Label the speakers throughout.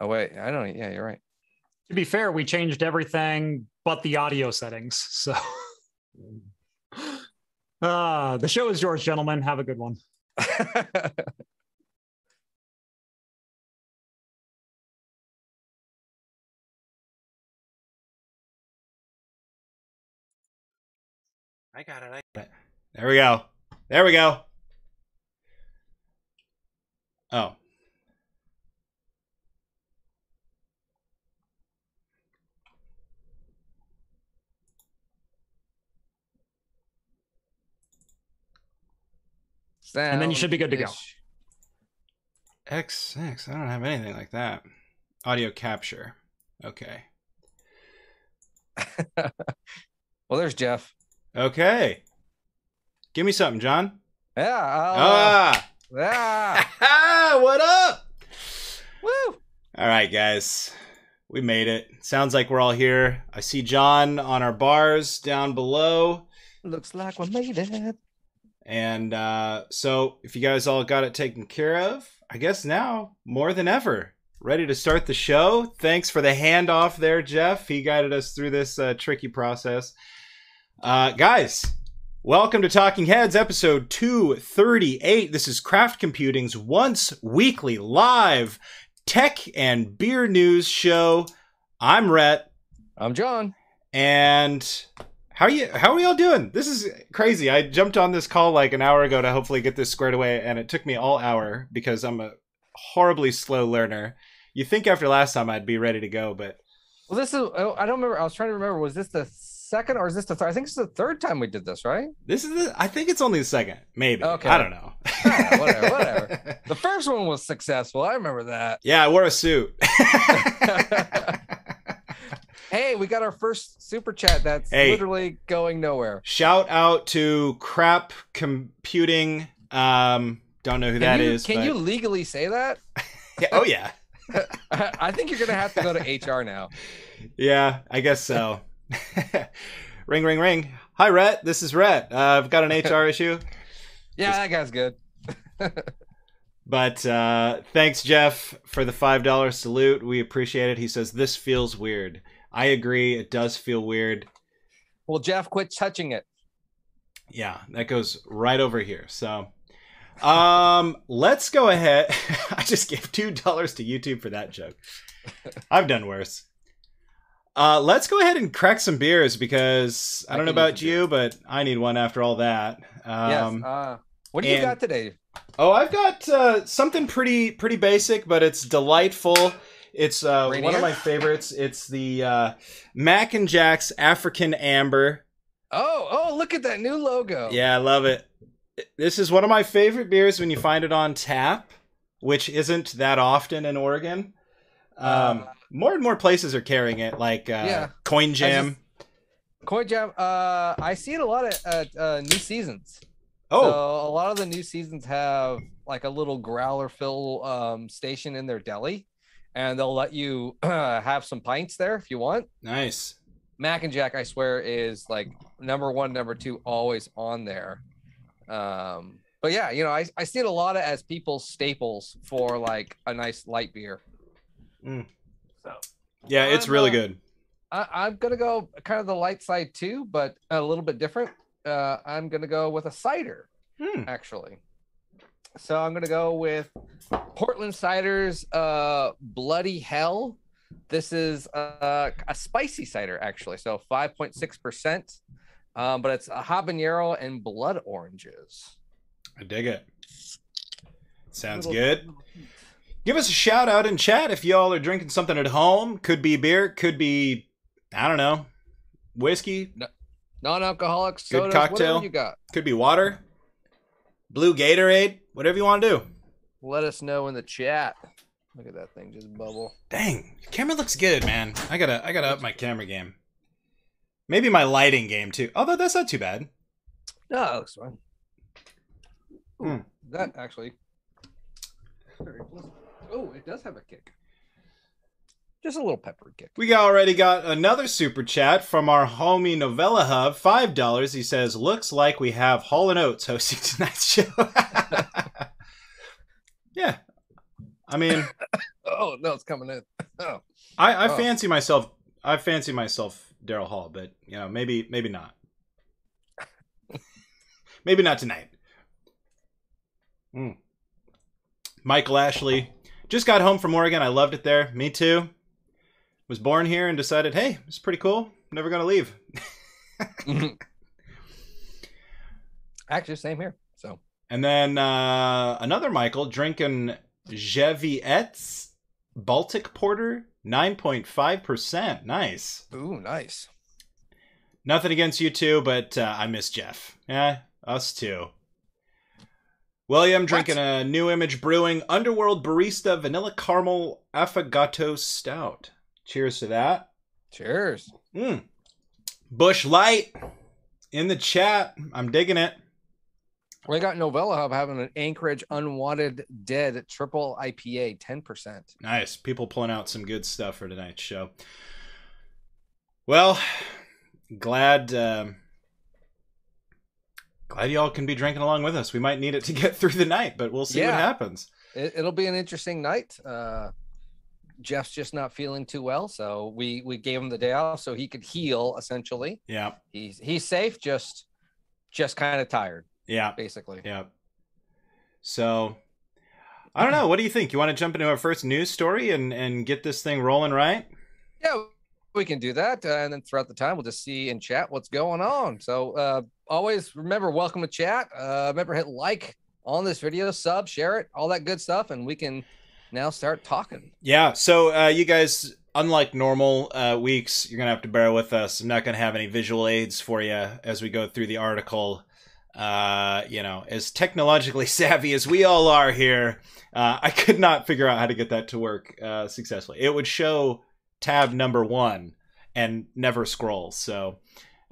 Speaker 1: Oh wait, I don't. Yeah, you're right.
Speaker 2: To be fair, we changed everything but the audio settings. So uh, the show is yours, gentlemen. Have a good one.
Speaker 3: I got it. I got it. There we go. There we go. Oh.
Speaker 2: And then you should be good to go.
Speaker 1: Sound-ish.
Speaker 3: X X. I don't have anything like that. Audio capture. Okay.
Speaker 1: well, there's Jeff.
Speaker 3: Okay. Give me something, John.
Speaker 1: Yeah. I'll, uh,
Speaker 3: Ah.
Speaker 1: yeah.
Speaker 3: what up?
Speaker 1: Woo.
Speaker 3: All right, guys. We made it. Sounds like we're all here. I see John on our bars down below.
Speaker 1: Looks like we made it.
Speaker 3: And uh, so, if you guys all got it taken care of, I guess now more than ever, ready to start the show. Thanks for the handoff there, Jeff. He guided us through this uh, tricky process. Uh, guys, welcome to Talking Heads, episode 238. This is Craft Computing's once weekly live tech and beer news show. I'm Rhett.
Speaker 1: I'm John.
Speaker 3: And how are you how are y'all doing? This is crazy. I jumped on this call like an hour ago to hopefully get this squared away, and it took me all hour because I'm a horribly slow learner. You think after last time I'd be ready to go, but
Speaker 1: Well, this is. I don't remember. I was trying to remember. Was this the second or is this the third? I think it's the third time we did this, right?
Speaker 3: this is the, I think it's only the second, maybe.
Speaker 1: Okay.
Speaker 3: I don't know.
Speaker 1: Ah, whatever, whatever. The first one was successful. I remember that.
Speaker 3: yeah, I wore a suit.
Speaker 1: Hey, we got our first super chat. That's
Speaker 3: Hey.
Speaker 1: literally going nowhere.
Speaker 3: Shout out to Crap Computing. Um, don't know who
Speaker 1: Can
Speaker 3: that
Speaker 1: you,
Speaker 3: is.
Speaker 1: Can
Speaker 3: but-
Speaker 1: you legally say that?
Speaker 3: Yeah, oh yeah.
Speaker 1: I think you're gonna have to go to HR now.
Speaker 3: Yeah, I guess so. ring, ring, ring. Hi, Rhett. This is Rhett. Uh, I've got an HR issue.
Speaker 1: Yeah, that guy's good.
Speaker 3: But uh, thanks, Jeff, for the $5 salute. We appreciate it. He says, This feels weird. I agree. It does feel weird.
Speaker 1: Well, Jeff, quit touching it.
Speaker 3: Yeah, that goes right over here. So um, let's go ahead. I just gave $2 to YouTube for that joke. I've done worse. Uh, let's go ahead and crack some beers because I,
Speaker 1: I
Speaker 3: don't know about you, but I need one after all that. Um,
Speaker 1: yes. Uh, what do you got today?
Speaker 3: Oh, I've got uh, something pretty pretty basic, but it's delightful. It's uh, one of my favorites. It's the uh, Mac and Jack's African Amber.
Speaker 1: Oh, oh, look at that new logo.
Speaker 3: Yeah, I love it. This is one of my favorite beers when you find it on tap, which isn't that often in Oregon. Um,
Speaker 1: Uh,
Speaker 3: more and more places are carrying it, like uh,
Speaker 1: Yeah.
Speaker 3: Coin Jam.
Speaker 1: Coin Jam. Uh, I see it a lot at, at uh, new seasons.
Speaker 3: oh,
Speaker 1: So a lot of the new seasons have like a little growler fill um, station in their deli, and they'll let you have some pints there if you want.
Speaker 3: nice.
Speaker 1: Mac and Jack, I swear, is like number one, number two, always on there. Um, but yeah, you know, I, I see it a lot as people's staples for like a nice light beer.
Speaker 3: Mm.
Speaker 1: So
Speaker 3: Yeah, it's
Speaker 1: I'm,
Speaker 3: really
Speaker 1: uh,
Speaker 3: good.
Speaker 1: I, I'm gonna go kind of the light side too, but a little bit different. Uh, I'm gonna go with a cider
Speaker 3: Hmm.
Speaker 1: actually. So I'm gonna go with Portland Cider's uh, Bloody Hell. This is uh, a spicy cider actually, so 5.6 percent, um, but it's a habanero and blood oranges.
Speaker 3: I dig it. Sounds good. Give us a shout out in chat if y'all are drinking something at home. Could be beer, could be, I don't know, whiskey,
Speaker 1: Non-alcoholic
Speaker 3: Good cocktail.
Speaker 1: whatever you got.
Speaker 3: could be water, blue Gatorade, whatever you want to do.
Speaker 1: Let us know in the chat. Look at that thing just bubble.
Speaker 3: Dang, your camera looks good, man. I gotta, I gotta up my camera game. Maybe my lighting game too. Although that's not too bad.
Speaker 1: No, that looks fine. Ooh,
Speaker 3: Hmm.
Speaker 1: That actually. Oh, it does have a kick. Just a little pepper kick.
Speaker 3: We already got another super chat from our homie Novella Hub, five dollars. He says, "Looks like we have Hall and Oates hosting tonight's show." yeah, I mean,
Speaker 1: Oh no, it's coming in. Oh.
Speaker 3: I, I
Speaker 1: Oh.
Speaker 3: fancy myself. I fancy myself Daryl Hall, but you know, maybe maybe not. maybe not tonight. Mm. Michael Ashley just got home from Oregon. I loved it there. Me too. Was born here and decided, hey, it's pretty cool. Never gonna leave.
Speaker 1: Actually, same here. So
Speaker 3: And then uh, another Michael drinking Zywiec's Baltic Porter, nine point five percent. Nice.
Speaker 1: ooh, nice.
Speaker 3: Nothing against you two, but uh, I miss Jeff. Yeah, us too. William drinking a New Image Brewing Underworld Barista Vanilla Caramel Affogato Stout. Cheers to that.
Speaker 1: Cheers.
Speaker 3: Mm. Busch Light in the chat. I'm digging it.
Speaker 1: We got Novella Hub having an Anchorage Unwanted Dead Triple IPA, ten percent.
Speaker 3: Nice. People pulling out some good stuff for tonight's show. Well, glad um, glad y'all can be drinking along with us. We might need it to get through the night, but we'll see what happens.
Speaker 1: It, it'll be an interesting night. Uh, Jeff's just not feeling too well, so we we gave him the day off so he could heal. Essentially,
Speaker 3: Yeah.
Speaker 1: he's he's safe, just just kind of tired,
Speaker 3: Yeah.
Speaker 1: basically.
Speaker 3: Yeah. So I don't know. What do you think? You want to jump into our first news story and and get this thing rolling right?
Speaker 1: Yeah, we can do that, uh, and then throughout the time, we'll just see in chat what's going on. So uh, always remember, welcome to chat. Uh, remember, hit like on this video, sub, share it, all that good stuff, and we can now start talking.
Speaker 3: Yeah. So uh, you guys, unlike normal uh, weeks, you're gonna have to bear with us. I'm not gonna have any visual aids for you as we go through the article. Uh, you know, as technologically savvy as we all are here, uh, I could not figure out how to get that to work uh, successfully. It would show tab number one and never scroll. So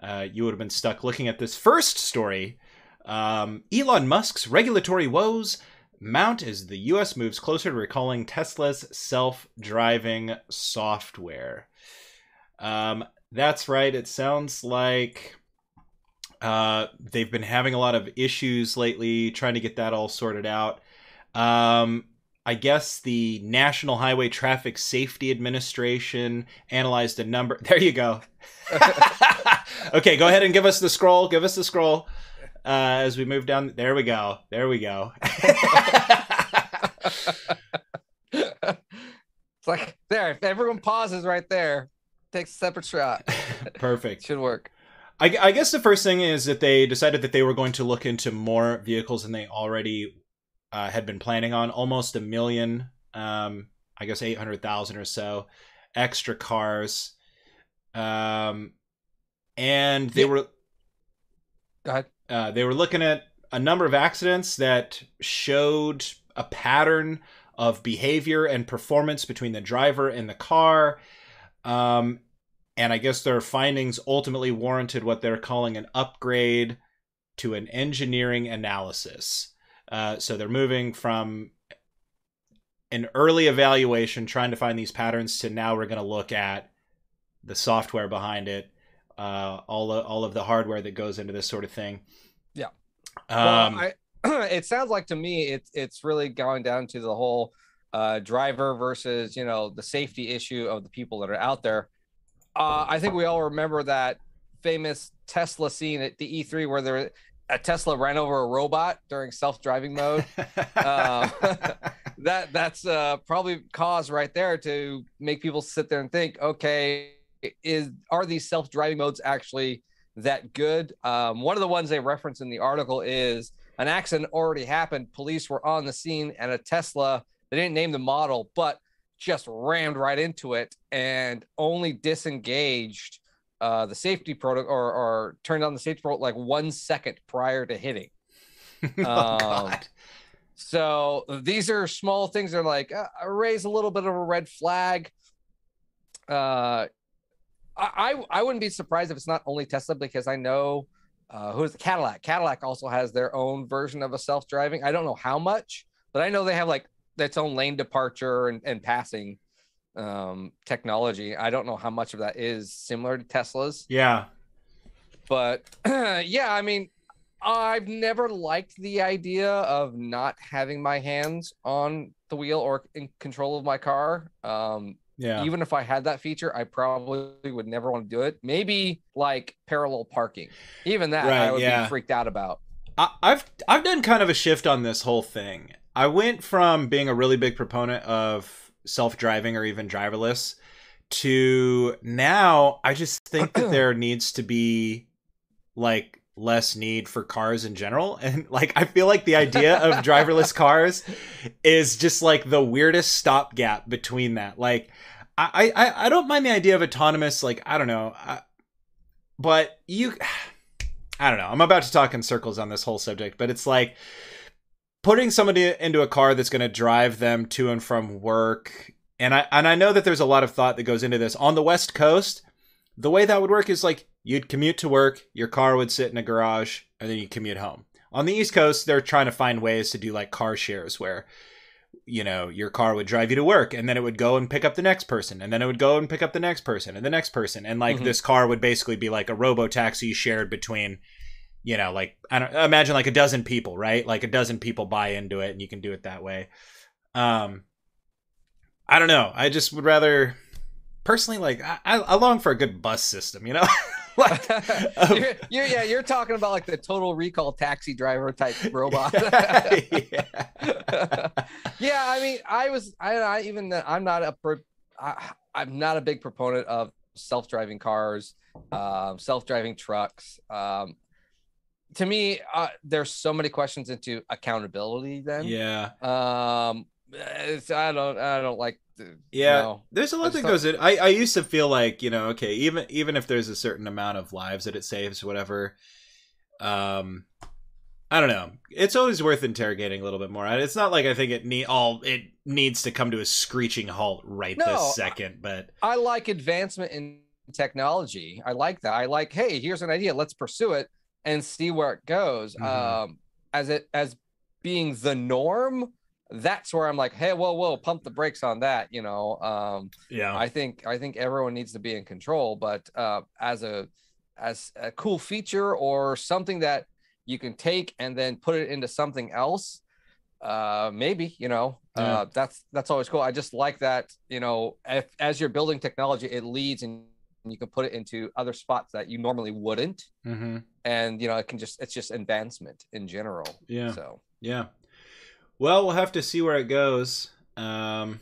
Speaker 3: uh, you would have been stuck looking at this first story. Um, Elon Musk's regulatory woes mount as the US moves closer to recalling Tesla's self driving software. Um, that's right. It sounds like uh, they've been having a lot of issues lately trying to get that all sorted out. Um, I guess the National Highway Traffic Safety Administration analyzed a number. There you go. okay, go ahead and give us the scroll. Give us the scroll uh, as we move down. There we go. There we go.
Speaker 1: it's like there. If everyone pauses right there, takes a separate shot.
Speaker 3: Perfect.
Speaker 1: Should work.
Speaker 3: I, I guess the first thing is that they decided that they were going to look into more vehicles than they already uh, had been planning on. Almost a million, um, I guess eight hundred thousand or so, extra cars, um, and they
Speaker 1: Yeah.
Speaker 3: were
Speaker 1: Go ahead.
Speaker 3: Uh, they were looking at a number of accidents that showed a pattern of behavior and performance between the driver and the car. Um, and I guess their findings ultimately warranted what they're calling an upgrade to an engineering analysis. Uh, so they're moving from an early evaluation, trying to find these patterns, to now we're going to look at the software behind it, uh, all of, all of the hardware that goes into this sort of thing.
Speaker 1: Yeah.
Speaker 3: Um,
Speaker 1: well, I, it sounds like to me it's it's really going down to the whole uh, driver versus you know the safety issue of the people that are out there. Uh, I think we all remember that famous Tesla scene at the E3 where there a Tesla ran over a robot during self-driving mode. Um, that that's uh, probably cause right there to make people sit there and think, okay, is are these self-driving modes actually that good? Um, one of the ones they reference in the article is an accident already happened. Police were on the scene, and a Tesla. They didn't name the model, but just rammed right into it and only disengaged uh, the safety protocol or, or turned on the safety protocol like one second prior to hitting.
Speaker 3: oh,
Speaker 1: Um,
Speaker 3: God.
Speaker 1: So these are small things that are like uh, raise a little bit of a red flag. Uh, I I wouldn't be surprised if it's not only Tesla because I know uh, who's the Cadillac. Cadillac also has their own version of a self-driving. I don't know how much, but I know they have like its own lane departure and, and passing um technology. I don't know how much of that is similar to Tesla's
Speaker 3: Yeah.
Speaker 1: but yeah, I mean, I've never liked the idea of not having my hands on the wheel or in control of my car. Um,
Speaker 3: Yeah.
Speaker 1: Even if I had that feature, I probably would never want to do it. Maybe like parallel parking. Even that
Speaker 3: Right,
Speaker 1: I would
Speaker 3: yeah.
Speaker 1: be freaked out about.
Speaker 3: I, I've I've done kind of a shift on this whole thing. I went from being a really big proponent of self-driving or even driverless to now I just think that there needs to be like less need for cars in general and like I feel like the idea of driverless cars is just like the weirdest stopgap between that. Like I I I don't mind the idea of autonomous like I don't know. I, but you I don't know. I'm about to talk in circles on this whole subject, but it's like putting somebody into a car that's going to drive them to and from work. And I and I know that there's a lot of thought that goes into this. On the West Coast, the way that would work is like you'd commute to work, your car would sit in a garage, and then you commute home. On the East Coast, they're trying to find ways to do like car shares where you know, your car would drive you to work and then it would go and pick up the next person and then it would go and pick up the next person and the next person and like
Speaker 1: Mhm.
Speaker 3: this car would basically be like a robo taxi shared between you know, like I don't imagine like a dozen people, right? Like a dozen people buy into it and you can do it that way. Um I don't know. I just would rather personally like I, I long for a good bus system, you know? like um,
Speaker 1: you're, you're, yeah, you're talking about like the total recall taxi driver type robot.
Speaker 3: yeah.
Speaker 1: yeah, I mean, I was, I, I even, I'm not a, pro, I, I'm not a big proponent of self-driving cars, um, self-driving trucks. Um, to me, uh, there's so many questions into accountability. Then,
Speaker 3: yeah.
Speaker 1: um, it's, I don't, I don't like. The,
Speaker 3: Yeah.
Speaker 1: no.
Speaker 3: There's a lot that goes in. I, I used to feel like, you know, okay, even even if there's a certain amount of lives that it saves, whatever, um I don't know. It's always worth interrogating a little bit more. It's not like I think it need all it needs to come to a screeching halt right
Speaker 1: No,
Speaker 3: this second, but
Speaker 1: I like advancement in technology. I like that. I like, hey, here's an idea. Let's pursue it and see where it goes.
Speaker 3: Mhm.
Speaker 1: Um, as it as being the norm, that's where I'm like, hey, whoa, whoa, pump the brakes on that. You know, um,
Speaker 3: yeah.
Speaker 1: I think I think everyone needs to be in control, but uh, as a as a cool feature or something that you can take and then put it into something else uh maybe you know
Speaker 3: Yeah.
Speaker 1: uh that's that's always cool i just like that you know if, as you're building technology it leads and you can put it into other spots that you normally wouldn't
Speaker 3: mm-hmm.
Speaker 1: and you know it can just it's just advancement in general
Speaker 3: Yeah.
Speaker 1: so
Speaker 3: Yeah. Well, we'll have to see where it goes. Um,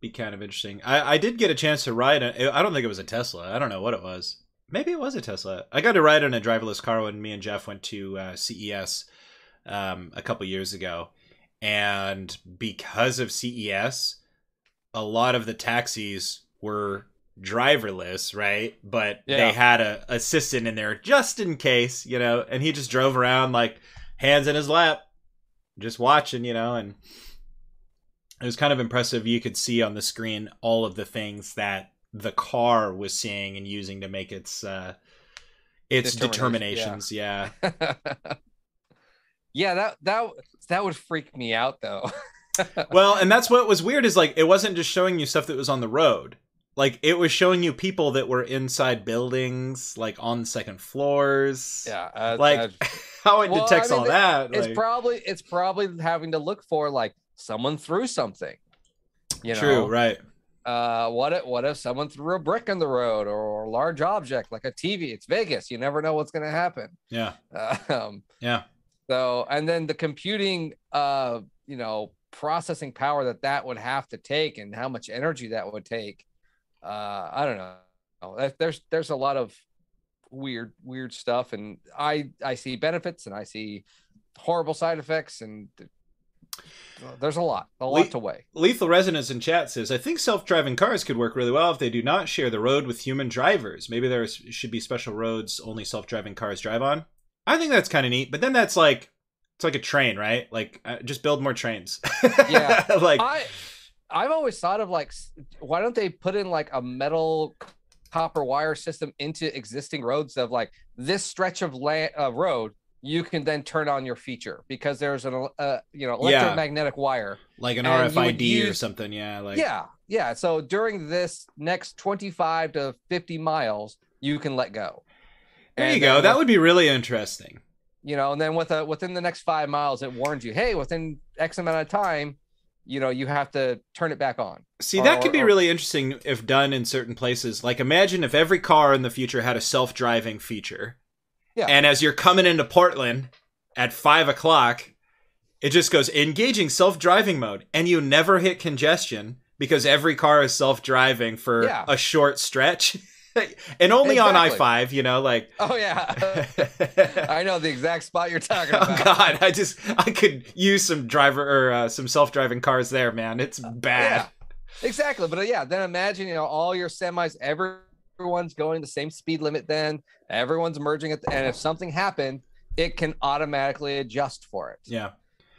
Speaker 3: be kind of interesting. I, I did get a chance to ride. A, I don't think it was a Tesla. I don't know what it was. Maybe it was a Tesla. I got to ride in a driverless car when me and Jeff went to uh, CES um, a couple years ago, and because of CES, a lot of the taxis were driverless, right? But
Speaker 1: Yeah.
Speaker 3: they had a assistant in there just in case, you know. And he just drove around like hands in his lap, just watching, you know, and it was kind of impressive. You could see on the screen all of the things that the car was seeing and using to make its uh its
Speaker 1: Determination,
Speaker 3: determinations. Yeah.
Speaker 1: yeah that that that would freak me out though
Speaker 3: Well, and that's what was weird is like it wasn't just showing you stuff that was on the road. Like it was showing you people that were inside buildings, like on second floors.
Speaker 1: yeah uh,
Speaker 3: Like
Speaker 1: uh,
Speaker 3: how it
Speaker 1: Well, I
Speaker 3: detects
Speaker 1: mean,
Speaker 3: all that.
Speaker 1: it's
Speaker 3: like-
Speaker 1: probably it's probably having to look for like someone threw something you know
Speaker 3: true, right?
Speaker 1: uh what if what if someone threw a brick in the road or a large object like a tv it's vegas you never know what's going to happen
Speaker 3: Yeah.
Speaker 1: um
Speaker 3: Yeah.
Speaker 1: so and then the computing uh you know processing power that that would have to take and how much energy that would take uh i don't know there's there's a lot of weird weird stuff and i i see benefits and i see horrible side effects and there's a lot a lot
Speaker 3: Le-
Speaker 1: to weigh
Speaker 3: Lethal Resonance in chat says, I think self driving cars could work really well if they do not share the road with human drivers. Maybe there should be special roads only self driving cars drive on. I think that's kind of neat, but then that's like, it's like a train, right? Like, uh, just build more trains.
Speaker 1: Yeah.
Speaker 3: like,
Speaker 1: I I've always thought of like why don't they put in like a metal copper wire system into existing roads of like this stretch of land uh, road you can then turn on your feature because there's an uh, you know
Speaker 3: Yeah.
Speaker 1: electromagnetic wire.
Speaker 3: like an
Speaker 1: and you would
Speaker 3: RFID or something. Yeah. Like,
Speaker 1: yeah, yeah. So during this next 25 to 50 miles, you can let go.
Speaker 3: There
Speaker 1: And
Speaker 3: you go.
Speaker 1: then
Speaker 3: That would be really interesting.
Speaker 1: you know, and then with a within the next five miles, it warns you, hey, within X amount of time, you know, you have to turn it back on.
Speaker 3: See,
Speaker 1: Or-
Speaker 3: that could be
Speaker 1: or-
Speaker 3: really interesting if done in certain places. Like, imagine if every car in the future had a self driving feature.
Speaker 1: Yeah.
Speaker 3: And as you're coming into Portland at five o'clock, it just goes engaging self driving mode, and you never hit congestion because every car is self driving for
Speaker 1: Yeah.
Speaker 3: a short stretch. and only on I five, you know, like.
Speaker 1: Oh yeah, I know the exact spot you're talking about. Oh.
Speaker 3: God! I just I could use some driver or uh, some self-driving cars there, man. It's bad.
Speaker 1: Uh, Yeah, exactly. But uh, yeah, then imagine you know all your semis, everyone's going the same speed limit. Then everyone's merging it, and if something happened, it can automatically adjust for it.
Speaker 3: Yeah.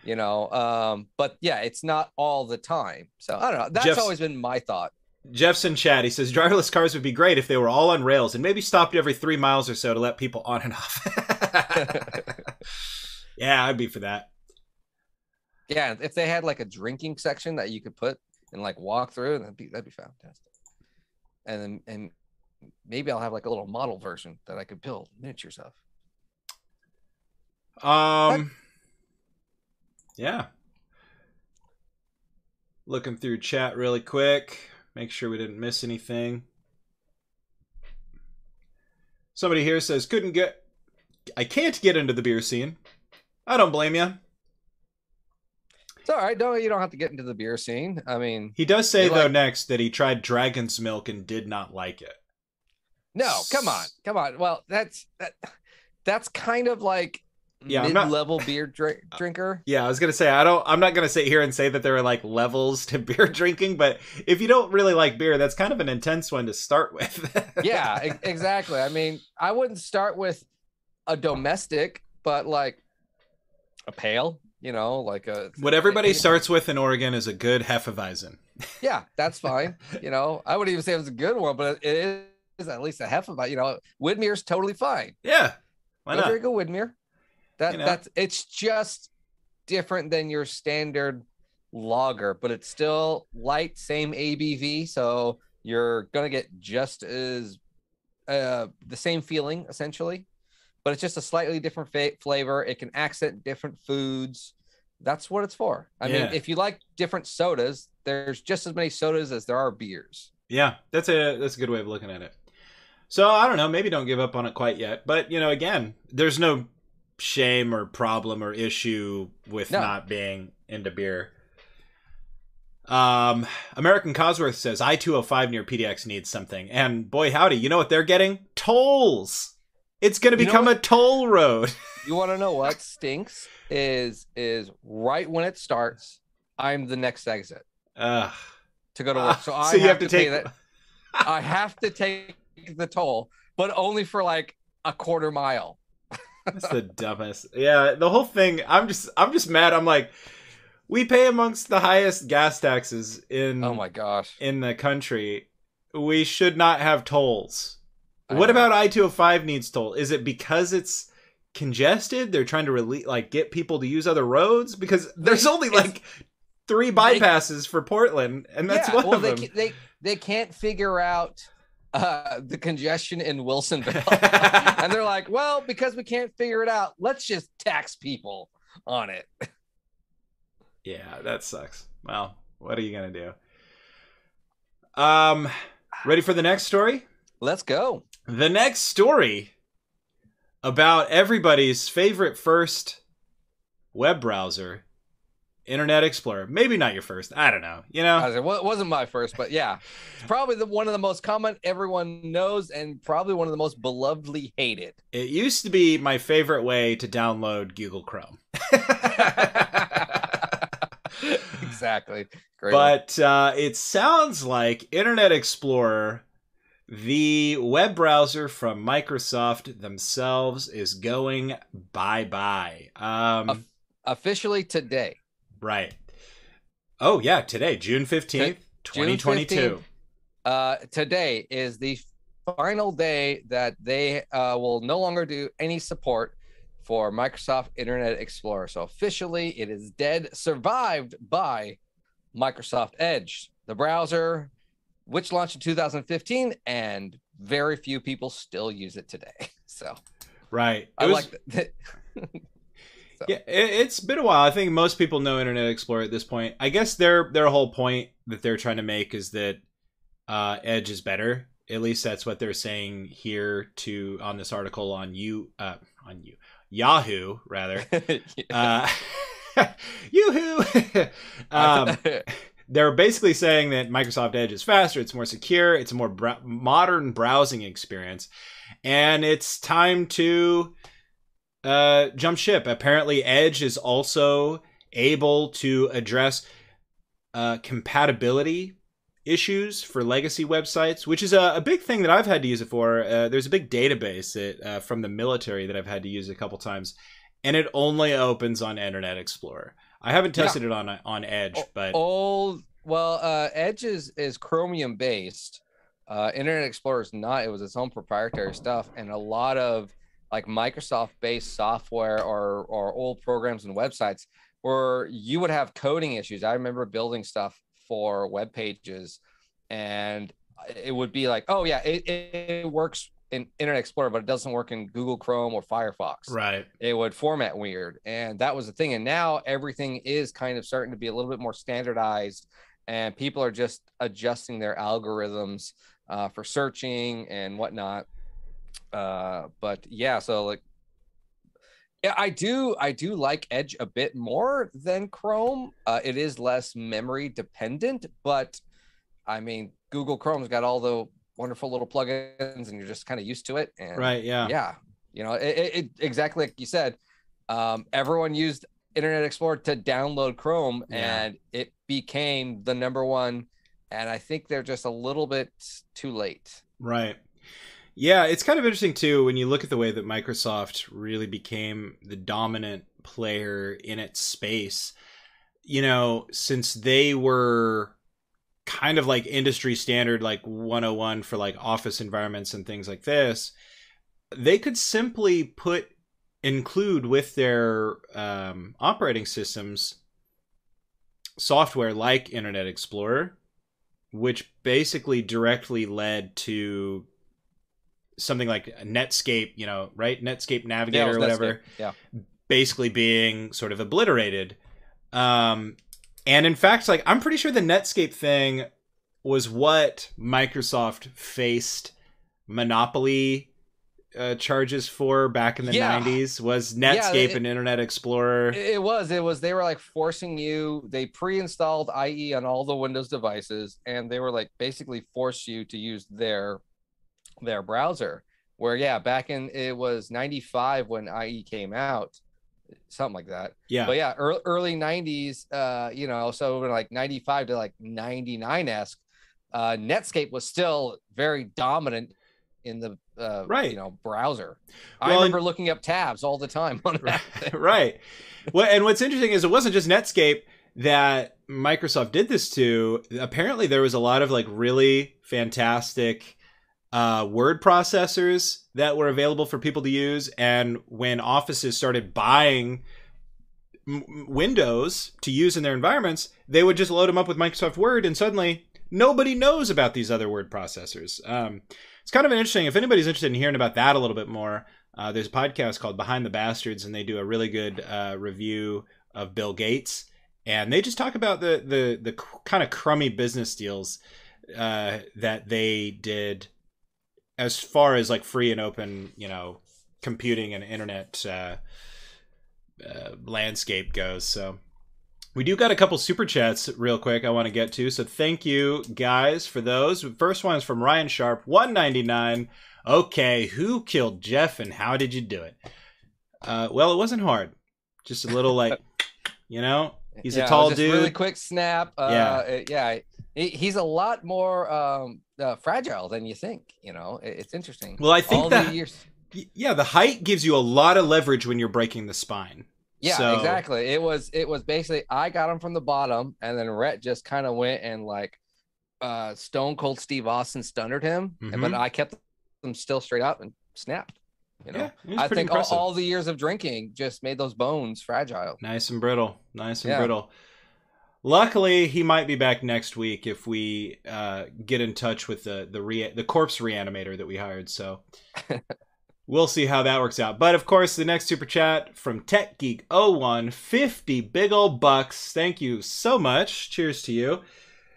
Speaker 1: You know, um, but yeah, it's not all the time. So I don't know. That's
Speaker 3: Jeff's-
Speaker 1: always been my thought.
Speaker 3: Jeff's in chat. He says driverless cars would be great if they were all on rails and maybe stopped every three miles or so to let people on and off. yeah, I'd be for that.
Speaker 1: Yeah, if they had like a drinking section that you could put and like walk through, that'd be that'd be fantastic. And then and maybe I'll have like a little model version that I could build miniatures of.
Speaker 3: Um, yeah. Looking through chat really quick, make sure we didn't miss anything. Somebody here says couldn't get, I can't get into the beer scene. I don't blame you.
Speaker 1: It's all right. Don't you don't have to get into the beer scene. I mean,
Speaker 3: He does say though
Speaker 1: like-
Speaker 3: next that he tried Dragon's Milk and did not like it.
Speaker 1: no, come on, come on. Well, that's that. That's kind of like
Speaker 3: Yeah, I'm not-
Speaker 1: mid-level beer drink, uh, drinker.
Speaker 3: Yeah, I was gonna say I don't. I'm not gonna sit here and say that there are like levels to beer drinking, but if you don't really like beer, that's kind of an intense one to start with.
Speaker 1: yeah, e- exactly. I mean, I wouldn't start with a domestic, but like a pale. You know, like a
Speaker 3: what everybody starts with in Oregon is a good Hefeweizen.
Speaker 1: Yeah, that's fine. you know, I wouldn't even say it was a good one, but it is at least a Hefeweizen. You know, Widmer's totally fine.
Speaker 3: Yeah, why
Speaker 1: Go
Speaker 3: not?
Speaker 1: drink a Widmer. That
Speaker 3: You know?
Speaker 1: that's it's just different than your standard lager, but it's still light, same ABV, so you're gonna get just as uh the same feeling essentially, but it's just a slightly different fa- flavor. It can accent different foods. That's what it's for. I
Speaker 3: Yeah.
Speaker 1: mean, if you like different sodas, there's just as many sodas as there are beers.
Speaker 3: Yeah, that's a that's a good way of looking at it. So I don't know, maybe don't give up on it quite yet, but you know, again, there's no shame or problem or issue with
Speaker 1: No.
Speaker 3: not being into beer. Um, American Cosworth says I two hundred five near PDX needs something, and boy howdy, you know what they're getting? Tolls. It's going to
Speaker 1: You know
Speaker 3: become a toll road.
Speaker 1: You want to know what stinks? Is is right when it starts, I'm the next exit
Speaker 3: Ugh.
Speaker 1: to go to work. So I
Speaker 3: so you
Speaker 1: have, to,
Speaker 3: take
Speaker 1: that. I have to take the toll, but only for like a quarter mile.
Speaker 3: That's the dumbest. Yeah, the whole thing. I'm just, I'm just mad. I'm like, we pay amongst the highest gas taxes in
Speaker 1: Oh my gosh.
Speaker 3: in the country. We should not have tolls.
Speaker 1: I
Speaker 3: What
Speaker 1: know.
Speaker 3: about I two hundred five needs toll? Is it because it's congested? They're trying to rele- like get people to use other roads because there's only like three bypasses for Portland, and that's
Speaker 1: yeah,
Speaker 3: one
Speaker 1: well,
Speaker 3: of
Speaker 1: they,
Speaker 3: them.
Speaker 1: they they can't figure out uh, the congestion in Wilsonville, and they're like, well, because we can't figure it out, let's just tax people on it.
Speaker 3: Yeah, that sucks. Well, what are you gonna do? Um, ready for the next story?
Speaker 1: Let's go.
Speaker 3: The next story about everybody's favorite first web browser, Internet Explorer. Maybe not your first. I don't know. You know,
Speaker 1: it wasn't my first, but yeah, it's probably the one of the most common everyone knows, and probably one of the most belovedly hated.
Speaker 3: it used to be my favorite way to download Google Chrome.
Speaker 1: exactly. Great
Speaker 3: but uh, it sounds like Internet Explorer, the web browser from Microsoft themselves, is going bye bye. Um,
Speaker 1: Of- officially today,
Speaker 3: right. Oh yeah, today, June fifteenth, twenty twenty two.
Speaker 1: uh, today is the final day that they uh, will no longer do any support for Microsoft Internet Explorer. So officially, it is dead, survived by Microsoft Edge, the browser, which launched in 2015, and very few people still use it today. So
Speaker 3: Right. It
Speaker 1: I
Speaker 3: was,
Speaker 1: like that. So-
Speaker 3: Yeah, it, it's been a while. I think most people know Internet Explorer at this point. I guess their their whole point that they're trying to make is that uh, Edge is better. At least that's what they're saying here to on this article on you uh, on you Yahoo rather. Uh, Yoo-hoo! um, they're basically saying that Microsoft Edge is faster, it's more secure, it's a more br- modern browsing experience, and it's time to uh, jump ship. Apparently, Edge is also able to address uh, compatibility issues for legacy websites, which is a, a big thing that I've had to use it for. Uh, there's a big database that, uh, from the military that I've had to use a couple times, and it only opens on Internet Explorer. I haven't
Speaker 1: Yeah.
Speaker 3: tested it on on Edge, but
Speaker 1: old well uh edge is is chromium based uh internet explorer is not it was its own proprietary stuff and a lot of like microsoft based software or or old programs and websites where you would have coding issues. I remember building stuff for web pages and it would be like oh yeah it, it works in internet explorer but it doesn't work in google chrome or firefox.
Speaker 3: Right,
Speaker 1: it would format weird and that was the thing and now everything is kind of starting to be a little bit more standardized and people are just adjusting their algorithms uh, for searching and whatnot uh, but yeah so like yeah i do i do like edge a bit more than chrome uh, it is less memory dependent but i mean google chrome's got all the wonderful little plugins and you're just kind of used to it and
Speaker 3: right, yeah,
Speaker 1: yeah you know it, it, it exactly like you said um, everyone used internet explorer to download chrome
Speaker 3: Yeah.
Speaker 1: and it became the number one and i think they're just a little bit too late
Speaker 3: right. Yeah, it's kind of interesting too when you look at the way that Microsoft really became the dominant player in its space. You know, since they were kind of like industry standard like 101 for like office environments and things like this, they could simply put include with their um, operating systems software like Internet Explorer, which basically directly led to something like Netscape, you know, right? Netscape Navigator
Speaker 1: was
Speaker 3: or whatever,
Speaker 1: Netscape. yeah
Speaker 3: basically being sort of obliterated. Um, and in fact, like I'm pretty sure the Netscape thing was what Microsoft faced monopoly uh, charges for back in the
Speaker 1: Yeah.
Speaker 3: 90s was
Speaker 1: Yeah,
Speaker 3: Netscape
Speaker 1: it-
Speaker 3: and Internet Explorer.
Speaker 1: It it was. It was. They were like forcing you. They pre-installed IE on all the Windows devices, and they were like basically force you to use their their browser. Where yeah, back in it was '95 when IE came out, something like that.
Speaker 3: yeah.
Speaker 1: But yeah, early, early '90s. Uh, you know, so like '95 to like '99 esque. Uh, Netscape was still very dominant in the uh,
Speaker 3: Right.
Speaker 1: you know browser. I
Speaker 3: Well, and-
Speaker 1: remember looking up tabs all the time on that. thing.
Speaker 3: right. Well, and what's interesting is it wasn't just Netscape that Microsoft did this to. Apparently, there was a lot of like really fantastic uh, word processors that were available for people to use. And when offices started buying m- Windows to use in their environments, they would just load them up with Microsoft Word, and suddenly nobody knows about these other word processors. Um, it's kind of interesting. If anybody's interested in hearing about that a little bit more, uh, there's a podcast called Behind the Bastards, and they do a really good uh, review of Bill Gates, and they just talk about the the the kind of crummy business deals uh, that they did as far as like free and open, you know, computing and internet uh, uh, landscape goes. So. We do got a couple super chats real quick I want to get to. So thank you guys for those. First one is from Ryan Sharp, 199. Okay, who killed Jeff and how did you do it? Uh, well, it wasn't hard. Just a little like, you know, he's
Speaker 1: Yeah,
Speaker 3: a tall
Speaker 1: just
Speaker 3: dude.
Speaker 1: Really quick snap. Uh,
Speaker 3: Yeah.
Speaker 1: yeah. He's a lot more um, uh, fragile than you think. You know, it's interesting.
Speaker 3: Well, I think
Speaker 1: All
Speaker 3: that
Speaker 1: the years.
Speaker 3: yeah, the height gives you a lot of leverage when you're breaking the spine.
Speaker 1: Yeah,
Speaker 3: So-
Speaker 1: exactly. It was it was basically I got him from the bottom, and then Rhett just kind of went and like uh Stone Cold Steve Austin stunnered him,
Speaker 3: Mhm.
Speaker 1: but I kept them still straight up and snapped. You know,
Speaker 3: Yeah,
Speaker 1: I think all, all the years of drinking just made those bones fragile.
Speaker 3: Nice and brittle. Nice and
Speaker 1: Yeah.
Speaker 3: brittle. Luckily, he might be back next week if we uh, get in touch with the the re- the corpse reanimator that we hired. So we'll see how that works out. But of course, the next super chat from Tech Geek 01, 50 big old bucks. Thank you so much. Cheers to you.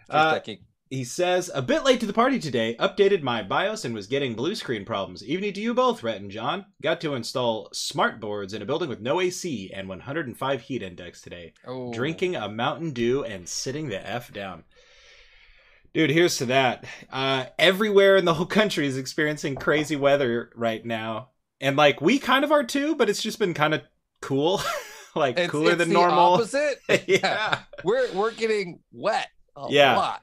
Speaker 3: Uh,
Speaker 1: Just checking.
Speaker 3: He says, a bit late to the party today. Updated my BIOS and was getting blue screen problems. Evening to you both, Rhett and John. Got to install smart boards in a building with no AC and 105 heat index today.
Speaker 1: Oh.
Speaker 3: Drinking a Mountain Dew and sitting the F down. Dude, here's to that. Uh, everywhere in the whole country is experiencing crazy weather right now. And like we kind of are too, but it's just been kind of cool. like
Speaker 1: It's,
Speaker 3: cooler
Speaker 1: it's
Speaker 3: than
Speaker 1: the
Speaker 3: normal.
Speaker 1: Opposite.
Speaker 3: yeah.
Speaker 1: we're we're getting wet. A
Speaker 3: Yeah.
Speaker 1: lot.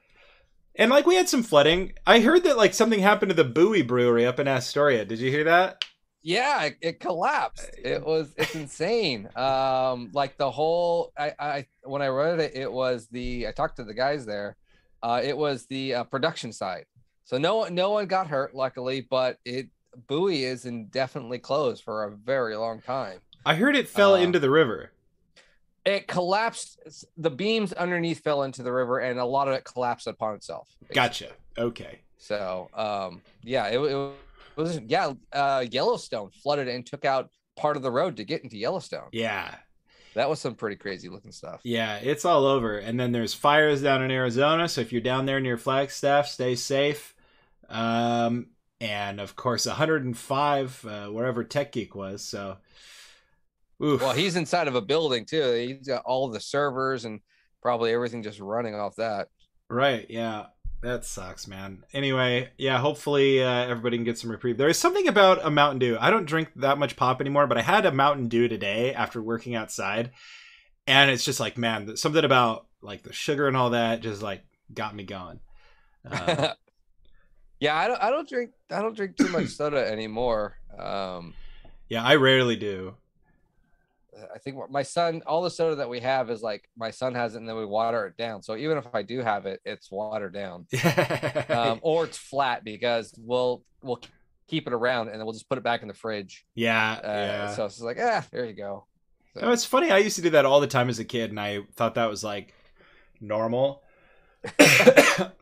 Speaker 3: And like we had some flooding. I heard that like something happened to the Buoy Brewery up in Astoria. Did you hear that?
Speaker 1: Yeah, it, it collapsed. It was it's insane. Um, like the whole I I when I read it, it was the I talked to the guys there. Uh, it was the uh, production side. So no one no one got hurt, luckily, but it Buoy is indefinitely closed for a very long time.
Speaker 3: I heard it fell
Speaker 1: Uh,
Speaker 3: into the river.
Speaker 1: It collapsed. The beams underneath fell into the river, and a lot of it collapsed upon itself. basically.
Speaker 3: Gotcha. Okay.
Speaker 1: So, um, yeah, it, it was yeah. Uh, Yellowstone flooded and took out part of the road to get into Yellowstone.
Speaker 3: Yeah.
Speaker 1: That was some pretty crazy looking stuff.
Speaker 3: Yeah, it's all over. And then there's fires down in Arizona. So if you're down there near Flagstaff, stay safe. Um, and of course, 105 uh, wherever Tech Geek was. So, oof.
Speaker 1: Well, he's inside of a building too. He's got all the servers and probably everything just running off that.
Speaker 3: right. Yeah, that sucks, man. Anyway, yeah. Hopefully, uh, everybody can get some reprieve. There is something about a Mountain Dew. I don't drink that much pop anymore, but I had a Mountain Dew today after working outside, and it's just like, man, something about like the sugar and all that just like got me going. Uh,
Speaker 1: yeah, I don't. I don't drink. I don't drink too much soda anymore. Um,
Speaker 3: Yeah, I rarely do.
Speaker 1: I think my son, all the soda that we have is like my son has it, and then we water it down. So even if I do have it, it's watered down, um, or it's flat because we'll we'll keep it around and then we'll just put it back in the fridge.
Speaker 3: yeah,
Speaker 1: Uh,
Speaker 3: yeah.
Speaker 1: So it's like, ah, there you go. So,
Speaker 3: No, it's funny. I used to do that all the time as a kid, and I thought that was like normal.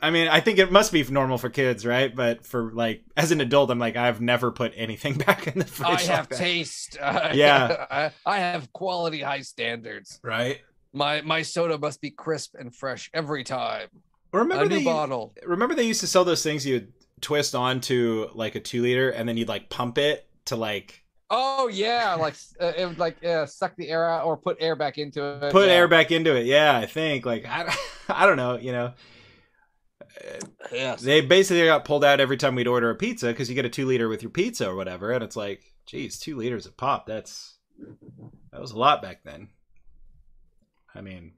Speaker 3: I mean, I think it must be normal for kids, right? But for like as an adult, I'm like, I've never put anything back in the fridge.
Speaker 1: I have taste. Uh,
Speaker 3: Yeah.
Speaker 1: I, I have quality, high standards.
Speaker 3: right?
Speaker 1: My my soda must be crisp and fresh every time.
Speaker 3: Remember
Speaker 1: a new
Speaker 3: they
Speaker 1: bottle.
Speaker 3: remember they used to sell those things you'd twist onto like a two liter, and then you'd like pump it to like
Speaker 1: Oh yeah, like uh, it would like uh, suck the air out or put air back into it.
Speaker 3: put
Speaker 1: yeah.
Speaker 3: air back into it. Yeah, I think like I, I don't know, you know.
Speaker 1: Yes.
Speaker 3: They basically got pulled out every time we'd order a pizza because you get a two liter with your pizza or whatever, and it's like, geez, two liters of pop. That's that was a lot back then. I mean,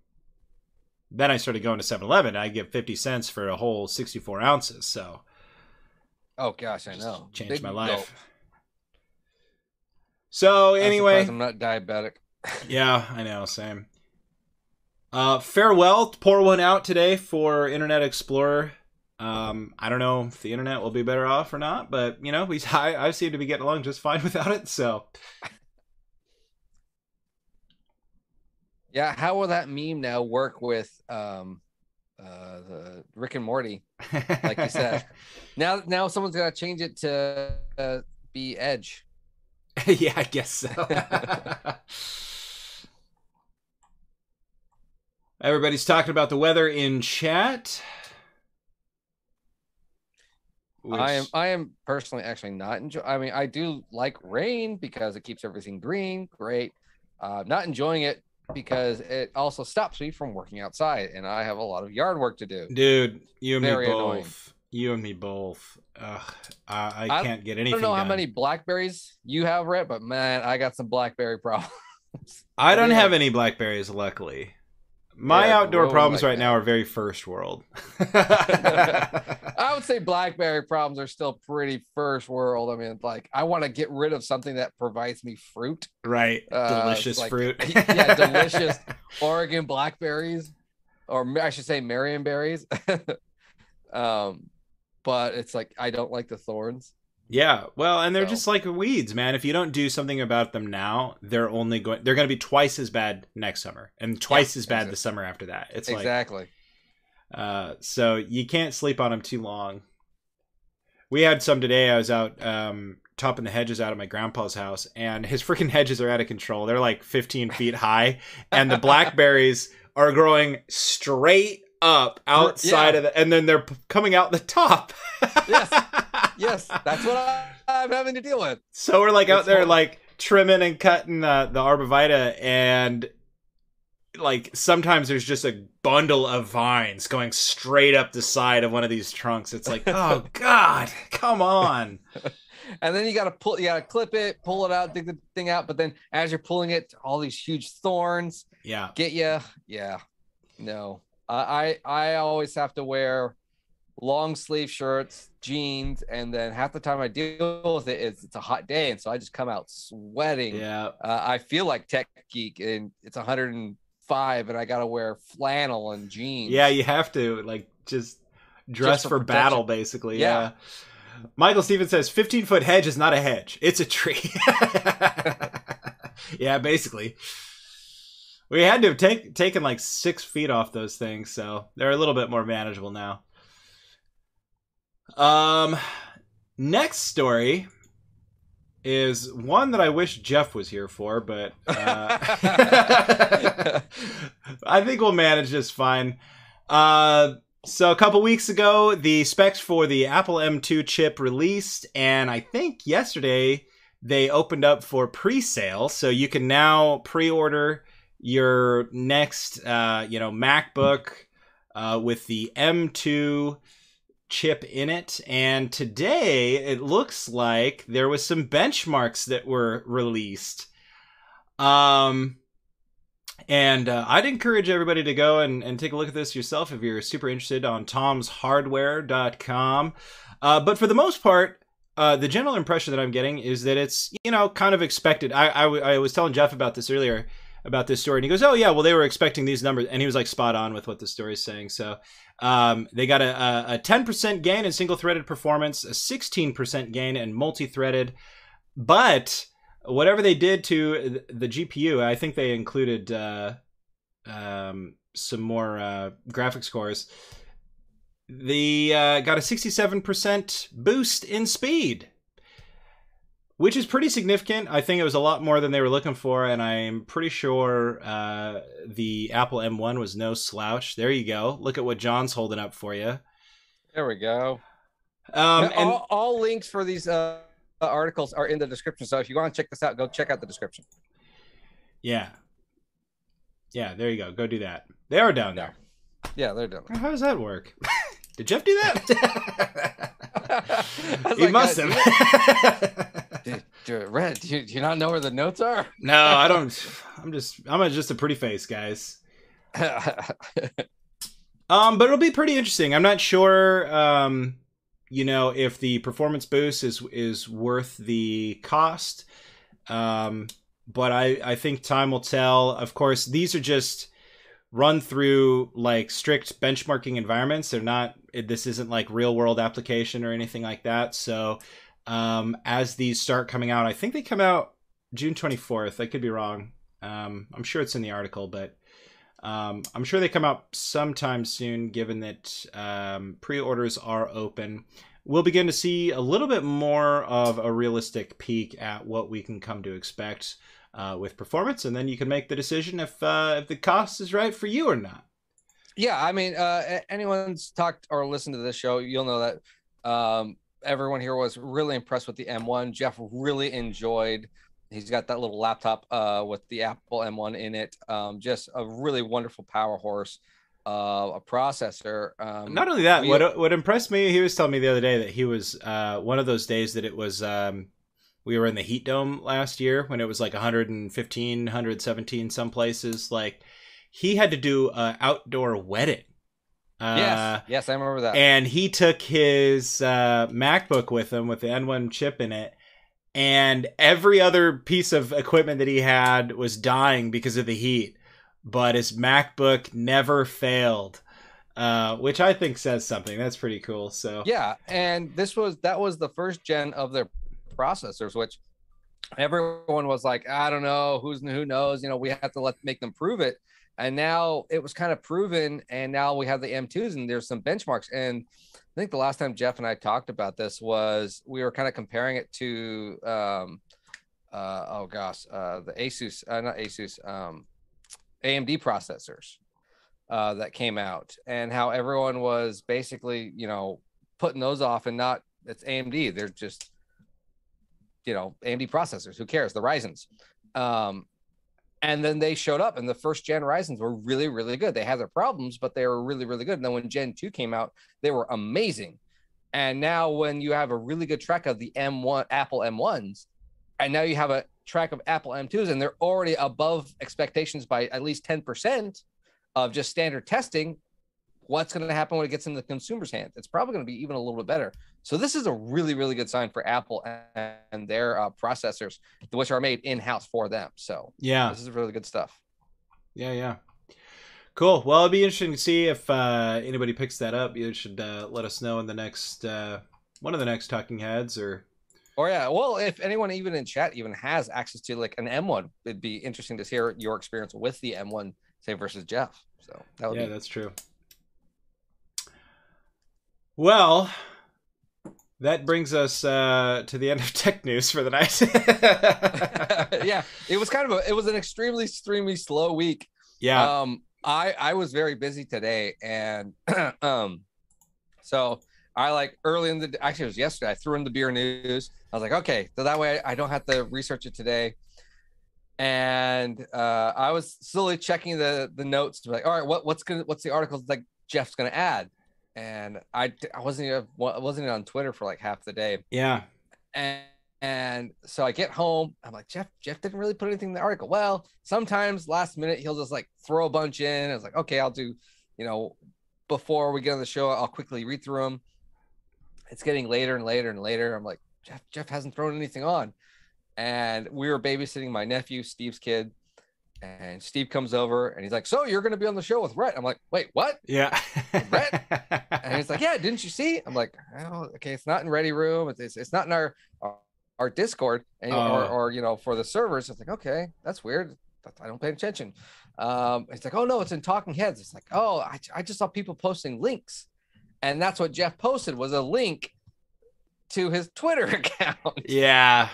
Speaker 3: then I started going to 7-Eleven. I get fifty cents for a whole sixty-four ounces, so
Speaker 1: oh gosh, I know.
Speaker 3: changed
Speaker 1: Big
Speaker 3: my
Speaker 1: gulp.
Speaker 3: life. So anyway,
Speaker 1: I'm not diabetic.
Speaker 3: yeah, I know, same. Uh, farewell. Pour one out today for Internet Explorer. Um, I don't know if the internet will be better off or not, but you know, we I, I seem to be getting along just fine without it. So
Speaker 1: Yeah, how will that meme now work with um uh the Rick and Morty? Like you said. Now now someone's gonna change it to uh, be Edge.
Speaker 3: yeah, I guess so. Everybody's talking about the weather in chat.
Speaker 1: I am I am personally actually not enjoy. I mean, I do like rain because it keeps everything green. Great. Uh, not enjoying it because it also stops me from working outside, and I have a lot of yard work to do.
Speaker 3: dude. You and
Speaker 1: Very
Speaker 3: me both.
Speaker 1: annoying.
Speaker 3: You and me both. Ugh, I, I
Speaker 1: I-
Speaker 3: can't get
Speaker 1: I
Speaker 3: anything.
Speaker 1: don't know how many blackberries you have, Rhett, but man, I got some blackberry problems.
Speaker 3: I don't have any blackberries, luckily. My
Speaker 1: Yeah,
Speaker 3: outdoor problems
Speaker 1: like
Speaker 3: right
Speaker 1: that.
Speaker 3: now are very first world.
Speaker 1: I would say blackberry problems are still pretty first world. I mean, like I want to get rid of something that provides me fruit.
Speaker 3: right.
Speaker 1: Uh,
Speaker 3: delicious
Speaker 1: like-
Speaker 3: fruit.
Speaker 1: yeah, delicious. Oregon blackberries, or I should say Marion berries. um, but it's like I don't like the thorns.
Speaker 3: Yeah, well, and they're
Speaker 1: So-
Speaker 3: just like weeds, man. If you don't do something about them now, they're only going they're going to be twice as bad next summer and twice as bad
Speaker 1: exactly.
Speaker 3: the summer after that. It's
Speaker 1: exactly.
Speaker 3: like uh so you can't sleep on them too long. we had some today. I was out um, topping the hedges out at my grandpa's house, and his freaking hedges are out of control. They're like 15 feet high, and the blackberries are growing straight up outside
Speaker 1: Yeah.
Speaker 3: of the, and then they're p- coming out the top.
Speaker 1: Yes. yes, that's what I, I'm having to deal with.
Speaker 3: So we're like out
Speaker 1: It's
Speaker 3: there,
Speaker 1: horrible.
Speaker 3: like trimming and cutting uh, the arborvitae, and like sometimes there's just a bundle of vines going straight up the side of one of these trunks. It's like, oh god, come on.
Speaker 1: And then you got to pull, you got to clip it, pull it out, dig the thing out. But then as you're pulling it, all these huge thorns
Speaker 3: Yeah,
Speaker 1: get you. Yeah, no. I I always have to wear long sleeve shirts, jeans, and then half the time I deal with it is it's a hot day, and so I just come out sweating.
Speaker 3: yeah.
Speaker 1: Uh, I feel like tech geek, and it's 105, and I got to wear flannel and jeans.
Speaker 3: Yeah, you have to like just dress
Speaker 1: for
Speaker 3: for, battle, basically.
Speaker 1: Yeah.
Speaker 3: Yeah. Michael Stevens says 15 foot hedge is not a hedge; it's a tree. yeah, basically. We had to have take, taken like six feet off those things, so they're a little bit more manageable now. Um, next story is one that I wish Jeff was here for, but uh, I think we'll manage just fine. Uh, so a couple weeks ago, the specs for the Apple M2 chip released, and I think yesterday they opened up for pre-sale, so you can now pre-order your next, uh, you know, MacBook uh, with the M2 chip in it. And today it looks like there was some benchmarks that were released. Um, and uh, I'd encourage everybody to go and, and take a look at this yourself if you're super interested on tomshardware.com. Uh, but for the most part, uh, the general impression that I'm getting is that it's, you know, kind of expected. I, I, w- I was telling Jeff about this earlier, about this story, and he goes, Oh, yeah, well, they were expecting these numbers. And he was like spot on with what the story is saying. So um, they got a, a, a 10% gain in single threaded performance, a 16% gain in multi threaded. But whatever they did to the GPU, I think they included uh, um, some more uh, graphics cores. They uh, got a 67% boost in speed, which is pretty significant. I think it was a lot more than they were looking for, and I'm pretty sure uh, the Apple M1 was no slouch. There you go. Look at what John's holding up for you.
Speaker 1: There we go.
Speaker 3: Um,
Speaker 1: Now,
Speaker 3: and
Speaker 1: all, all links for these uh, articles are in the description. So if you want to check this out, go check out the description.
Speaker 3: yeah, yeah, there you go. Go do that. They are down there.
Speaker 1: Yeah, they're done.
Speaker 3: How does that work? Did Jeff do that? He
Speaker 1: like,
Speaker 3: must have.
Speaker 1: Red, do you, do you not know where the notes are?
Speaker 3: no, I don't. I'm just. I'm a, just a pretty face, guys. Um, but it'll be pretty interesting. I'm not sure. Um, you know, if the performance boost is is worth the cost. Um, but I I think time will tell. Of course, these are just run through like strict benchmarking environments. They're not. This isn't like real world application or anything like that. So, um, as these start coming out, I think they come out June 24th. I could be wrong. Um, I'm sure it's in the article, but um, I'm sure they come out sometime soon, given that um, pre orders are open. We'll begin to see a little bit more of a realistic peek at what we can come to expect uh, with performance, and then you can make the decision if uh, if the cost is right for you or not.
Speaker 1: yeah, I mean, uh, anyone's talked or listened to this show, you'll know that um, everyone here was really impressed with the M1. Jeff really enjoyed. He's got that little laptop uh, with the Apple M1 in it. Um, just a really wonderful power horse, uh, a processor. Um,
Speaker 3: Not only that,
Speaker 1: we-
Speaker 3: what what impressed me, he was telling me the other day that he was uh, one of those days that it was um, we were in the heat dome last year when it was like 115, 117 some places. Like he had to do an outdoor wedding. Uh,
Speaker 1: yes, yes, I remember that.
Speaker 3: and he took his uh, MacBook with him with the M1 chip in it, and every other piece of equipment that he had was dying because of the heat, but his MacBook never failed, uh, which I think says something. That's pretty cool. So
Speaker 1: yeah and this was that was the first gen of their processors which everyone was like i don't know who's who knows you know we have to let make them prove it and now it was kind of proven and now we have the m2s and there's some benchmarks. And i think the last time jeff and i talked about this was we were kind of comparing it to um uh oh gosh uh the asus uh, not asus um amd processors uh that came out and how everyone was basically you know putting those off and not it's amd they're just you know amd processors who cares? The ryzens. Um and then they showed up and the first gen Ryzens were really, really good. They had their problems, but they were really, really good. And then when Gen 2 came out, they were amazing. And now when you have a really good track of the M1 Apple M1s, and now you have a track of Apple M2s, and they're already above expectations by at least 10% of just standard testing, what's going to happen when it gets in the consumer's hands? It's probably going to be even a little bit better. So this is a really, really good sign for Apple and their uh, processors, which are made in house for them. So
Speaker 3: yeah,
Speaker 1: this is really good stuff.
Speaker 3: Yeah, yeah. Cool. Well, it'll be interesting to see if uh, anybody picks that up. You should uh, let us know in the next uh, one of the next talking heads or.
Speaker 1: Or yeah, well, if anyone even in chat even has access to like an M1, it'd be interesting to hear your experience with the M1, say versus Jeff. So
Speaker 3: that would yeah, be... that's true. Well, that brings us uh, to the end of tech news for the night.
Speaker 1: yeah, it was kind of a, it was an extremely extremely slow week.
Speaker 3: Yeah.
Speaker 1: Um, I I was very busy today, and um, so I like early in the actually it was yesterday. I threw in the beer news. I was like, okay, so that way I don't have to research it today. And uh, I was slowly checking the the notes to be like, all right, what what's gonna what's the articles like Jeff's gonna add? And I I wasn't even wasn't on Twitter for like half the day.
Speaker 3: Yeah.
Speaker 1: And and so I get home, I'm like, Jeff, Jeff didn't really put anything in the article. Well, sometimes last minute he'll just like throw a bunch in. I was like, okay, I'll do, you know, before we get on the show, I'll quickly read through them. It's getting later and later and later. I'm like, Jeff, Jeff hasn't thrown anything on. And we were babysitting my nephew, Steve's kid, and Steve comes over and he's like, "So you're going to be on the show with Rhett?" I'm like, "Wait, what?"
Speaker 3: Yeah,
Speaker 1: Rhett. and he's like, "Yeah, didn't you see?" I'm like, oh, "Okay, it's not in Ready Room. It's it's, it's not in our, our, our Discord, and, or, or you know for the servers." It's like, "Okay, that's weird. I don't pay attention." Um, it's like, "Oh no, it's in Talking Heads." It's like, "Oh, I I just saw people posting links, and that's what Jeff posted was a link to his Twitter account."
Speaker 3: Yeah.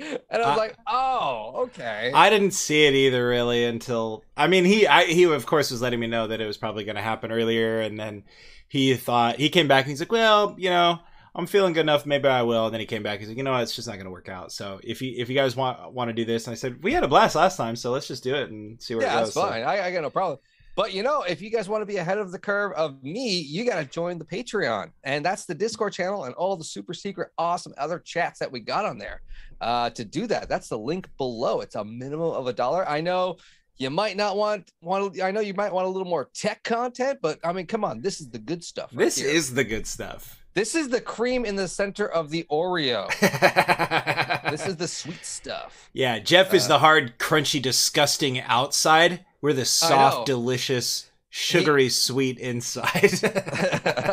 Speaker 1: and I was like, "Oh, okay."
Speaker 3: I didn't see it either, really, until I mean, he I, he of course was letting me know that it was probably going to happen earlier, and then he thought he came back and he's like, "Well, you know, I'm feeling good enough. Maybe I will." And then he came back. And he's like, "You know, what? it's just not going to work out. So if you if you guys want want to do this," and I said, "We had a blast last time, so let's just do it and see where
Speaker 1: yeah,
Speaker 3: it goes."
Speaker 1: Yeah, that's fine. So. I, I got no problem. But you know, if you guys want to be ahead of the curve of me, you got to join the Patreon, and that's the Discord channel and all the super secret, awesome other chats that we got on there. Uh, to do that, that's the link below. It's a minimum of a dollar. I know you might not want want. I know you might want a little more tech content, but I mean, come on, this is the good stuff.
Speaker 3: Right this here. is the good stuff.
Speaker 1: This is the cream in the center of the Oreo. this is the sweet stuff.
Speaker 3: Yeah, Jeff is uh, the hard, crunchy, disgusting outside. We're the soft, delicious, sugary, he, sweet inside.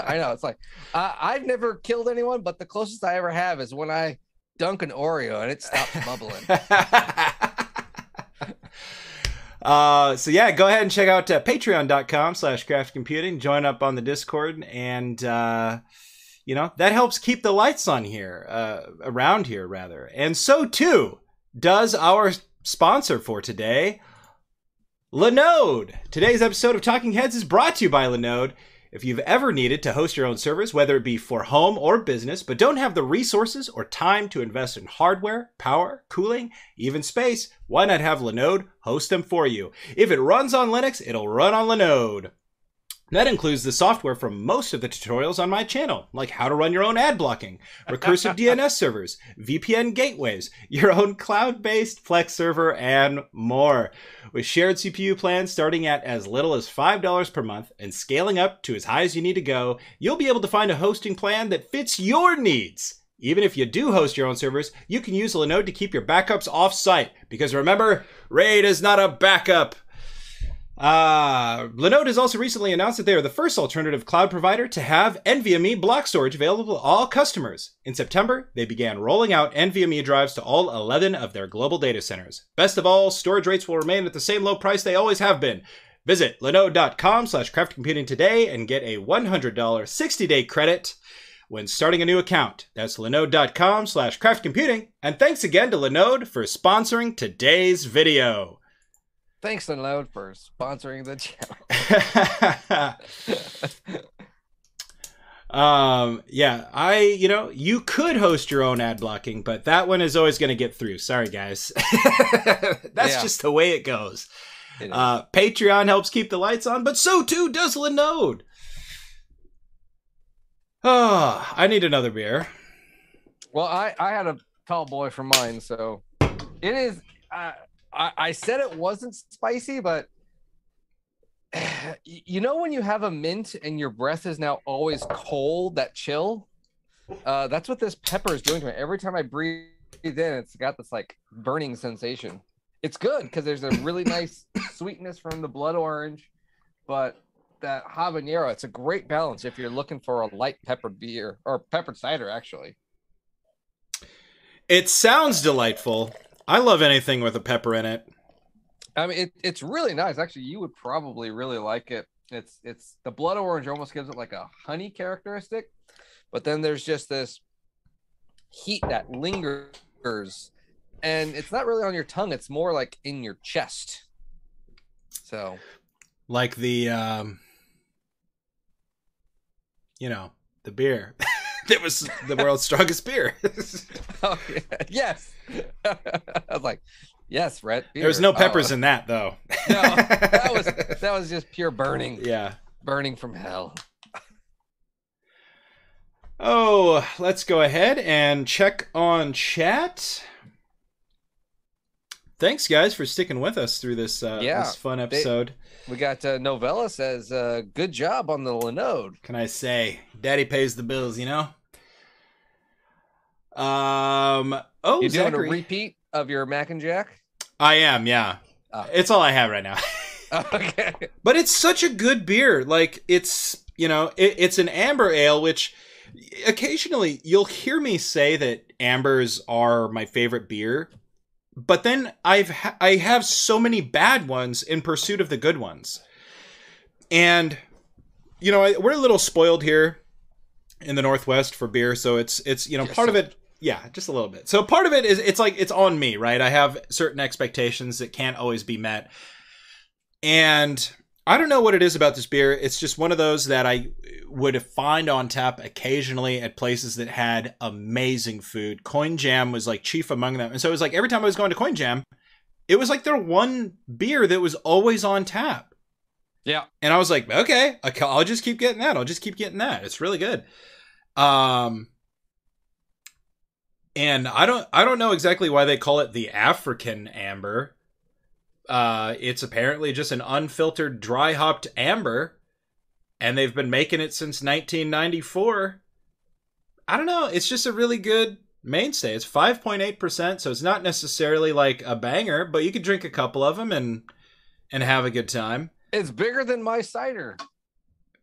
Speaker 1: I know. It's like uh, I've never killed anyone, but the closest I ever have is when I dunk an Oreo and it stops bubbling.
Speaker 3: Uh, so yeah, go ahead and check out uh, patreon.com slash craft computing. Join up on the Discord and, uh, you know, that helps keep the lights on here, uh, around here rather. And so too does our sponsor for today, Linode. Today's episode of Talking Heads is brought to you by Linode. If you've ever needed to host your own servers, whether it be for home or business, but don't have the resources or time to invest in hardware, power, cooling, even space, why not have Linode host them for you? If it runs on Linux, it'll run on Linode. That includes the software from most of the tutorials on my channel, like how to run your own ad blocking, recursive DNS servers, VPN gateways, your own cloud-based Plex server, and more. With shared CPU plans starting at as little as $5 per month and scaling up to as high as you need to go, you'll be able to find a hosting plan that fits your needs. Even if you do host your own servers, you can use Linode to keep your backups off-site, because remember, RAID is not a backup. Uh, Linode has also recently announced that they are the first alternative cloud provider to have NVMe block storage available to all customers. In September, they began rolling out NVMe drives to all 11 of their global data centers. Best of all, storage rates will remain at the same low price they always have been. Visit linode.com slash craftcomputing today and get a $100 60-day credit when starting a new account. That's linode.com slash craftcomputing. And thanks again to Linode for sponsoring today's video.
Speaker 1: Thanks, Linode, for sponsoring the channel.
Speaker 3: um, yeah, I, you know, you could host your own ad blocking, but that one is always going to get through. Sorry, guys. That's
Speaker 1: Yeah.
Speaker 3: just the way it goes.
Speaker 1: It.
Speaker 3: Uh, Patreon helps keep the lights on, but so too does Linode. Oh, I need another beer.
Speaker 1: Well, I I had a tall boy for mine, so it is. Uh, I I said it wasn't spicy, but you know when you have a mint and your breath is now always cold, that chill. Uh, that's what this pepper is doing to me. Every time I breathe in, it's got this like burning sensation. It's good because there's a really nice sweetness from the blood orange, but that habanero, it's a great balance if you're looking for a light peppered beer or peppered cider, actually.
Speaker 3: It sounds delightful. I love anything with a pepper in it.
Speaker 1: I mean, it, it's really nice. Actually, you would probably really like it. It's it's the blood orange almost gives it like a honey characteristic, but then there's just this heat that lingers, and it's not really on your tongue. It's more like in your chest. So
Speaker 3: Like the, um, you know, the beer that was the world's strongest beer.
Speaker 1: oh, yeah. yes, I was like, yes, Rhett.
Speaker 3: there was no peppers
Speaker 1: Oh,
Speaker 3: in that, though.
Speaker 1: No, that was that was just pure burning,
Speaker 3: yeah.
Speaker 1: burning from hell.
Speaker 3: Oh, let's go ahead and check on chat. Thanks, guys, for sticking with us through this uh,
Speaker 1: Yeah,
Speaker 3: this fun episode.
Speaker 1: We got uh, Novella says, uh, "Good job on the Linode."
Speaker 3: Can I say, Daddy pays the bills, you know? Um. Oh,
Speaker 1: You doing
Speaker 3: Zachary.
Speaker 1: a repeat of your Mac and Jack?
Speaker 3: I am. Yeah,
Speaker 1: Oh.
Speaker 3: it's all I have right now.
Speaker 1: Okay.
Speaker 3: but it's such a good beer. Like it's you know it, it's an amber ale, which occasionally you'll hear me say that ambers are my favorite beer. But then I've ha- I have so many bad ones in pursuit of the good ones, and you know I, we're a little spoiled here in the Northwest for beer, so it's it's you know
Speaker 1: Yes,
Speaker 3: part of it yeah just a little bit. So part of it is it's like it's on me right? I have certain expectations that can't always be met. And i don't know what it is about this beer it's just one of those that i would find on tap occasionally at places that had amazing food coin jam was like chief among them and so it was like every time i was going to coin jam it was like their one beer that was always on tap
Speaker 1: Yeah.
Speaker 3: and I was like, okay, I'll just keep getting that. I'll just keep getting that. It's really good. Um, and I don't, I don't know exactly why they call it the African amber. Uh, it's apparently just an unfiltered, dry hopped amber, and they've been making it since 1994. I don't know. It's just a really good mainstay. It's 5.8%, so it's not necessarily like a banger, but you could drink a couple of them and and have a good time.
Speaker 1: It's bigger than my cider.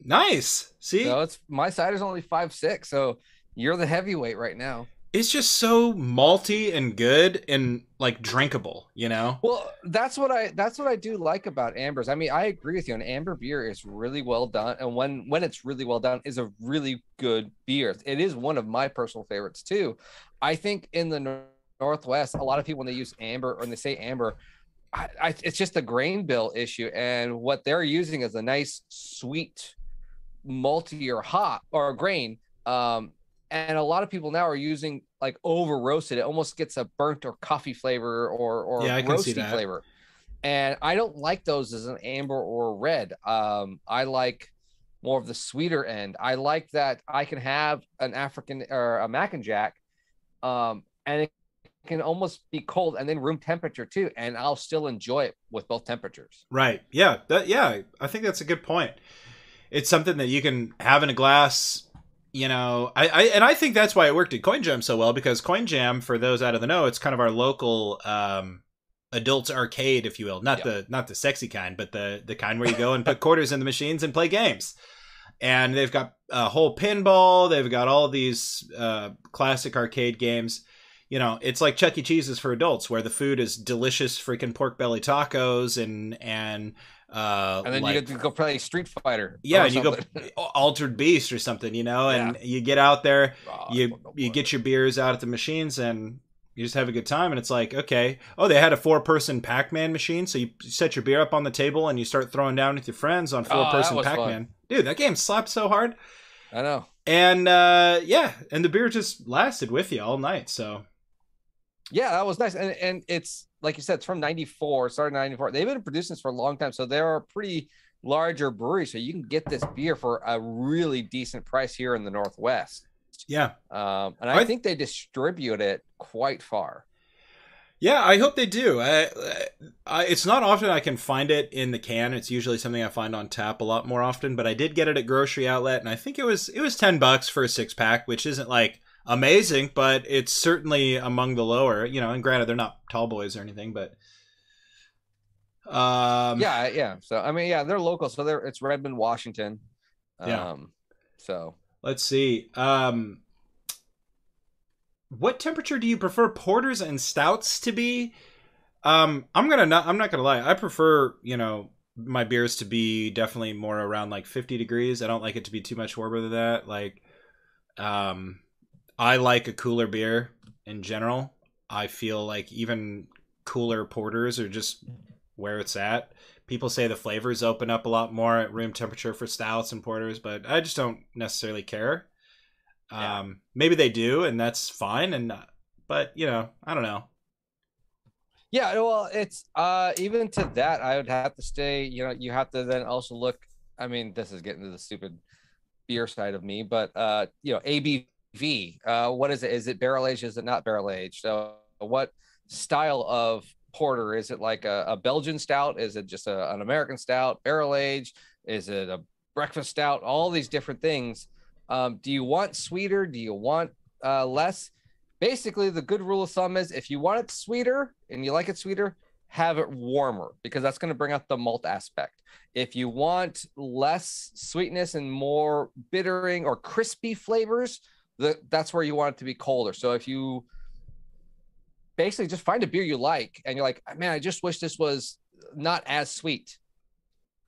Speaker 3: Nice. See,
Speaker 1: So it's my cider's only five six. So you're the heavyweight right now.
Speaker 3: It's just so malty and good and like drinkable, you know?
Speaker 1: Well, that's what I that's what I do like about ambers. I mean, I agree with you. An amber beer is really well done, and when when it's really well done, is a really good beer. It is one of my personal favorites too. I think in the Northwest, a lot of people when they use amber or when they say amber, I, I, it's just a grain bill issue, and what they're using is a nice sweet malty or hop or grain. Um, and a lot of people now are using like over roasted. It almost gets a burnt or coffee flavor or or
Speaker 3: Yeah, I can see
Speaker 1: roasty
Speaker 3: that.
Speaker 1: flavor. And I don't like those as an amber or red. Um, I like more of the sweeter end. I like that I can have an African or a Mac and Jack, um, and it can almost be cold and then room temperature too, and I'll still enjoy it with both temperatures.
Speaker 3: Right. Yeah. That yeah, I think that's a good point. It's something that you can have in a glass, you know. I, I and I think that's why it worked at Coin Jam so well because Coin Jam, for those out of the know, it's kind of our local um adults arcade, if you will. Not
Speaker 1: Yeah.
Speaker 3: the not the sexy kind, but the the kind where you go and put quarters in the machines and play games. And they've got a whole pinball. They've got all these uh, classic arcade games. You know, it's like Chuck E. Cheese's for adults, where the food is delicious, freaking pork belly tacos and and uh,
Speaker 1: And then
Speaker 3: like-
Speaker 1: you get to go play Street Fighter.
Speaker 3: yeah, and you go. Altered Beast or something, you know, and you get out there,
Speaker 1: Oh,
Speaker 3: you you get your beers out at the machines and you just have a good time and it's like okay oh they had a four person pac-man machine so you set your beer up on the table and you start throwing down with your friends on four person
Speaker 1: was
Speaker 3: pac-man dude that game slapped so hard
Speaker 1: I know.
Speaker 3: and uh yeah and the beer just lasted with you all night so
Speaker 1: Yeah, that was nice. And and it's like you said, it's from 94, started in 94. They've been producing this for a long time. So they're a pretty larger brewery. So you can get this beer for a really decent price here in the Northwest.
Speaker 3: yeah
Speaker 1: Um, and I,
Speaker 3: I-
Speaker 1: think they distribute it quite far.
Speaker 3: yeah i hope they do I, I it's not often i can find it in the can it's usually something i find on tap a lot more often but i did get it at grocery outlet and i think it was it was 10 bucks for a six pack which isn't like amazing but it's certainly among the lower you know and granted they're not tall boys or anything but um
Speaker 1: yeah, yeah. So I mean, yeah, they're local. So they're it's Redmond, Washington.
Speaker 3: Yeah.
Speaker 1: Um, so
Speaker 3: let's see um what temperature do you prefer porters and stouts to be um i'm gonna not i'm not gonna lie i prefer you know my beers to be definitely more around like 50 degrees i don't like it to be too much warmer than that like um i like a cooler beer in general i feel like even cooler porters are just where it's at people say the flavors open up a lot more at room temperature for stouts and porters but i just don't necessarily care
Speaker 1: Yeah.
Speaker 3: um maybe they do and that's fine and but you know i don't know
Speaker 1: yeah, well, it's uh even to that, I would have to stay. You know, you have to then also look. I mean, this is getting to the stupid beer side of me, but uh, you know, ABV. Uh, what is it? Is it barrel aged? Is it not barrel aged? So, what style of porter is it? Like a, a Belgian stout? Is it just a, an American stout? Barrel aged? Is it a breakfast stout? All these different things. Um, do you want sweeter? Do you want uh, less? Basically, the good rule of thumb is if you want it sweeter and you like it sweeter, have it warmer because that's going to bring out the malt aspect. If you want less sweetness and more bittering or crispy flavors, the, that's where you want it to be colder. So if you basically just find a beer you like and you're like, ah, man, I just wish this was not as sweet,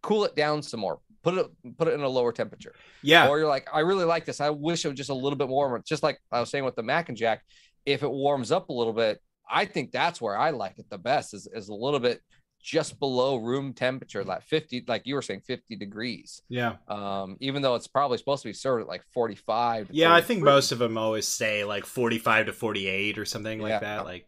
Speaker 1: cool it down some more. Put it put it in a lower temperature.
Speaker 3: yeah
Speaker 1: Or you're like, I really like this. I wish it was just a little bit warmer. Just like I was saying with the Mac and Jack, if it warms up a little bit, I think that's where I like it the best is, is a little bit just below room temperature, like 50, like you were saying, 50 degrees.
Speaker 3: yeah
Speaker 1: Um, even though it's probably supposed to be served at like 45. to
Speaker 3: yeah i think most of them always say like 45 to 48 or something like
Speaker 1: Yeah.
Speaker 3: that like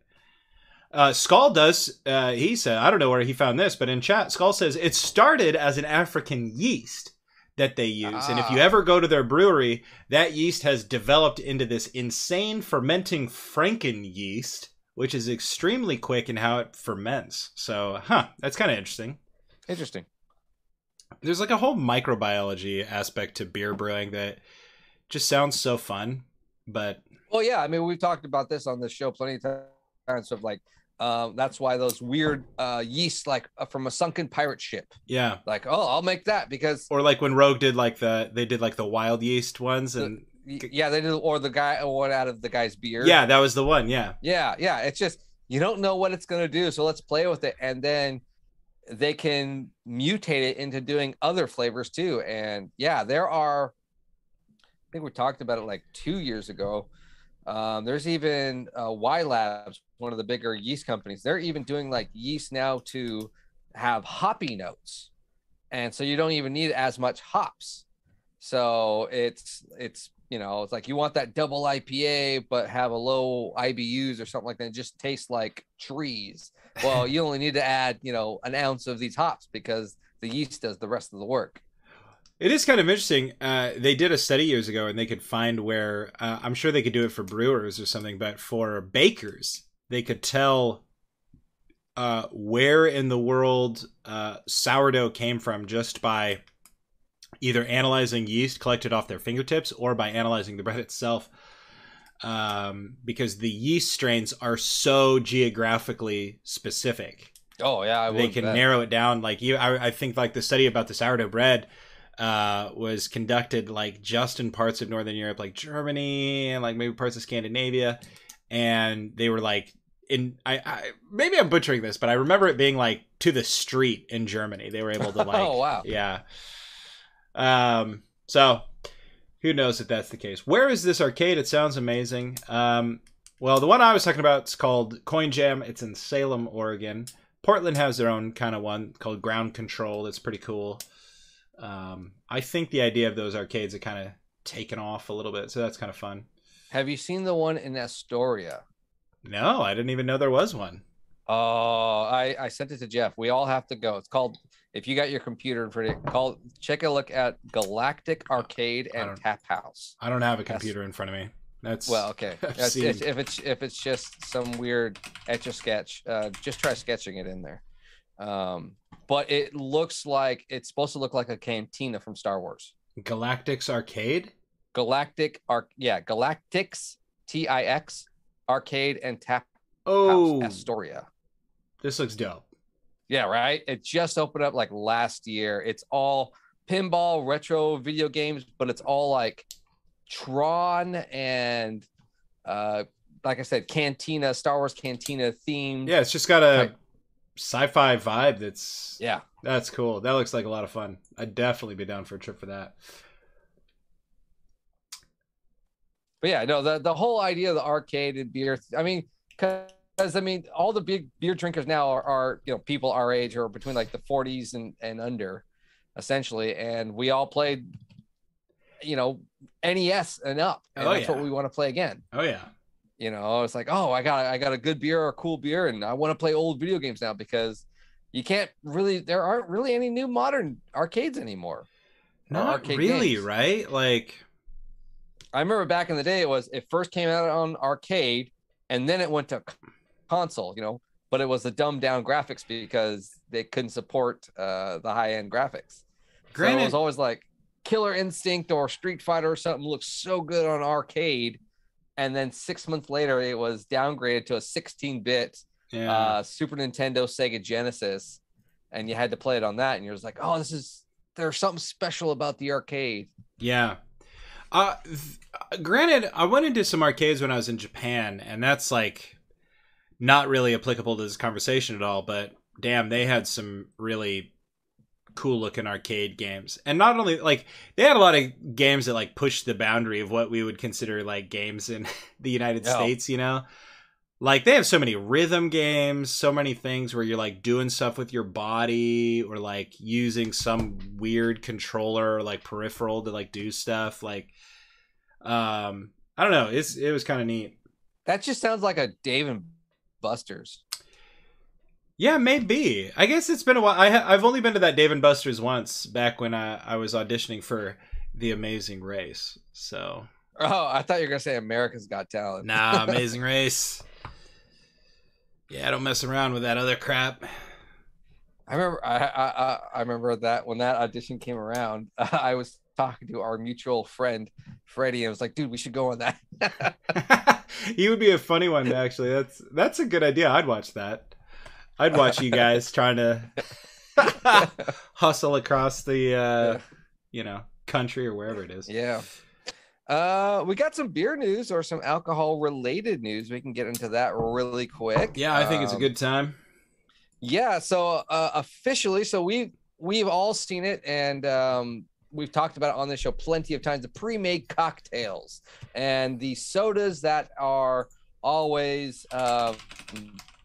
Speaker 3: uh, Skull does. Uh, he said, I don't know where he found this, but in chat, Skull says it started as an African yeast that they use, and if you
Speaker 1: Ah.
Speaker 3: ever go to their brewery, that yeast has developed into this insane fermenting Franken yeast, which is extremely quick in how it ferments. So, huh, that's kind of interesting.
Speaker 1: Interesting.
Speaker 3: There's like a whole microbiology aspect to beer brewing that just sounds so fun, but
Speaker 1: Well, yeah. I mean, we've talked about this on the show plenty of times of like, um, that's why those weird uh, yeast, like uh, from a sunken pirate ship,
Speaker 3: yeah.
Speaker 1: like, oh, I'll make that because
Speaker 3: Or like when Rogue did like the they did like the wild yeast ones and
Speaker 1: Yeah, they did, or the guy, or what out of the guy's beer.
Speaker 3: yeah, that was the one. Yeah.
Speaker 1: yeah, yeah. It's just you don't know what it's gonna do, so let's play with it, and then they can mutate it into doing other flavors too. And yeah, there are. I think we talked about it like two years ago. Um, there's even uh, Y Labs, one of the bigger yeast companies. They're even doing like yeast now to have hoppy notes, and so you don't even need as much hops. So it's it's you know it's like you want that double IPA but have a low IBUs or something like that. It just tastes like trees. Well, you only need to add you know an ounce of these hops because the yeast does the rest of the work.
Speaker 3: It is kind of interesting. Uh, they did a study years ago, and they could find where uh, I'm sure they could do it for brewers or something, but for bakers, they could tell uh, where in the world uh, sourdough came from just by either analyzing yeast collected off their fingertips or by analyzing the bread itself. Um, because the yeast strains are so geographically specific
Speaker 1: Oh yeah, I
Speaker 3: they can
Speaker 1: bet.
Speaker 3: narrow it down like you I, I think like the study about the sourdough bread uh was conducted like just in parts of northern europe like germany and like maybe parts of scandinavia and they were like in I, I maybe I'm butchering this, but I remember it being like to the street in Germany. They were able to like
Speaker 1: oh wow.
Speaker 3: yeah. Um so who knows if that's the case. Where is this arcade? It sounds amazing. Um well, the one I was talking about is called Coin Jam. It's in Salem, Oregon. Portland has their own kind of one called Ground Control. That's pretty cool. Um, I think the idea of those arcades are kind of taken off a little bit, so that's kind of fun.
Speaker 1: Have you seen the one in Astoria?
Speaker 3: No, I didn't even know there was one.
Speaker 1: Oh, I, I sent it to Jeff. We all have to go. It's called if you got your computer in front of you, call check a look at Galactic Arcade and Tap House.
Speaker 3: I don't have a
Speaker 1: That's-
Speaker 3: computer in front of me. That's
Speaker 1: Well, okay. That's- if, if it's if it's just some weird etch a sketch, uh, just try sketching it in there. Um, but it looks like it's supposed to look like a cantina from Star Wars.
Speaker 3: Galactic's Arcade.
Speaker 1: Galactic Arc, yeah, Galactics T I X Arcade and Tap
Speaker 3: Oh,
Speaker 1: House Astoria.
Speaker 3: this looks dope.
Speaker 1: Yeah, right. It just opened up like last year. It's all pinball retro video games, but it's all like Tron and uh like I said, Cantina, Star Wars Cantina themed.
Speaker 3: Yeah, it's just got a
Speaker 1: Type.
Speaker 3: sci-fi vibe. That's
Speaker 1: Yeah.
Speaker 3: that's cool. That looks like a lot of fun. I'd definitely be down for a trip for that.
Speaker 1: But yeah, no, the the whole idea of the arcade and beer. I mean, because I mean, all the big beer drinkers now are, are you know people our age or between like the 40s and and under, essentially, and we all played, you know, NES and up, and
Speaker 3: Oh,
Speaker 1: that's what we want to play again.
Speaker 3: Oh yeah.
Speaker 1: You know, it's like, oh, I got I got a good beer or a cool beer, and I want to play old video games now because you can't really. There aren't really any new modern arcades anymore. or
Speaker 3: Not
Speaker 1: arcade
Speaker 3: really,
Speaker 1: games.
Speaker 3: right? Like
Speaker 1: I remember back in the day, it was it first came out on arcade, and then it went to console. You know, but it was the dumbed down graphics because they couldn't support uh, the high end graphics. so it was always like Killer Instinct or Street Fighter or something looks so good on arcade, and then six months later, it was downgraded to a 16 bit
Speaker 3: yeah.
Speaker 1: uh, Super Nintendo, Sega Genesis, and you had to play it on that, and you're just like, oh, this is there's something special about the arcade.
Speaker 3: Yeah. Uh, th- granted, I went into some arcades when I was in Japan, and that's like not really applicable to this conversation at all. But damn, they had some really cool looking arcade games, and not only like they had a lot of games that like pushed the boundary of what we would consider like games in the United
Speaker 1: Yeah.
Speaker 3: States. You know, like they have so many rhythm games, so many things where you're like doing stuff with your body or like using some weird controller or like peripheral to like do stuff. Like, um, I don't know. It's it was kind of neat.
Speaker 1: That just sounds like a Dave and Buster's.
Speaker 3: Yeah, maybe. I guess it's been a while. I ha- I've only been to that Dave and Buster's once back when I, I was auditioning for The Amazing Race. So
Speaker 1: Oh, I thought you were gonna say America's Got Talent.
Speaker 3: nah, Amazing Race. Yeah, I don't mess around with that other crap.
Speaker 1: I remember. I, I I I remember that when that audition came around, I was talking to our mutual friend Freddie, and I was like, "Dude, we should go on that."
Speaker 3: he would be a funny one actually. That's that's a good idea. I'd watch that. I'd watch you guys trying to hustle across the uh, you know country or wherever it is.
Speaker 1: yeah. Uh, we got some beer news or some alcohol related news. We can get into that really quick.
Speaker 3: Yeah, I think it's a
Speaker 1: Um,
Speaker 3: good time.
Speaker 1: Yeah, so uh, officially, so we we've all seen it, and um, we've talked about it on this show plenty of times. The pre-made cocktails and the sodas that are always uh,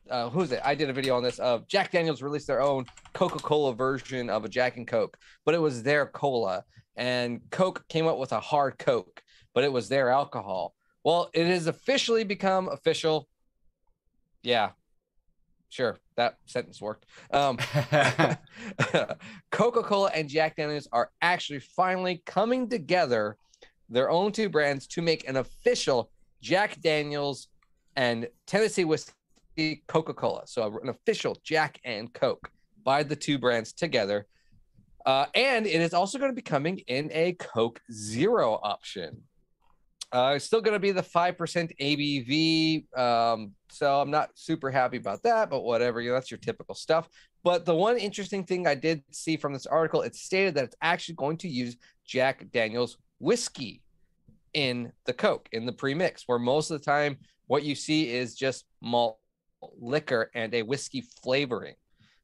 Speaker 1: uh, who's it? I did a video on this. Of Jack Daniels released their own Coca-Cola version of a Jack and Coke, but it was their cola, and Coke came up with a hard Coke, but it was their alcohol. Well, it has officially become official. Yeah, sure, that sentence worked. Um, Coca Cola and Jack Daniels are actually finally coming together, their own two brands, to make an official Jack Daniels and Tennessee Whiskey Coca Cola. So, an official Jack and Coke by the two brands together. Uh, and it is also going to be coming in a Coke Zero option. Uh, it's still going to be the 5% ABV. Um, so I'm not super happy about that, but whatever. You know, that's your typical stuff. But the one interesting thing I did see from this article, it stated that it's actually going to use Jack Daniels whiskey in the Coke, in the pre-mix, where most of the time what you see is just malt liquor and a whiskey flavoring.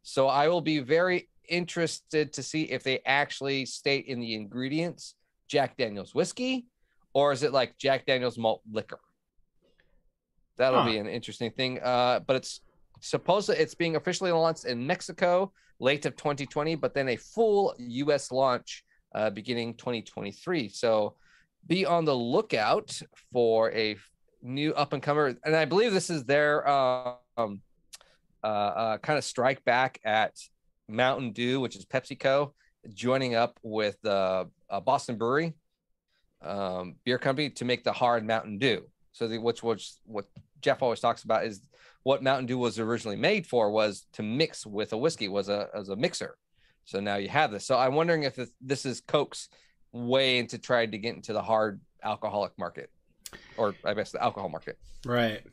Speaker 1: So I will be very interested to see if they actually state in the ingredients Jack Daniels whiskey or is it like Jack Daniels malt liquor? That'll
Speaker 3: Huh.
Speaker 1: be an interesting thing. Uh, but it's supposed to, it's being officially launched in Mexico late of 2020, but then a full US launch uh, beginning 2023. So be on the lookout for a new up and comer. And I believe this is their um, uh, uh, kind of strike back at Mountain Dew, which is PepsiCo, joining up with the uh, Boston Brewery um, beer company to make the hard Mountain Dew. So the which was what Jeff always talks about is what Mountain Dew was originally made for was to mix with a whiskey was a as a mixer. So now you have this. So I'm wondering if this, is Coke's way into trying to get into the hard alcoholic market, or I guess the alcohol market.
Speaker 3: Right.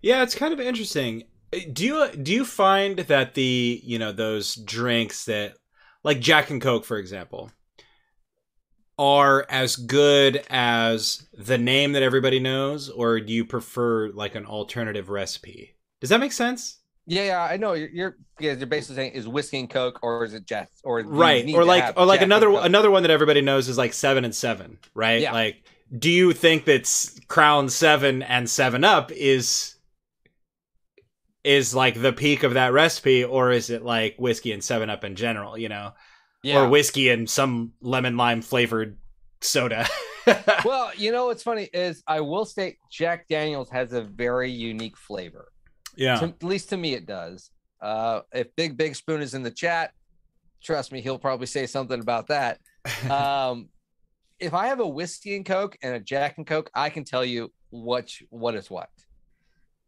Speaker 3: Yeah, it's kind of interesting. Do you do you find that the you know those drinks that like Jack and Coke, for example, are as good as the name that everybody knows, or do you prefer like an alternative recipe? Does that make sense?
Speaker 1: Yeah, yeah, I know. You're, you're yeah, you're basically saying is whiskey and Coke, or is it Jack, or
Speaker 3: right or like or like
Speaker 1: Jack
Speaker 3: another another one that everybody knows is like seven and seven right
Speaker 1: Yeah.
Speaker 3: like do you think that crown seven and seven up is is like the peak of that recipe or is it like whiskey and seven up in general you know
Speaker 1: yeah.
Speaker 3: or whiskey and some lemon lime flavored soda
Speaker 1: well, you know what's funny is I will state Jack Daniels has a very unique flavor.
Speaker 3: yeah
Speaker 1: To, at least to me, it does. Uh, if Big Big Spoon is in the chat, trust me, he'll probably say something about that. Um, if I have a whiskey and Coke and a Jack and Coke, I can tell you what what is what.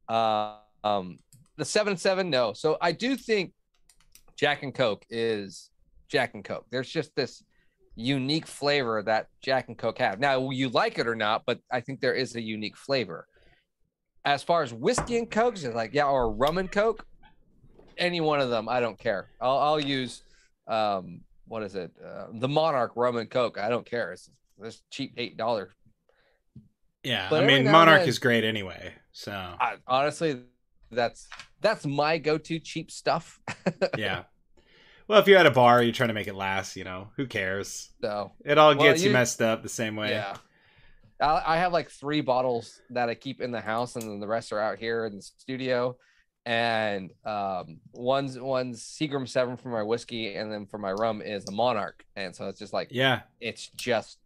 Speaker 1: Uh, um, the seven seven, no. So I do think Jack and Coke is Jack and Coke. There's just this unique flavor that Jack and Coke have. Now, you like it or not, but I think there is a unique flavor. As far as whiskey and Cokes, it's like, yeah, or rum and Coke, any one of them, I don't care. I'll, I'll use, um, what is it? Uh, the Monarch rum and Coke. I don't care. It's this cheap $8.
Speaker 3: yeah
Speaker 1: but
Speaker 3: i mean monarch
Speaker 1: then-
Speaker 3: is great anyway so
Speaker 1: I, honestly, that's that's my go-to cheap stuff.
Speaker 3: yeah well if you're at a bar you're trying to make it last you know who cares
Speaker 1: so
Speaker 3: it all
Speaker 1: Well,
Speaker 3: gets you
Speaker 1: you-
Speaker 3: messed up the same way
Speaker 1: Yeah. I, I have like three bottles that I keep in the house, and then the rest are out here in the studio. And um, one's one's Seagram Seven for my whiskey, and then for my rum is a Monarch. And so it's just like
Speaker 3: yeah
Speaker 1: it's just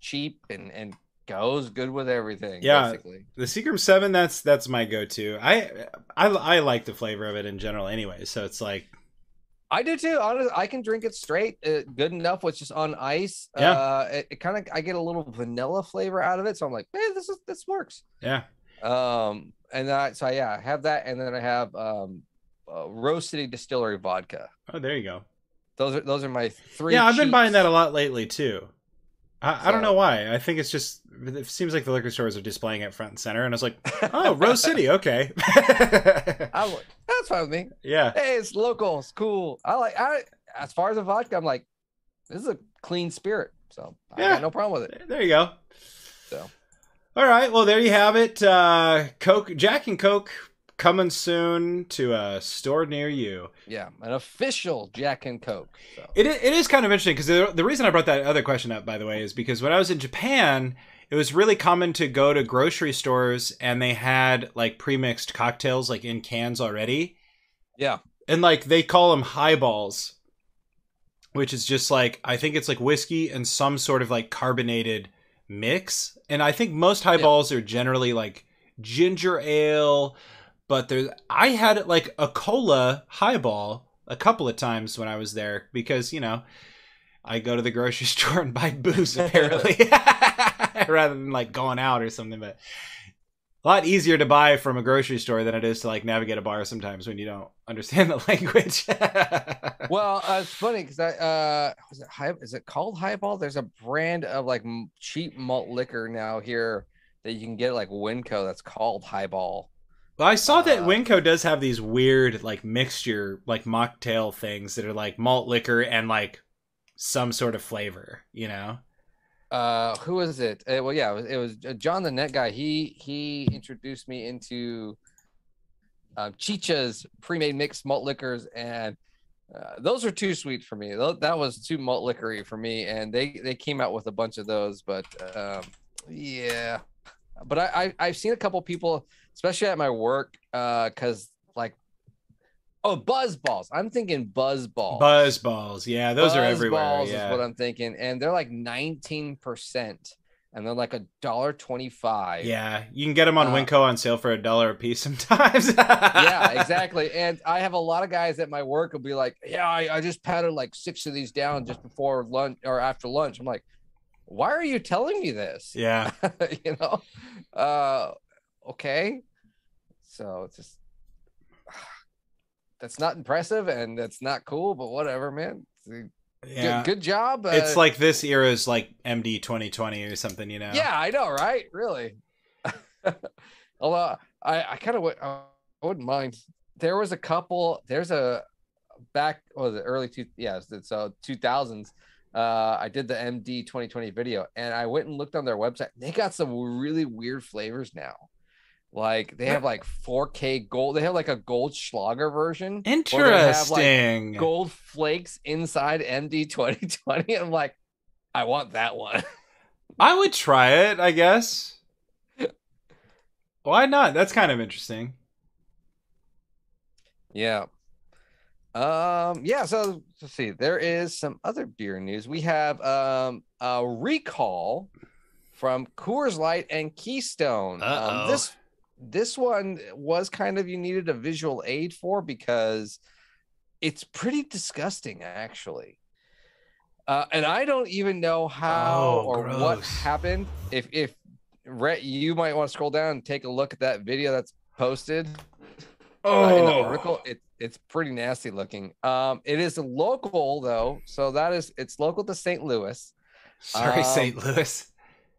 Speaker 1: cheap and and goes good with everything.
Speaker 3: Yeah.
Speaker 1: basically.
Speaker 3: The Seagram Seven, that's that's my go-to. I, I I like the flavor of it in general, anyway. So it's like,
Speaker 1: I do too. Honestly, I can drink it straight, uh, good enough with just on ice.
Speaker 3: Yeah.
Speaker 1: Uh, it, it kind of I get a little vanilla flavor out of it, so I'm like, man, this is this works.
Speaker 3: yeah,
Speaker 1: Um, and then I, so yeah, I have that, and then I have um, uh, Rose City Distillery vodka.
Speaker 3: oh, there you go.
Speaker 1: Those are those are my three.
Speaker 3: yeah, I've been buying that a lot lately too. I, I don't know why. I think it's just it seems like the liquor stores are displaying it front and center, and I was like, oh, Rose City, okay.
Speaker 1: I'm like, that's fine with me.
Speaker 3: yeah,
Speaker 1: Hey, it's local. It's cool. I like. I as far as the vodka, I'm like, this is a clean spirit, so I
Speaker 3: Yeah.
Speaker 1: got no problem with it.
Speaker 3: there you go.
Speaker 1: So
Speaker 3: All right, well there you have it. Uh, Coke, Jack and Coke coming soon to a store near you.
Speaker 1: yeah, an official Jack and Coke. So
Speaker 3: It it is kind of interesting because the, the reason I brought that other question up, by the way, is because when I was in Japan, it was really common to go to grocery stores and they had like pre-mixed cocktails like in cans already,
Speaker 1: yeah,
Speaker 3: and like they call them highballs, which is just like I think it's like whiskey and some sort of like carbonated mix, and I think most highballs are generally like ginger ale, but there's I had like a cola highball a couple of times when I was there because you know I go to the grocery store and buy booze apparently rather than like going out or something, but. A lot easier to buy from a grocery store than it is to like navigate a bar sometimes when you don't understand the language.
Speaker 1: well, uh, it's funny because I uh, was it high? Is it called Highball? There's a brand of like cheap malt liquor now here that you can get at, like Winco that's called Highball.
Speaker 3: Well, I saw that
Speaker 1: Uh,
Speaker 3: Winco does have these weird like mixture, like mocktail things that are like malt liquor and like some sort of flavor. You know?
Speaker 1: Uh, who is it? Uh, well, yeah, it was, it was uh, John the Net guy. He he introduced me into um, Chicha's pre-made mixed malt liquors, and uh, those are too sweet for me. That was too malt liquory for me, and they they came out with a bunch of those, but um, yeah. But I, I I've seen a couple people, especially at my work, uh, because like, oh, buzz balls. I'm thinking buzz balls.
Speaker 3: Buzz balls. Yeah, those are
Speaker 1: Buzz
Speaker 3: everywhere.
Speaker 1: Balls
Speaker 3: yeah.
Speaker 1: is what I'm thinking, and they're like 19 percent, and they're like a dollar twenty-five.
Speaker 3: yeah, you can get them on
Speaker 1: Uh,
Speaker 3: Winco on sale for a dollar a piece sometimes.
Speaker 1: yeah, exactly. And I have a lot of guys at my work will be like, "Yeah, I, I just patted like six of these down just before lunch or after lunch." I'm like, "Why are you telling me this?"
Speaker 3: Yeah.
Speaker 1: you know, uh, okay. So it's just that's not impressive and that's not cool, but whatever, man. Good,
Speaker 3: Yeah.
Speaker 1: good job. Uh,
Speaker 3: It's like this era's like MD 2020 or something, you know?
Speaker 1: Yeah, I know, right? Really. Although I, I kind of would, I wouldn't mind. There was a couple. There's a back, oh, the early two, yes, it's uh two thousands. Uh, I did the MD 2020 video, and I went and looked on their website. They got some really weird flavors now. Like they have like 4K gold. They have like a Goldschläger version. have, like,
Speaker 3: Interesting.
Speaker 1: gold flakes inside MD 2020. I'm like, I want that one.
Speaker 3: I would try it, I guess. Why not? That's kind of interesting.
Speaker 1: Yeah. Um, yeah, so let's see. There is some other beer news. We have um a recall from Coors Light and Keystone. Um, this this one was kind of you needed a visual aid for because it's pretty disgusting actually. Uh, and I don't even know how
Speaker 3: Oh,
Speaker 1: or what happened. If if Rhett, you might want to scroll down and take a look at that video that's posted uh, in the
Speaker 3: Oh.
Speaker 1: article. It, it's pretty nasty looking. Um, it is local though, so that is it's local to St. Louis.
Speaker 3: Sorry,
Speaker 1: Um,
Speaker 3: St. Louis.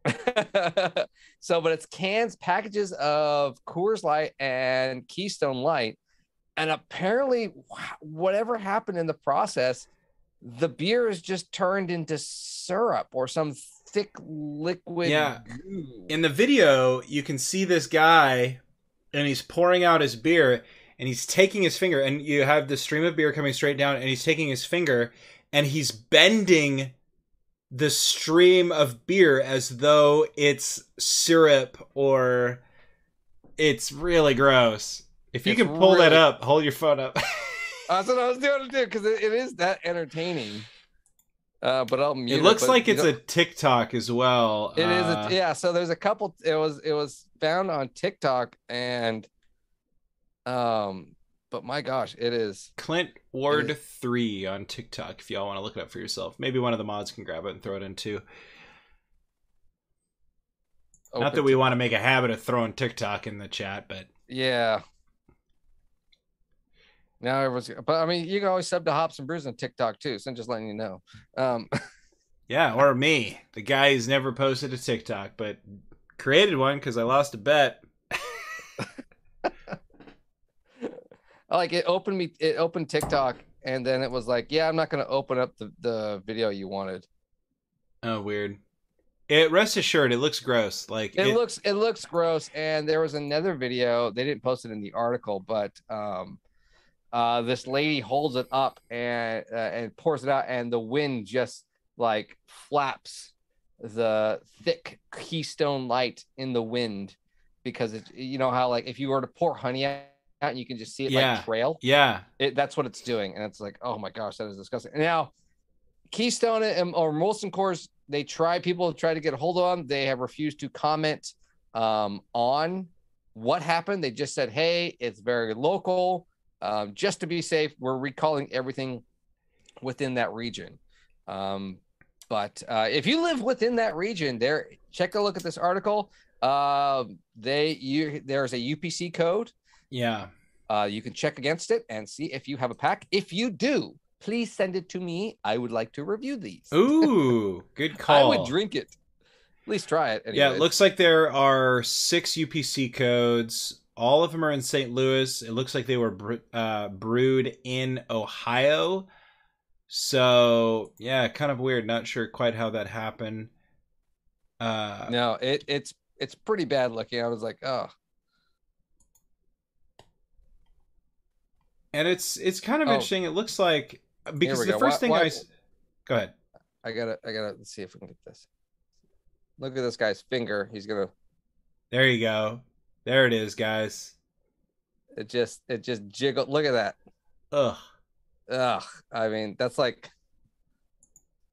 Speaker 1: so, but it's cans, packages of Coors Light and Keystone Light, and apparently, whatever happened in the process, the beer is just turned into syrup or some thick liquid.
Speaker 3: Yeah.
Speaker 1: goo.
Speaker 3: In the video, you can see this guy and he's pouring out his beer and he's taking his finger and you have the stream of beer coming straight down and he's taking his finger and he's bending the stream of beer as though it's syrup or it's really gross. If you
Speaker 1: It's
Speaker 3: can pull that up, hold your phone up.
Speaker 1: That's what I was doing to do because it, it is that entertaining. Uh, but I'll mute
Speaker 3: it looks
Speaker 1: but
Speaker 3: like it's
Speaker 1: know-
Speaker 3: a TikTok as well.
Speaker 1: It is,
Speaker 3: Uh,
Speaker 1: a, yeah. So there's a couple. It was it was found on TikTok and, um, but my gosh, it is.
Speaker 3: Clint Ward
Speaker 1: is-
Speaker 3: three on TikTok. If y'all want to look it up for yourself, maybe one of the mods can grab it and throw it in too. Not that we want to make a habit of throwing TikTok in the chat, but
Speaker 1: Yeah. Now everyone's, but I mean, you can always sub to Hops and Brews on TikTok too. So I'm just letting you know. Um,
Speaker 3: yeah, or me, the guy who's never posted a TikTok, but created one because I lost a bet.
Speaker 1: Like it opened me, it opened TikTok, and then it was like, yeah, I'm not gonna open up the the video you wanted.
Speaker 3: Oh, weird. It rest assured, it looks gross. Like
Speaker 1: it, looks it looks gross and there was another video they didn't post it in the article but um uh this lady holds it up and uh, and pours it out and the wind just like flaps the thick keystone light in the wind because it's you know how like if you were to pour honey out and you can just see it
Speaker 3: Yeah.
Speaker 1: like trail.
Speaker 3: Yeah,
Speaker 1: it, that's what it's doing and it's like oh my gosh that is disgusting. Now keystone and or molson coors they try people have tried to get a hold of them they have refused to comment um, on what happened. They just said hey it's very local. Um, just to be safe we're recalling everything within that region. Um, but uh, if you live within that region there check a look at this article. Uh, they you there's a upc code
Speaker 3: yeah.
Speaker 1: uh, you can check against it and see if you have a pack. If you do, please send it to me. I would like to review these.
Speaker 3: Ooh, good call.
Speaker 1: I would drink it. At least try it.
Speaker 3: Yeah, it looks like there are six UPC codes. All of them are in St. Louis. It looks like they were bre- uh, brewed in Ohio. So yeah, kind of weird. Not sure quite how that happened. Uh,
Speaker 1: no. It it's it's pretty bad looking. I was like, oh,
Speaker 3: and it's it's kind of
Speaker 1: Oh.
Speaker 3: interesting. It looks like because the
Speaker 1: go.
Speaker 3: first
Speaker 1: Why-
Speaker 3: thing
Speaker 1: why-
Speaker 3: I go ahead.
Speaker 1: I gotta, I gotta let's see if we can get this. Look at this guy's finger. He's gonna.
Speaker 3: There you go. There it is, guys.
Speaker 1: It just, it just jiggled. Look at that.
Speaker 3: Ugh.
Speaker 1: Ugh. I mean, that's like.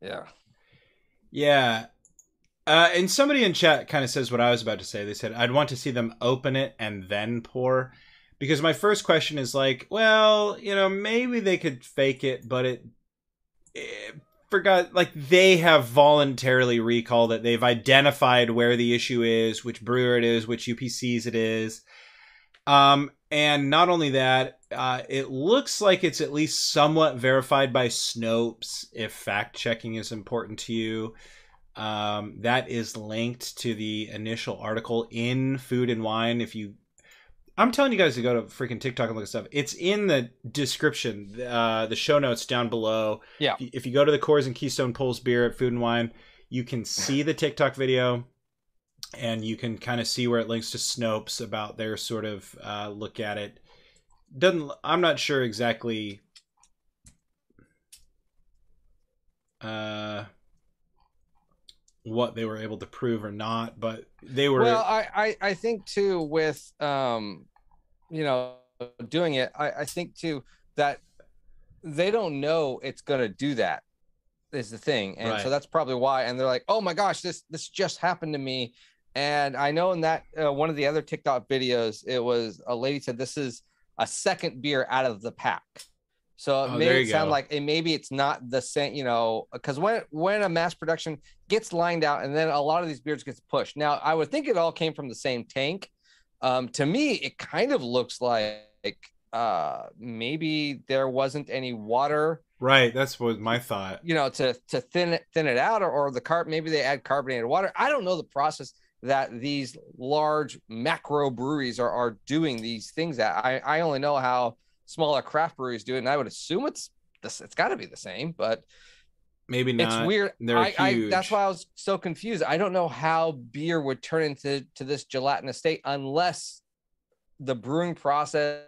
Speaker 1: Yeah.
Speaker 3: Yeah. Uh, and somebody in chat kind of says what I was about to say. They said, I'd want to see them open it and then pour. Because my first question is like, well, you know, maybe they could fake it, but it, it forgot, like, they have voluntarily recalled it. They've identified where the issue is, which brewer it is, which UPCs it is. Um, and not only that, uh, it looks like it's at least somewhat verified by Snopes if fact checking is important to you. Um, that is linked to the initial article in Food and Wine. If you, I'm telling you guys to go to freaking TikTok and look at stuff. It's in the description, uh, the show notes down below.
Speaker 1: Yeah.
Speaker 3: If you, if you go to the Coors and Keystone Pulls beer at Food and Wine, you can see the TikTok video, and you can kind of see where it links to Snopes about their sort of uh, look at it. Doesn't I'm not sure exactly. Uh, what they were able to prove or not, but they were.
Speaker 1: Well, I, I, I think too with um, you know, doing it. I, I think too that they don't know it's gonna do that. Is the thing, and
Speaker 3: Right.
Speaker 1: so that's probably why. And they're like, "Oh my gosh, this this just happened to me." And I know in that uh, one of the other TikTok videos, it was a lady said, "This is a second beer out of the pack." So it
Speaker 3: Oh,
Speaker 1: made it sound
Speaker 3: go.
Speaker 1: like it maybe it's not the same, you know, because when when a mass production gets lined out and then a lot of these beards gets pushed. Now I would think it all came from the same tank. Um, to me, it kind of looks like uh maybe there wasn't any water
Speaker 3: right, that's what my thought.
Speaker 1: you know to to thin it thin it out or, or the carb maybe they add carbonated water i don't know the process that these large macro breweries are, are doing these things at i i only know how smaller craft breweries do it and i would assume it's this it's got to be the same but
Speaker 3: Maybe not.
Speaker 1: it's weird I, I that's why i was so confused i don't know how beer would turn into to this gelatinous state unless the brewing process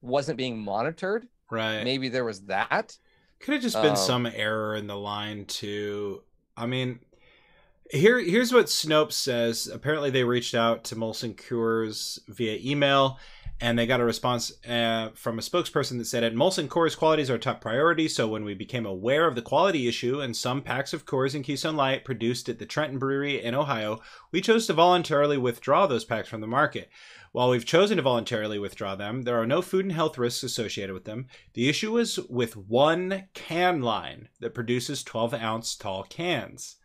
Speaker 1: wasn't being monitored
Speaker 3: Right.
Speaker 1: maybe there was that
Speaker 3: Could have just been
Speaker 1: Um,
Speaker 3: some error in the line too. I mean, here here's what Snopes says. Apparently, they reached out to Molson Coors via email, and they got a response uh, from a spokesperson that said, "At Molson Coors, quality is our top priority. So when we became aware of the quality issue and some packs of Coors and Keystone Light produced at the Trenton Brewery in Ohio, we chose to voluntarily withdraw those packs from the market." While we've chosen to voluntarily withdraw them, there are no food and health risks associated with them. The issue is with one can line that produces 12 ounce tall cans.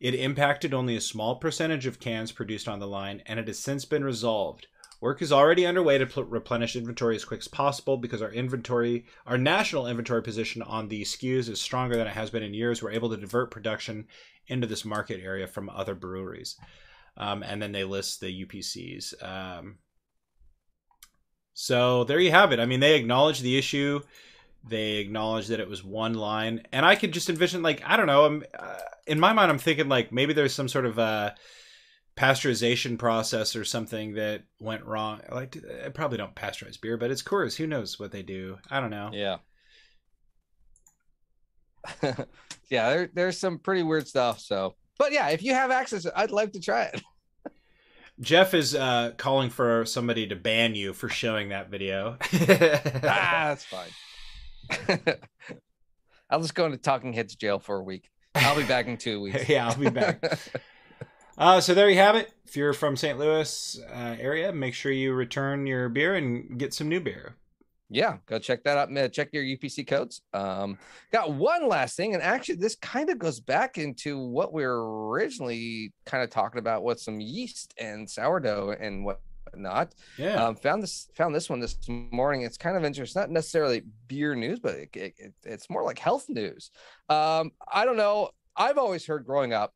Speaker 3: It impacted only a small percentage of cans produced on the line, and it has since been resolved. Work is already underway to pl- replenish inventory as quick as possible because our inventory, our national inventory position on the SKUs is stronger than it has been in years. We're able to divert production into this market area from other breweries. Um, and then they list the UPCs. Um, so there you have it. I mean, they acknowledge the issue. They acknowledge that it was one line, and I could just envision, like, I don't know. I'm, uh, in my mind, I'm thinking like maybe there's some sort of uh, pasteurization process or something that went wrong. Like, I probably don't pasteurize beer, but it's Coors. Who knows what they do? I don't know.
Speaker 1: Yeah. yeah, there, there's some pretty weird stuff. So, but yeah, if you have access, I'd like to try it.
Speaker 3: Jeff is uh, calling for somebody to ban you for showing that video.
Speaker 1: ah, that's fine. I'll just go into Talking Heads jail for a week. I'll be back in two weeks.
Speaker 3: yeah, I'll be back. Uh, so there you have it. If you're from St. Louis uh, area, make sure you return your beer and get some new beer.
Speaker 1: yeah, go check that out. Check your UPC codes. Um, got one last thing, and actually, this kind of goes back into what we were originally kind of talking about with some yeast and sourdough and whatnot.
Speaker 3: Yeah.
Speaker 1: Um, found this found this one this morning. It's kind of interesting, It's not necessarily beer news, but it, it, it- it's more like health news. Um, I don't know. I've always heard growing up,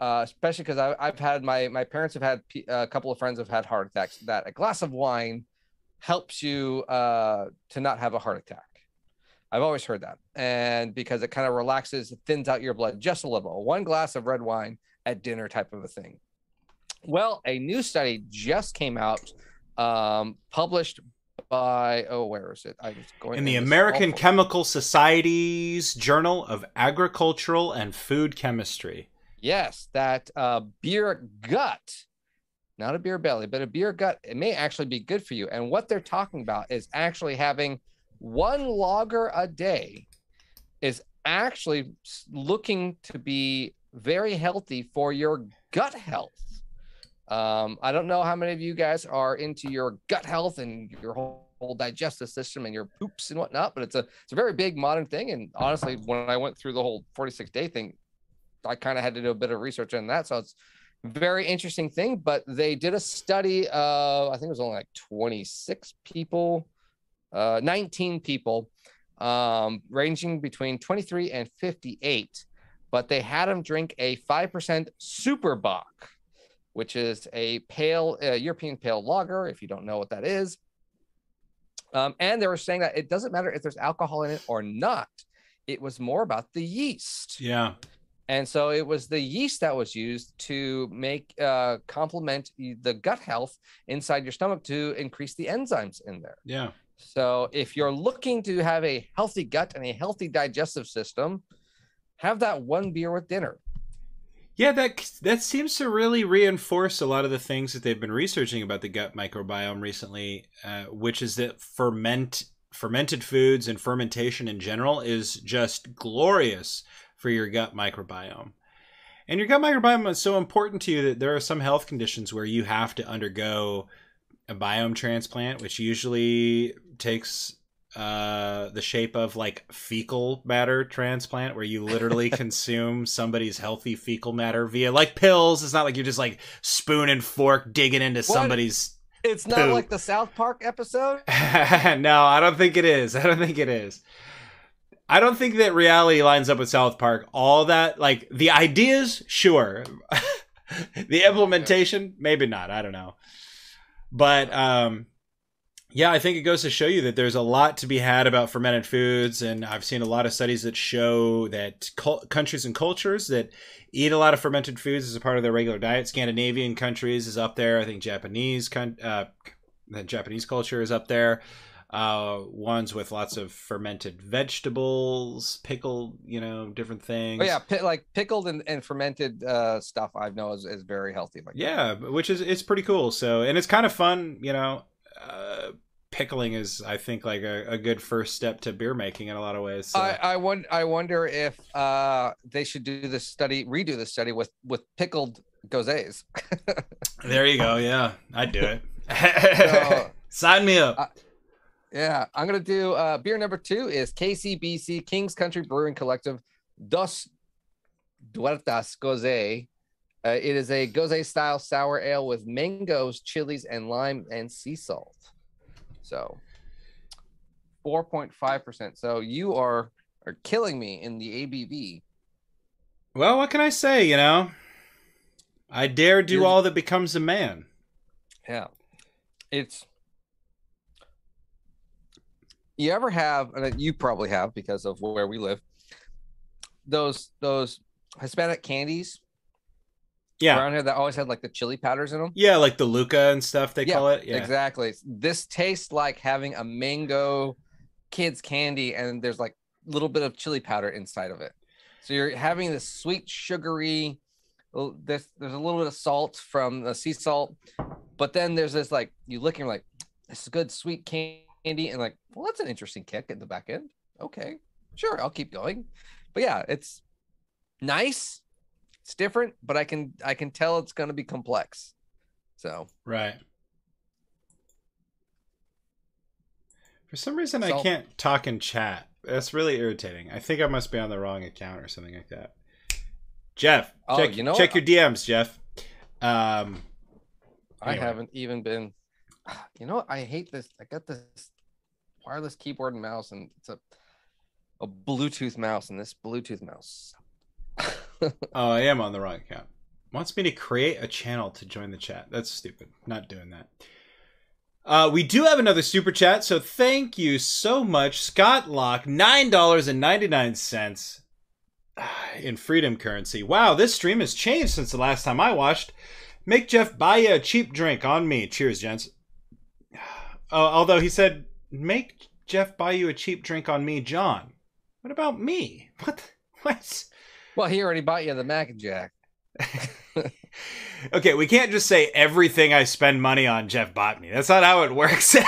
Speaker 1: uh, especially because I've had my my parents have had pe- a couple of friends have had heart attacks. That a glass of wine helps you uh, to not have a heart attack. I've always heard that, and because it kind of relaxes, thins out your blood just a little. One glass of red wine at dinner, type of a thing. Well, a new study just came out, um, published by oh where is it? I was going
Speaker 3: in the American
Speaker 1: awful-
Speaker 3: Chemical Society's Journal of Agricultural and Food Chemistry.
Speaker 1: Yes, that uh, beer gut, not a beer belly, but a beer gut. It may actually be good for you. And what they're talking about is actually having one lager a day is actually looking to be very healthy for your gut health. Um, I don't know how many of you guys are into your gut health and your whole, whole digestive system and your poops and whatnot, but it's a it's a very big modern thing. And honestly, when I went through the whole 46 day thing, I kind of had to do a bit of research on that. So it's very interesting thing. But they did a study of, I think it was only like 26 people, uh, 19 people, um, ranging between 23 and 58. But they had them drink a 5% Super Bock, which is a pale uh, European pale lager. If you don't know what that is. Um, and they were saying that it doesn't matter if there's alcohol in it or not. It was more about the yeast.
Speaker 3: Yeah.
Speaker 1: And so it was the yeast that was used to make uh, complement the gut health inside your stomach to increase the enzymes in there.
Speaker 3: Yeah.
Speaker 1: So if you're looking to have a healthy gut and a healthy digestive system, have that one beer with dinner.
Speaker 3: Yeah, that that seems to really reinforce a lot of the things that they've been researching about the gut microbiome recently, uh, which is that ferment fermented foods and fermentation in general is just glorious for your gut microbiome. And your gut microbiome is so important to you that there are some health conditions where you have to undergo a biome transplant, which usually takes uh the shape of like fecal matter transplant where you literally consume somebody's healthy fecal matter via like pills it's not like you're just like spoon and fork digging into somebody's
Speaker 1: It's not
Speaker 3: Poop.
Speaker 1: like the South Park episode.
Speaker 3: no i don't think it is i don't think it is i don't think that reality lines up with south park all that like the ideas sure the implementation maybe not i don't know but um yeah, I think it goes to show you that there's a lot to be had about fermented foods, and I've seen a lot of studies that show that countries and cultures that eat a lot of fermented foods as a part of their regular diet. Scandinavian countries is up there. I think Japanese, con- uh, Japanese culture is up there. Uh, ones with lots of fermented vegetables, pickled, you know, different things.
Speaker 1: Oh yeah, pi- like pickled and, and fermented uh, stuff. I know is, is very healthy. Like that.
Speaker 3: Yeah, which is it's pretty cool. So and it's kind of fun, you know. Uh, pickling is, I think, like a, a good first step to beer making in a lot of ways. So.
Speaker 1: I I, won- I wonder if uh, they should do this study, redo the study with with pickled goses.
Speaker 3: there you go. Yeah, I'd do it.
Speaker 1: So-
Speaker 3: Sign me up.
Speaker 1: Yeah, I'm gonna do uh, beer number two is KCBC Kings County Brewing Collective Dos Duertas Gose. Uh, it is a Gose style sour ale with mangoes, chilies, and lime and sea salt. So 4.5%. So you are are killing me in the ABV.
Speaker 3: well, what can I say? You know, I dare do
Speaker 1: You're-
Speaker 3: all that becomes a man.
Speaker 1: Yeah. It's you ever have and you probably have because of where we live those those Hispanic candies
Speaker 3: Yeah,
Speaker 1: around here that always had like the chili powders in them.
Speaker 3: yeah, like the Luca and stuff they
Speaker 1: Yeah,
Speaker 3: call it. Yeah,
Speaker 1: Exactly. This tastes like having a mango kids candy and there's like a little bit of chili powder inside of it. So you're having this sweet sugary this there's a little bit of salt from the sea salt, but then there's this like you look and you're like this is good sweet candy and like well that's an interesting kick at the back end. Okay. Sure, I'll keep going. But yeah, it's nice. It's different, but I can I can tell it's going to be complex. So,
Speaker 3: right. For some reason, I can't talk in chat. That's really irritating. I think I must be on the wrong account or something like that. Jeff,
Speaker 1: Oh,
Speaker 3: check,
Speaker 1: you know
Speaker 3: check
Speaker 1: what?
Speaker 3: your DMs, Jeff. Um,
Speaker 1: I haven't even been. You know. I hate this. I got this wireless keyboard and mouse, and it's a a Bluetooth mouse, and this Bluetooth mouse.
Speaker 3: oh, I am on the wrong account. Wants me to create a channel to join the chat. That's stupid. Not doing that. Uh, we do have another super chat, so thank you so much, Scott Lock, nine dollars and ninety nine cents in freedom currency. Wow, this stream has changed since the last time I watched. Make Jeff buy you a cheap drink on me. Cheers, gents. Uh, although he said, "Make Jeff buy you a cheap drink on me, John." What about me? What? What?
Speaker 1: Well, he already bought you the Mac and Jack.
Speaker 3: okay, we can't just say everything I spend money on Jeff bought me. That's not how it works.
Speaker 1: I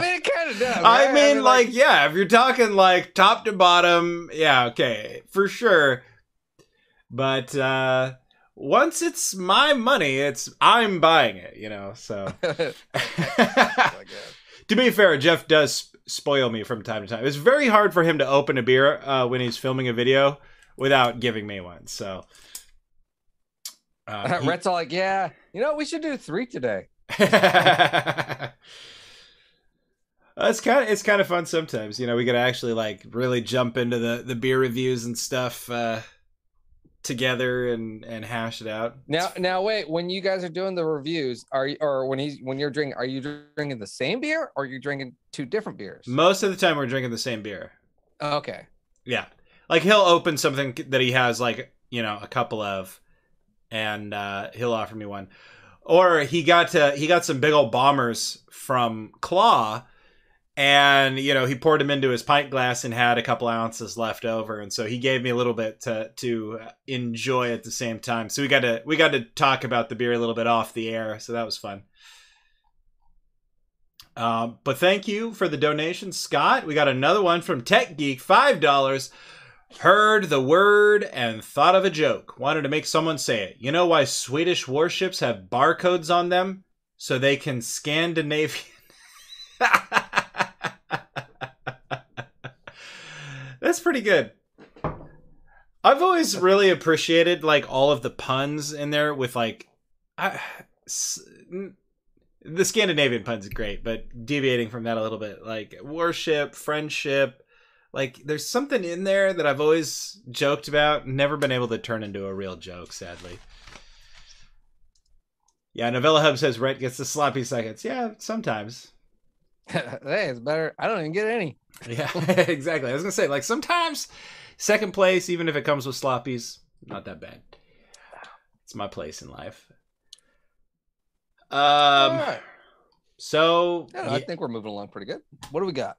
Speaker 1: mean, it kind of does.
Speaker 3: I
Speaker 1: right?
Speaker 3: mean, like, yeah, if you're talking like top to bottom, yeah, okay, for sure. But uh once it's my money, it's I'm buying it, you know. So to be fair, Jeff does spoil me from time to time. It's very hard for him to open a beer uh, when he's filming a video without giving me one. So uh, he-
Speaker 1: Rhett's all like, yeah, you know, we should do three today.
Speaker 3: it's kind of it's kind of fun sometimes. You know, we gotta actually like really jump into the the beer reviews and stuff uh, together and and hash it out.
Speaker 1: Now, now, wait. When you guys are doing the reviews, are you, or when he's when you're drinking, are you drinking the same beer or are you drinking two different beers?
Speaker 3: Most of the time, we're drinking the same beer.
Speaker 1: Okay.
Speaker 3: Yeah, like he'll open something that he has like you know a couple of, and uh, he'll offer me one. Or he got to he got some big old bombers from Claw, and you know he poured them into his pint glass and had a couple ounces left over, and so he gave me a little bit to to enjoy at the same time. So we got to we got to talk about the beer a little bit off the air, so that was fun. Um, but thank you for the donation, Scott. We got another one from Tech Geek, five dollars. Heard the word and thought of a joke. Wanted to make someone say it. You know why Swedish warships have barcodes on them? So they can Scandinavian. That's pretty good. I've always really appreciated like all of the puns in there with like I, s- the Scandinavian puns are great, but deviating from that a little bit, like worship, friendship, like there's something in there that I've always joked about, never been able to turn into a real joke, sadly. Yeah, Novella Hub says Rhett gets the sloppy seconds. Yeah, sometimes.
Speaker 1: hey, it's better. I don't even get any.
Speaker 3: Yeah, exactly. I was gonna say, like sometimes second place, even if it comes with sloppies, not that bad. It's my place in life. Um.
Speaker 1: Right.
Speaker 3: So,
Speaker 1: I, don't I think we're moving along pretty good. What do we got?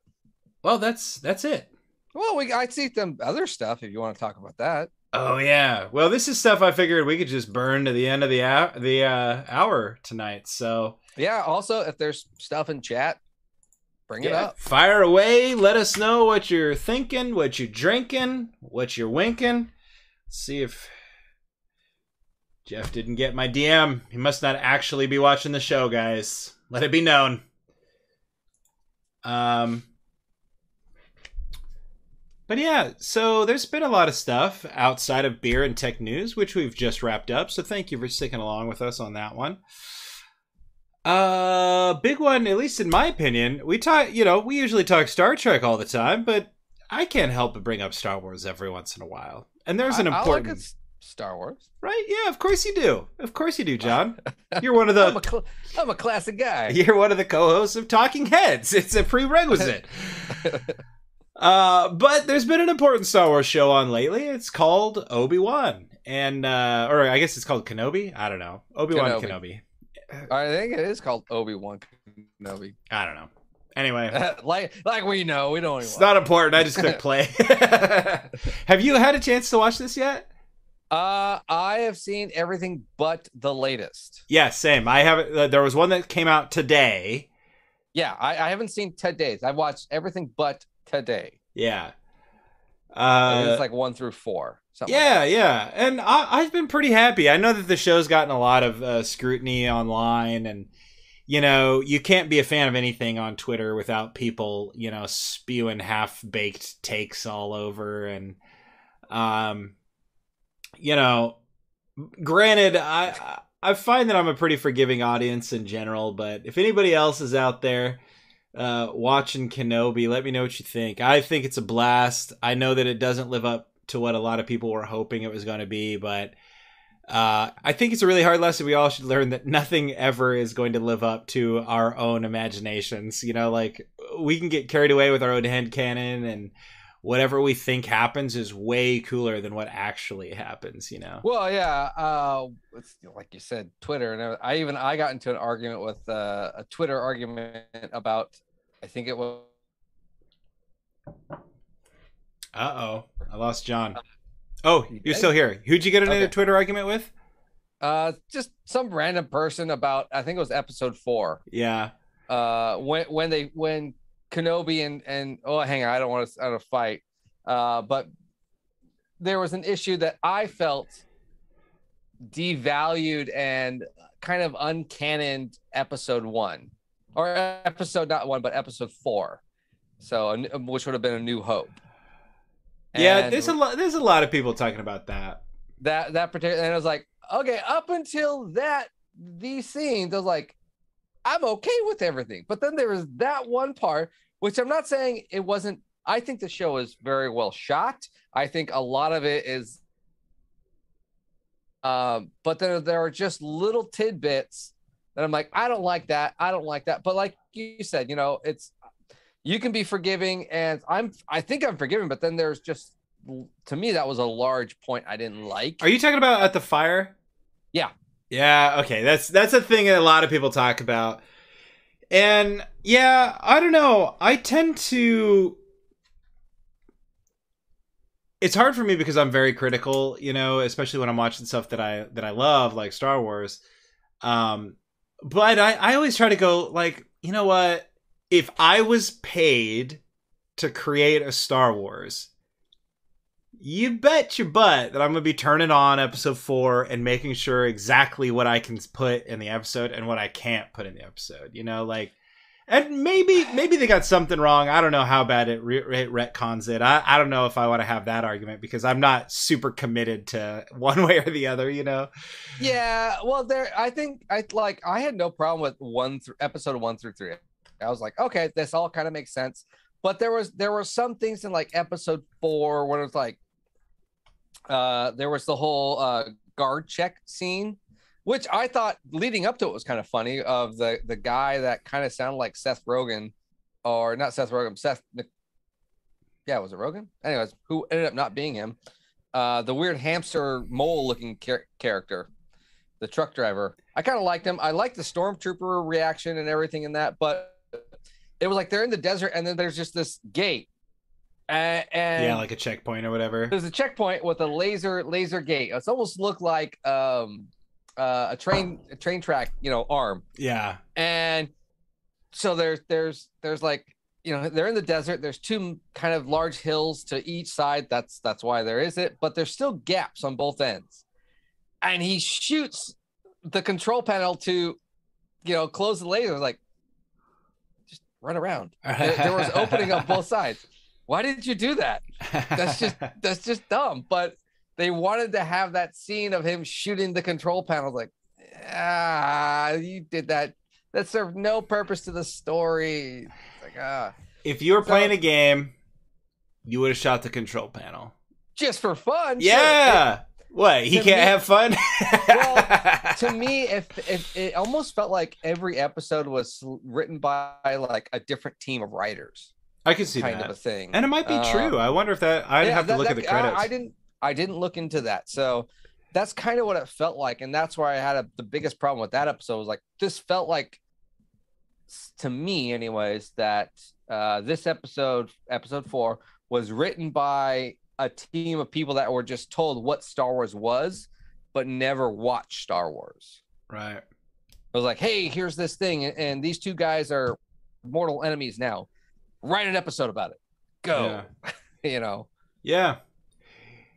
Speaker 3: well, that's that's it.
Speaker 1: Well, we I see some other stuff if you want to talk about that.
Speaker 3: Oh yeah. Well, this is stuff I figured we could just burn to the end of the hour, the uh, hour tonight. So
Speaker 1: Yeah. Also, if there's stuff in chat, bring it up.
Speaker 3: fire away. Let us know what you're thinking, what you're drinking, what you're winking. Let's see if Jeff didn't get my DM. He must not actually be watching the show, guys. Let it be known. Um. But yeah, so there's been a lot of stuff outside of beer and tech news, which we've just wrapped up. So thank you for sticking along with us on that one. Uh, big one, at least in my opinion. We talk, you know, we usually talk Star Trek all the time, but I can't help but bring up Star Wars every once in a while. And there's an
Speaker 1: I- I like
Speaker 3: important,
Speaker 1: Star Wars.
Speaker 3: right? Yeah, of course you do. Of course you do, John. You're one of
Speaker 1: I'm a
Speaker 3: the
Speaker 1: cl- I'm a classic guy.
Speaker 3: you're one of the co-hosts of Talking Heads. It's a prerequisite. Uh, but there's been an important Star Wars show on lately. It's called Obi Wan, and uh, or I guess it's called Kenobi. I don't know. Obi Wan
Speaker 1: Kenobi.
Speaker 3: Kenobi.
Speaker 1: I think it is called Obi Wan Kenobi.
Speaker 3: I don't know. Anyway,
Speaker 1: like like we know, we don't.
Speaker 3: it's not important. I just clicked play. have you had a chance to watch this yet?
Speaker 1: uh, I have seen everything but the latest.
Speaker 3: Yeah, same. I haven't. Uh, there was one that came out today.
Speaker 1: Yeah, I, I haven't seen today's. I've watched everything but today.
Speaker 3: Yeah.
Speaker 1: I think
Speaker 3: Uh,
Speaker 1: it's like one through four. Something like
Speaker 3: Yeah, yeah, and I, I've been pretty happy. I know that the show's gotten a lot of uh, scrutiny online, and you know, you can't be a fan of anything on Twitter without people, you know, spewing half baked takes all over, and um, you know, granted, I I find that I'm a pretty forgiving audience in general, but if anybody else is out there uh, watching Kenobi, let me know what you think. I think it's a blast. I know that it doesn't live up to what a lot of people were hoping it was going to be, but uh, I think it's a really hard lesson. We all should learn that nothing ever is going to live up to our own imaginations. You know, like we can get carried away with our own head canon and whatever we think happens is way cooler than what actually happens. You know.
Speaker 1: Well, yeah, uh, it's like you said, Twitter, and I even I got into an argument with uh, a Twitter argument about, I think it was.
Speaker 3: Uh oh, I lost John. Oh,
Speaker 1: You
Speaker 3: you're still here. Who'd you get into a Twitter argument with?
Speaker 1: Uh, just some random person about I think it was episode four.
Speaker 3: Yeah.
Speaker 1: Uh, when when they when Kenobi and and oh hang on I don't want to I don't fight. Uh, but there was an issue that I felt devalued and kind of uncannoned episode one or episode not one but episode four. So which would have been a New Hope.
Speaker 3: Yeah, there's a lot. There's a lot of people talking about that.
Speaker 1: that that particular and I was like, okay, up until that these scenes, I was like, I'm okay with everything. But then there was that one part, which I'm not saying it wasn't. I think the show is very well shot. I think a lot of it is um, but there there are just little tidbits that I'm like, I don't like that. I don't like that. But like you said, you know, it's you can be forgiving, and I'm I think I'm forgiving, but then there's just to me that was a large point I didn't like.
Speaker 3: Are you talking about at the fire?
Speaker 1: Yeah.
Speaker 3: Yeah. Okay. That's that's a thing that a lot of people talk about, and yeah, I don't know. I tend to. It's hard for me because I'm very critical, you know, especially when I'm watching stuff that I that I love, like Star Wars. Um, but I I always try to go like, you know what? If I was paid to create a Star Wars, you bet your butt that I'm gonna be turning on episode four and making sure exactly what I can put in the episode and what I can't put in the episode. You know, like, and maybe maybe they got something wrong. I don't know how bad it, re- it retcons it. I I don't know if I want to have that argument because I'm not super committed to one way or the other. You know.
Speaker 1: Yeah, well, there. I think I like. I had no problem with one through episode one through three. I was like, okay, this all kind of makes sense. But there was there were some things in like episode four when it was like, uh, there was the whole uh guard check scene, which I thought leading up to it was kind of funny. Of the the guy that kind of sounded like Seth Rogen, or not Seth Rogen, Seth. Yeah, was it Rogen? Anyways, who ended up not being him. Uh, the weird hamster mole looking char- character the truck driver. I kind of liked him. I liked the stormtrooper reaction and everything in that, but it was like they're in the desert and then there's just this gate. And, and
Speaker 3: yeah, like a checkpoint or whatever.
Speaker 1: there's a checkpoint with a laser laser gate. It's almost looked like um uh, a train a train track, you know, arm.
Speaker 3: Yeah.
Speaker 1: And so there's there's there's like you know they're in the desert. There's two kind of large hills to each side. That's that's why there is it. But there's still gaps on both ends. And he shoots the control panel to, you know, close the laser. Like, just run around. There, there was opening on both sides. Why did you do that? That's just that's just dumb. But they wanted to have that scene of him shooting the control panel. Like, ah, you did that. That served no purpose to the story. It's like, ah,
Speaker 3: if you were
Speaker 1: So-
Speaker 3: playing a game, you would have shot the control panel.
Speaker 1: just for fun. sure.
Speaker 3: Yeah. What? He can't
Speaker 1: me-
Speaker 3: have fun?
Speaker 1: Well, to me, if if it almost felt like every episode was written by like a different team of writers,
Speaker 3: I can see that
Speaker 1: kind
Speaker 3: that.
Speaker 1: of a thing.
Speaker 3: And it might be
Speaker 1: Um,
Speaker 3: true. I wonder if that I'd
Speaker 1: yeah,
Speaker 3: have to
Speaker 1: that-
Speaker 3: look at the credits.
Speaker 1: I, I didn't. I didn't look into that, so that's kind of what it felt like, and that's where I had a, the biggest problem with that episode. Was like this felt like, to me, anyways, that uh, this episode, episode four, was written by a team of people that were just told what Star Wars was, but never watched Star Wars.
Speaker 3: Right.
Speaker 1: I was like, hey, here's this thing, and, and these two guys are mortal enemies now. Write an episode about it. Go. you know.
Speaker 3: Yeah.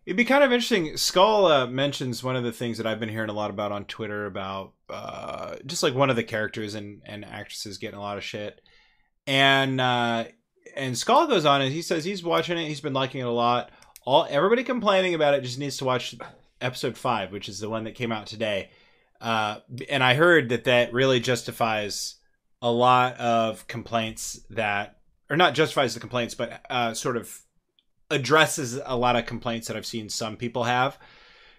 Speaker 3: It'd be kind of interesting. Skull uh, mentions one of the things that I've been hearing a lot about on Twitter about uh, just like one of the characters and, and actresses getting a lot of shit. And uh, and Skull goes on and he says he's watching it. He's been liking it a lot. All everybody complaining about it just needs to watch episode five, which is the one that came out today. Uh, and I heard that that really justifies a lot of complaints that, or not justifies the complaints, but uh, sort of addresses a lot of complaints that I've seen some people have.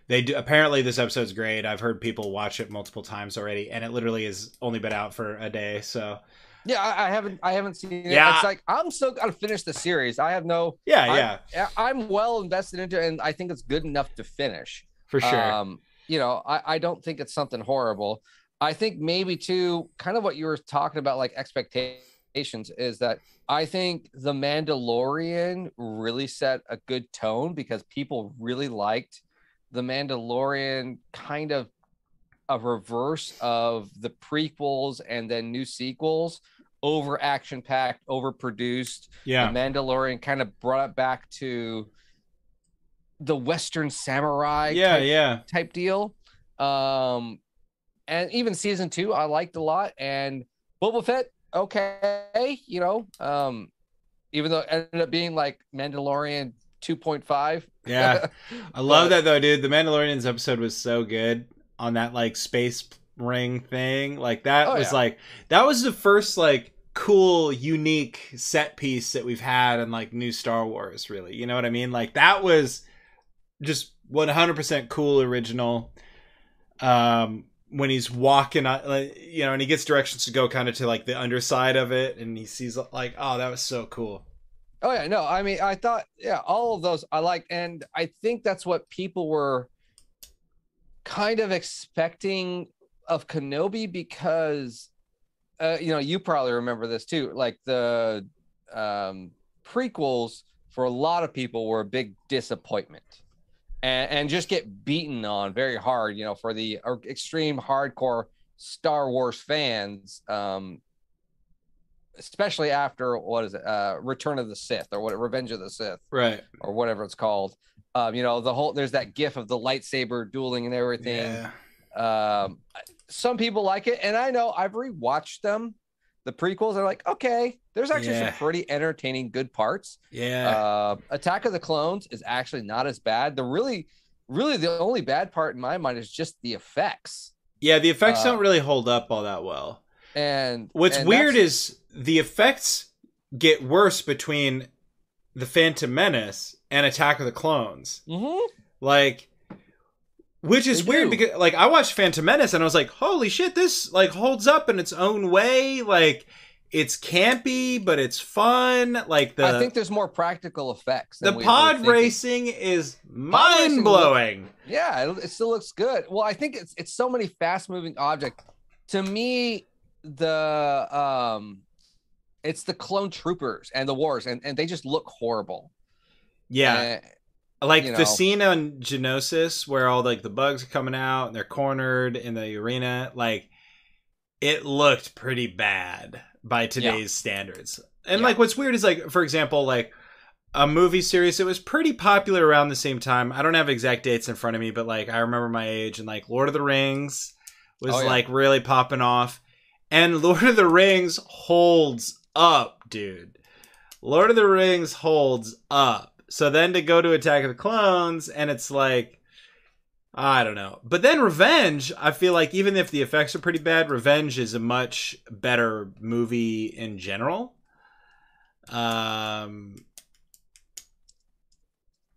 Speaker 3: They do apparently this episode's great. I've heard people watch it multiple times already, and it literally has only been out for a day. So,
Speaker 1: Yeah, I, I haven't I haven't seen it.
Speaker 3: Yeah.
Speaker 1: It's like I'm still gonna finish the series. I have no
Speaker 3: Yeah,
Speaker 1: I'm-
Speaker 3: yeah,
Speaker 1: I- I'm well invested into it and I think it's good enough to finish.
Speaker 3: for sure.
Speaker 1: Um, you know, I, I don't think it's something horrible. I think maybe too, kind of what you were talking about, like expectations, is that I think The Mandalorian really set a good tone because people really liked The Mandalorian kind of a reverse of the prequels and then new sequels over action packed, overproduced.
Speaker 3: yeah,
Speaker 1: The Mandalorian kind of brought it back to the Western samurai
Speaker 3: yeah,
Speaker 1: type,
Speaker 3: yeah.
Speaker 1: type deal. Um, and even season two, I liked a lot. And Boba Fett, okay, you know, um, even though it ended up being like Mandalorian 2.5.
Speaker 3: Yeah. I love that though, dude. The Mandalorian's episode was so good on that like space ring thing. Like that
Speaker 1: Oh,
Speaker 3: was
Speaker 1: yeah.
Speaker 3: like that was the first like cool, unique set piece that we've had in like new Star Wars. Really, you know what I mean? Like that was just one hundred percent cool, original. Um, when he's walking, on, you know, and he gets directions to go kind of to like the underside of it, and he sees like, oh, that was so cool.
Speaker 1: Oh yeah, no, I mean, I thought, yeah, all of those I liked, and I think that's what people were kind of expecting of Kenobi because, uh, you know, you probably remember this too. Like the um, prequels for a lot of people were a big disappointment, and and just get beaten on very hard. You know, for the extreme hardcore Star Wars fans. Um, especially after what is it uh return of the sith or what revenge of the sith
Speaker 3: Right.
Speaker 1: or whatever it's called um you know the whole there's that gif of the lightsaber dueling and everything
Speaker 3: Yeah.
Speaker 1: um some people like it and i know i've rewatched them the prequels are like okay there's actually
Speaker 3: Yeah.
Speaker 1: some pretty entertaining good parts
Speaker 3: Yeah.
Speaker 1: uh attack of the clones is actually not as bad the really really the only bad part in my mind is just the effects
Speaker 3: Yeah, the effects
Speaker 1: Uh,
Speaker 3: don't really hold up all that well.
Speaker 1: and
Speaker 3: What's
Speaker 1: and
Speaker 3: weird is the effects get worse between the Phantom Menace and Attack of the Clones.
Speaker 1: Mhm.
Speaker 3: Like which is
Speaker 1: They
Speaker 3: weird
Speaker 1: do.
Speaker 3: because like I watched Phantom Menace and I was like, "Holy shit, this like holds up in its own way. Like it's campy, but it's fun. Like the
Speaker 1: i think there's more practical effects
Speaker 3: the pod racing is mind blowing.
Speaker 1: Yeah, it, it still looks good. Well, I think it's it's so many fast moving objects. To me, the um, it's the clone troopers and the wars, and and they just look horrible.
Speaker 3: Yeah.
Speaker 1: Uh,
Speaker 3: like
Speaker 1: you
Speaker 3: the scene on Geonosis where all like the bugs are coming out and they're cornered in the arena, like it looked pretty bad by today's standards. And
Speaker 1: Yeah.
Speaker 3: like what's weird is like for example, like a movie series that was pretty popular around the same time. I don't have exact dates in front of me, but like I remember my age and like Lord of the Rings was
Speaker 1: Oh, yeah.
Speaker 3: like really popping off. And Lord of the Rings holds up, dude. Lord of the Rings holds up. So then to go to Attack of the Clones, and it's like, I don't know. But then Revenge, I feel like even if the effects are pretty bad, Revenge is a much better movie in general. Um,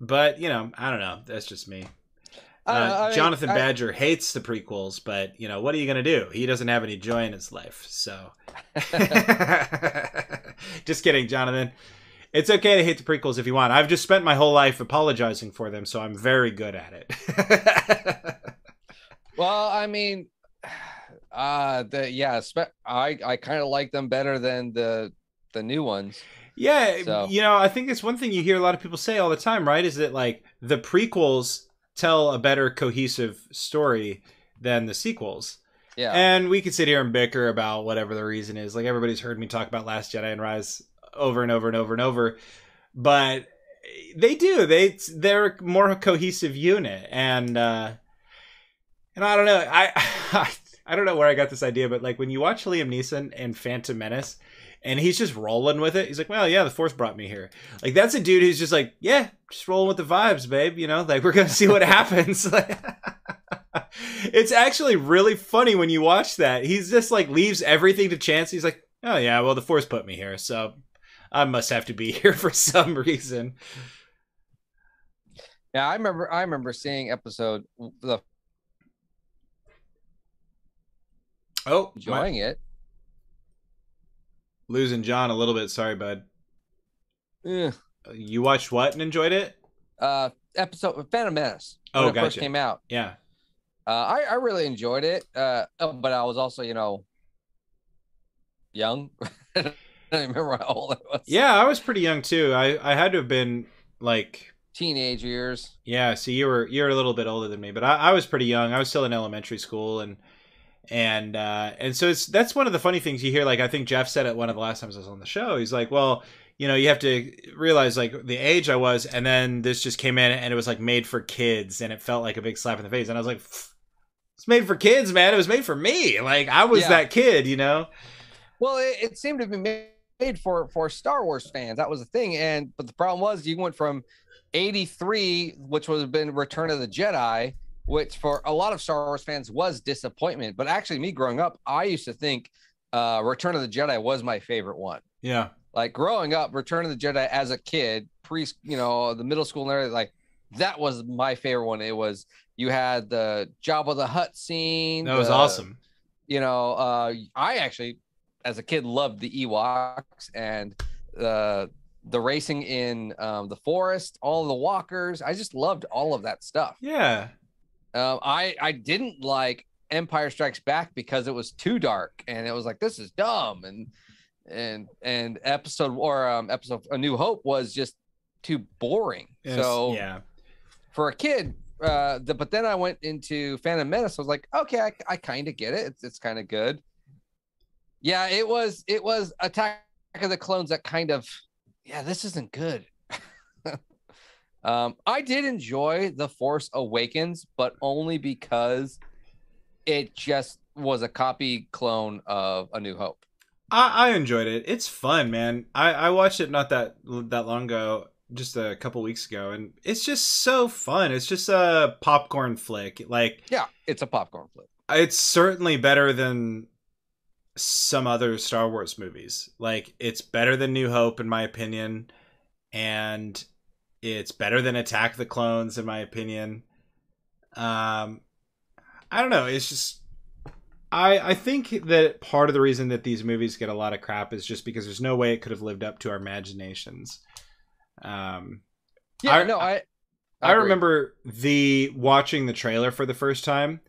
Speaker 3: but you know, I don't know. That's just me. Uh,
Speaker 1: I
Speaker 3: Jonathan
Speaker 1: I-
Speaker 3: Badger hates the prequels, but you know what are you gonna do? He doesn't have any joy in his life, so. just kidding, Jonathan. It's okay to hate the prequels if you want. I've just spent my whole life apologizing for them, so I'm very good at it.
Speaker 1: Well, I mean, uh, the yeah, spe- I I kind of like them better than the the new ones.
Speaker 3: yeah,
Speaker 1: So-
Speaker 3: you know, I think it's one thing you hear a lot of people say all the time, right? Is that like the prequels tell a better cohesive story than the sequels.
Speaker 1: Yeah,
Speaker 3: And we could sit here and bicker about whatever the reason is. Like everybody's heard me talk about Last Jedi and Rise over and over and over and over, but they do. They they're a more cohesive unit, and uh, and I don't know. I I don't know where I got this idea, but like when you watch Liam Neeson in Phantom Menace. And he's just rolling with it. He's like, "Well, yeah, the Force brought me here." Like that's a dude who's just like, "Yeah, just rolling with the vibes, babe." You know, like we're gonna see what happens. it's actually really funny when you watch that. He's just like leaves everything to chance. He's like, "Oh yeah, well the Force put me here, so I must have to be here for some reason."
Speaker 1: yeah. I remember I remember seeing episode the
Speaker 3: Oh, my,
Speaker 1: enjoying it.
Speaker 3: losing John a little bit. Sorry, bud.
Speaker 1: Yeah.
Speaker 3: You watched what and enjoyed it?
Speaker 1: Uh, episode Phantom Menace. When
Speaker 3: Oh,
Speaker 1: it first
Speaker 3: gotcha.
Speaker 1: came out.
Speaker 3: Yeah.
Speaker 1: Uh, I I really enjoyed it. Uh, oh, but I was also you know young. I don't remember how old I was.
Speaker 3: Yeah, I was pretty young too. I I had to have been like
Speaker 1: teenage years.
Speaker 3: yeah. See, you were you're a little bit older than me, but I, I was pretty young. I was still in elementary school, and and uh, and so it's that's one of the funny things you hear. Like I think Jeff said it one of the last times I was on the show. He's like, well. You know, you have to realize like the age I was, and then this just came in, and it was like made for kids, and it felt like a big slap in the face. And I was like, "It's made for kids, man. It was made for me. Like I was
Speaker 1: Yeah.
Speaker 3: that kid, you know."
Speaker 1: Well, it, it seemed to be made for for Star Wars fans. That was the thing. And but the problem was you went from 83, which would have been Return of the Jedi, which for a lot of Star Wars fans was disappointment. But actually, me growing up, I used to think uh Return of the Jedi was my favorite one.
Speaker 3: Yeah.
Speaker 1: Like growing up, Return of the Jedi as a kid, pre you know, the middle school and everything, like that was my favorite one. It was you had the Jabba the Hutt scene.
Speaker 3: That was
Speaker 1: the-
Speaker 3: awesome.
Speaker 1: you know, uh, I actually, as a kid, loved the Ewoks and the the racing in um, the forest, all the walkers. I just loved all of that stuff.
Speaker 3: Yeah.
Speaker 1: Um, I I didn't like Empire Strikes Back because it was too dark and it was like this is dumb and and and episode or um, episode A New Hope was just too boring.
Speaker 3: Yes,
Speaker 1: So
Speaker 3: yeah.
Speaker 1: for a kid uh the, but then i went into phantom menace i was like okay i, I kind of get it it's, it's kind of good yeah it was it was attack of the clones that kind of yeah this isn't good um i did enjoy the force awakens but only because it just was a copy clone of a new hope
Speaker 3: I, I enjoyed it. It's fun, man. I, I watched it not that that long ago, just a couple weeks ago, and it's just so fun. It's just a popcorn flick. Like
Speaker 1: yeah it's a popcorn flick
Speaker 3: it's certainly better than some other Star Wars movies. Like it's better than New Hope in my opinion, and it's better than Attack the Clones in my opinion. Um, I don't know. It's just I I think that part of the reason that these movies get a lot of crap is just because there's no way it could have lived up to our imaginations. Um,
Speaker 1: yeah
Speaker 3: I-
Speaker 1: no i
Speaker 3: I
Speaker 1: agree.
Speaker 3: remember the watching the trailer for the first time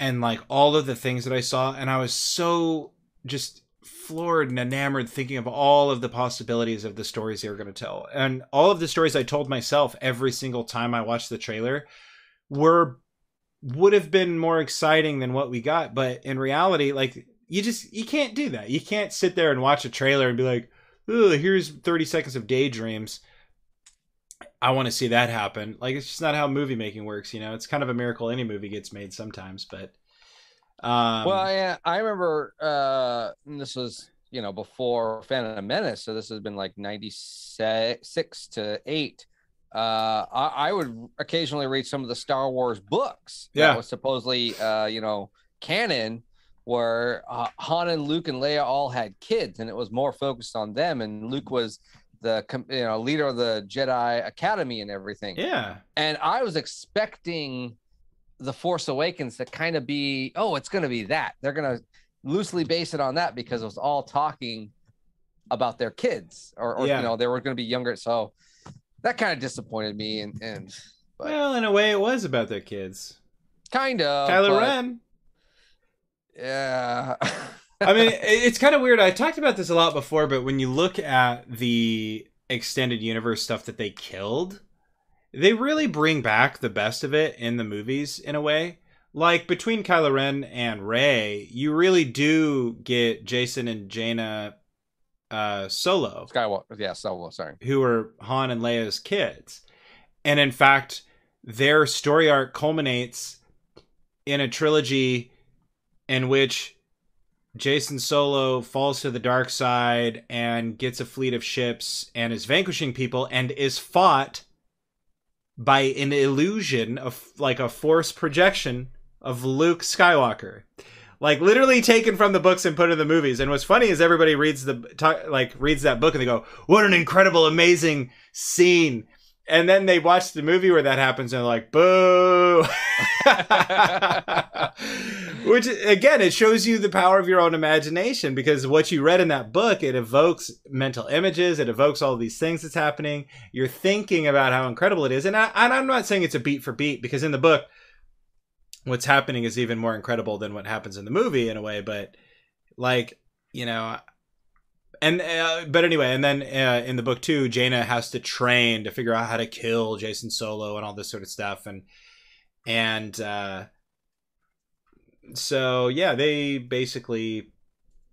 Speaker 3: and like all of the things that I saw and I was so just floored and enamored thinking of all of the possibilities of the stories they were going to tell. And all of the stories I told myself every single time I watched the trailer were would have been more exciting than what we got, but in reality like you just you can't do that. You can't sit there and watch a trailer and be like, "Oh, here's 30 seconds of daydreams." I want to see that happen. Like it's just not how movie making works, you know. It's kind of a miracle any movie gets made sometimes, but um
Speaker 1: well, yeah, I remember uh this was you know before Phantom Menace, so this has been like ninety six to eight. Uh, I, I would occasionally read some of the Star Wars books
Speaker 3: Yeah.
Speaker 1: that was supposedly uh you know canon, where uh, Han and Luke and Leia all had kids, and it was more focused on them, and Luke was the you know leader of the Jedi Academy and everything
Speaker 3: yeah.
Speaker 1: and I was expecting the Force Awakens to kind of be, oh, it's going to be that. They're going to loosely base it on that because it was all talking about their kids, or, or
Speaker 3: Yeah.
Speaker 1: you know, they were going to be younger. So that kind of disappointed me, and and But-
Speaker 3: Well, in a way it was about their kids.
Speaker 1: kind of
Speaker 3: Kylo
Speaker 1: but-
Speaker 3: Ren.
Speaker 1: Yeah.
Speaker 3: I mean, it's kind of weird. I talked about this a lot before, but when you look at the extended universe stuff that they killed, they really bring back the best of it in the movies in a way. Like between Kylo Ren and Rey, you really do get Jacen and Jaina uh, Solo,
Speaker 1: Skywalker. Yeah, Solo. Sorry.
Speaker 3: who are Han and Leia's kids. And in fact, their story arc culminates in a trilogy in which Jacen Solo falls to the dark side and gets a fleet of ships and is vanquishing people and is fought by an illusion of like a force projection of Luke Skywalker. Like literally taken from the books and put in the movies. And what's funny is everybody reads the ta- like reads that book and they go, "What an incredible amazing scene." And then they watch the movie where that happens and they're like, boo. Which again, it shows you the power of your own imagination because what you read in that book, it evokes mental images, it evokes all these things that's happening. You're thinking about how incredible it is. And, I, and I'm not saying it's a beat for beat because in the book, what's happening is even more incredible than what happens in the movie in a way, but like, you know, and uh, but anyway, and then uh, in the book too, Jaina has to train to figure out how to kill Jacen Solo and all this sort of stuff, and and uh, so yeah, they basically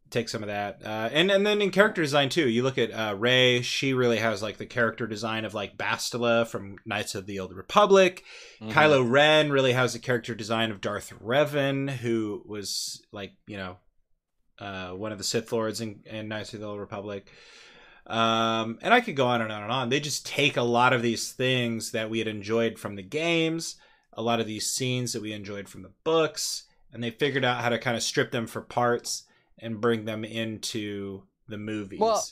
Speaker 3: take some of that, uh, and and then in character design too. You look at uh, Rey; she really has like the character design of like Bastila from Knights of the Old Republic. Mm-hmm. Kylo Ren really has the character design of Darth Revan, who was like you know uh, one of the Sith Lords in, in Knights of the Old Republic. Um, and I could go on and on and on. They just take a lot of these things that we had enjoyed from the games, a lot of these scenes that we enjoyed from the books, and they figured out how to kind of strip them for parts and bring them into the movies.
Speaker 1: Well,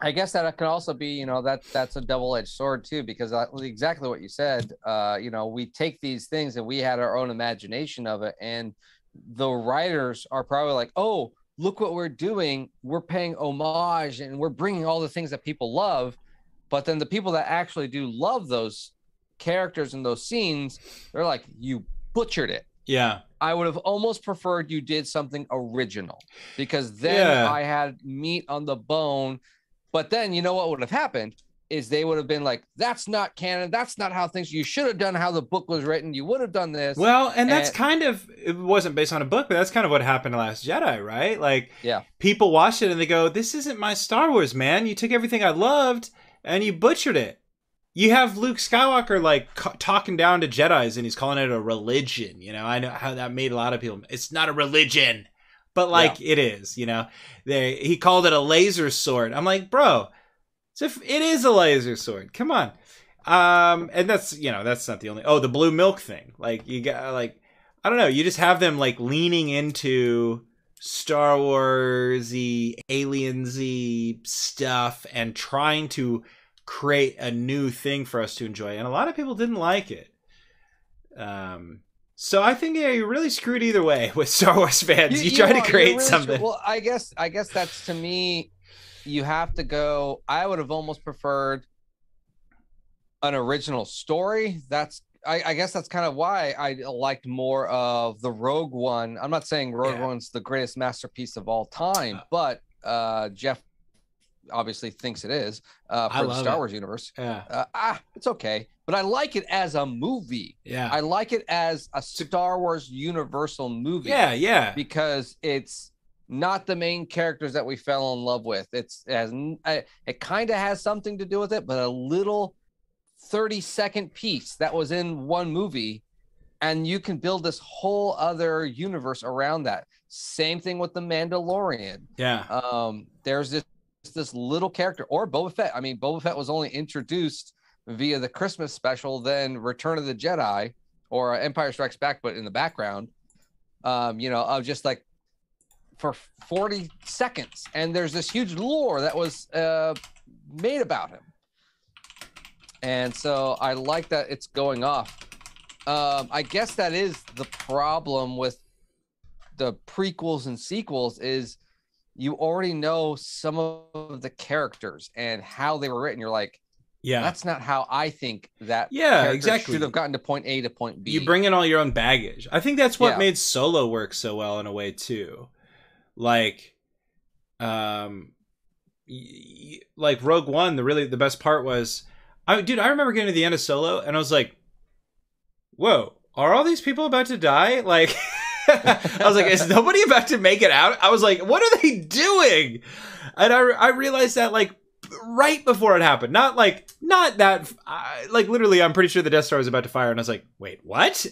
Speaker 1: I guess that can also be, you know, that that's a double-edged sword too, because exactly what you said. Uh, you know, we take these things and we had our own imagination of it, and the writers are probably like, oh, look what we're doing. We're paying homage and we're bringing all the things that people love. But then the people that actually do love those characters and those scenes, they're like, you butchered it.
Speaker 3: Yeah.
Speaker 1: I would have almost preferred you did something original because then yeah. I had meat on the bone. But then you know what would have happened? Is they would have been like, that's not canon. That's not how things. You should have done how the book was written. You would have done this.
Speaker 3: Well, and that's and, kind of it wasn't based on a book, but that's kind of what happened to Last Jedi, right? Like,
Speaker 1: yeah,
Speaker 3: people watch it and they go, "This isn't my Star Wars, man. You took everything I loved and you butchered it." You have Luke Skywalker like talking down to Jedi's and he's calling it a religion. You know, I know how that made a lot of people. It's not a religion, but like yeah. it is. You know, they he called it a laser sword. I'm like, bro so if it is a laser sword. Come on. Um, and that's you know that's not the only. Oh, the blue milk thing. Like you got like I don't know. You just have them like leaning into Star Warsy, aliensy stuff and trying to create a new thing for us to enjoy. And a lot of people didn't like it. Um, so I think yeah, you're really screwed either way with Star Wars fans. You, you, you try to create really something.
Speaker 1: Well, I guess I guess that's to me you have to go. I would have almost preferred an original story. That's I, I, guess that's kind of why I liked more of the Rogue One. I'm not saying Rogue yeah. One's the greatest masterpiece of all time, uh. but uh, Jeff obviously thinks it is uh, for the Star
Speaker 3: it.
Speaker 1: Wars universe.
Speaker 3: Yeah.
Speaker 1: Uh, ah, it's okay, but I like it as a movie.
Speaker 3: Yeah.
Speaker 1: I like it as a Star Wars Universal movie.
Speaker 3: Yeah, yeah.
Speaker 1: Because it's not the main characters that we fell in love with. It's it has it kind of has something to do with it, but a little 30 second piece that was in one movie and you can build this whole other universe around that. Same thing with the Mandalorian.
Speaker 3: Yeah.
Speaker 1: Um there's this this little character or Boba Fett. I mean, Boba Fett was only introduced via the Christmas special, then Return of the Jedi or Empire Strikes Back, but in the background. Um, you know, of just like for 40 seconds and there's this huge lore that was uh, made about him. And so i like that it's going off. Um, i guess that is the problem with the prequels and sequels is you already know some of the characters and how they were written. You're like yeah. That's not how i think that
Speaker 3: yeah exactly.
Speaker 1: should have gotten to point a to point b.
Speaker 3: You bring in all your own baggage. I think that's what yeah. made solo work so well in a way too like um y- like rogue one the really the best part was i dude i remember getting to the end of solo and i was like whoa are all these people about to die? Like i was like is nobody about to make it out? I was like what are they doing? And i, I realized that like right before it happened not like not that uh, like literally i'm pretty sure the death star was about to fire and i was like wait what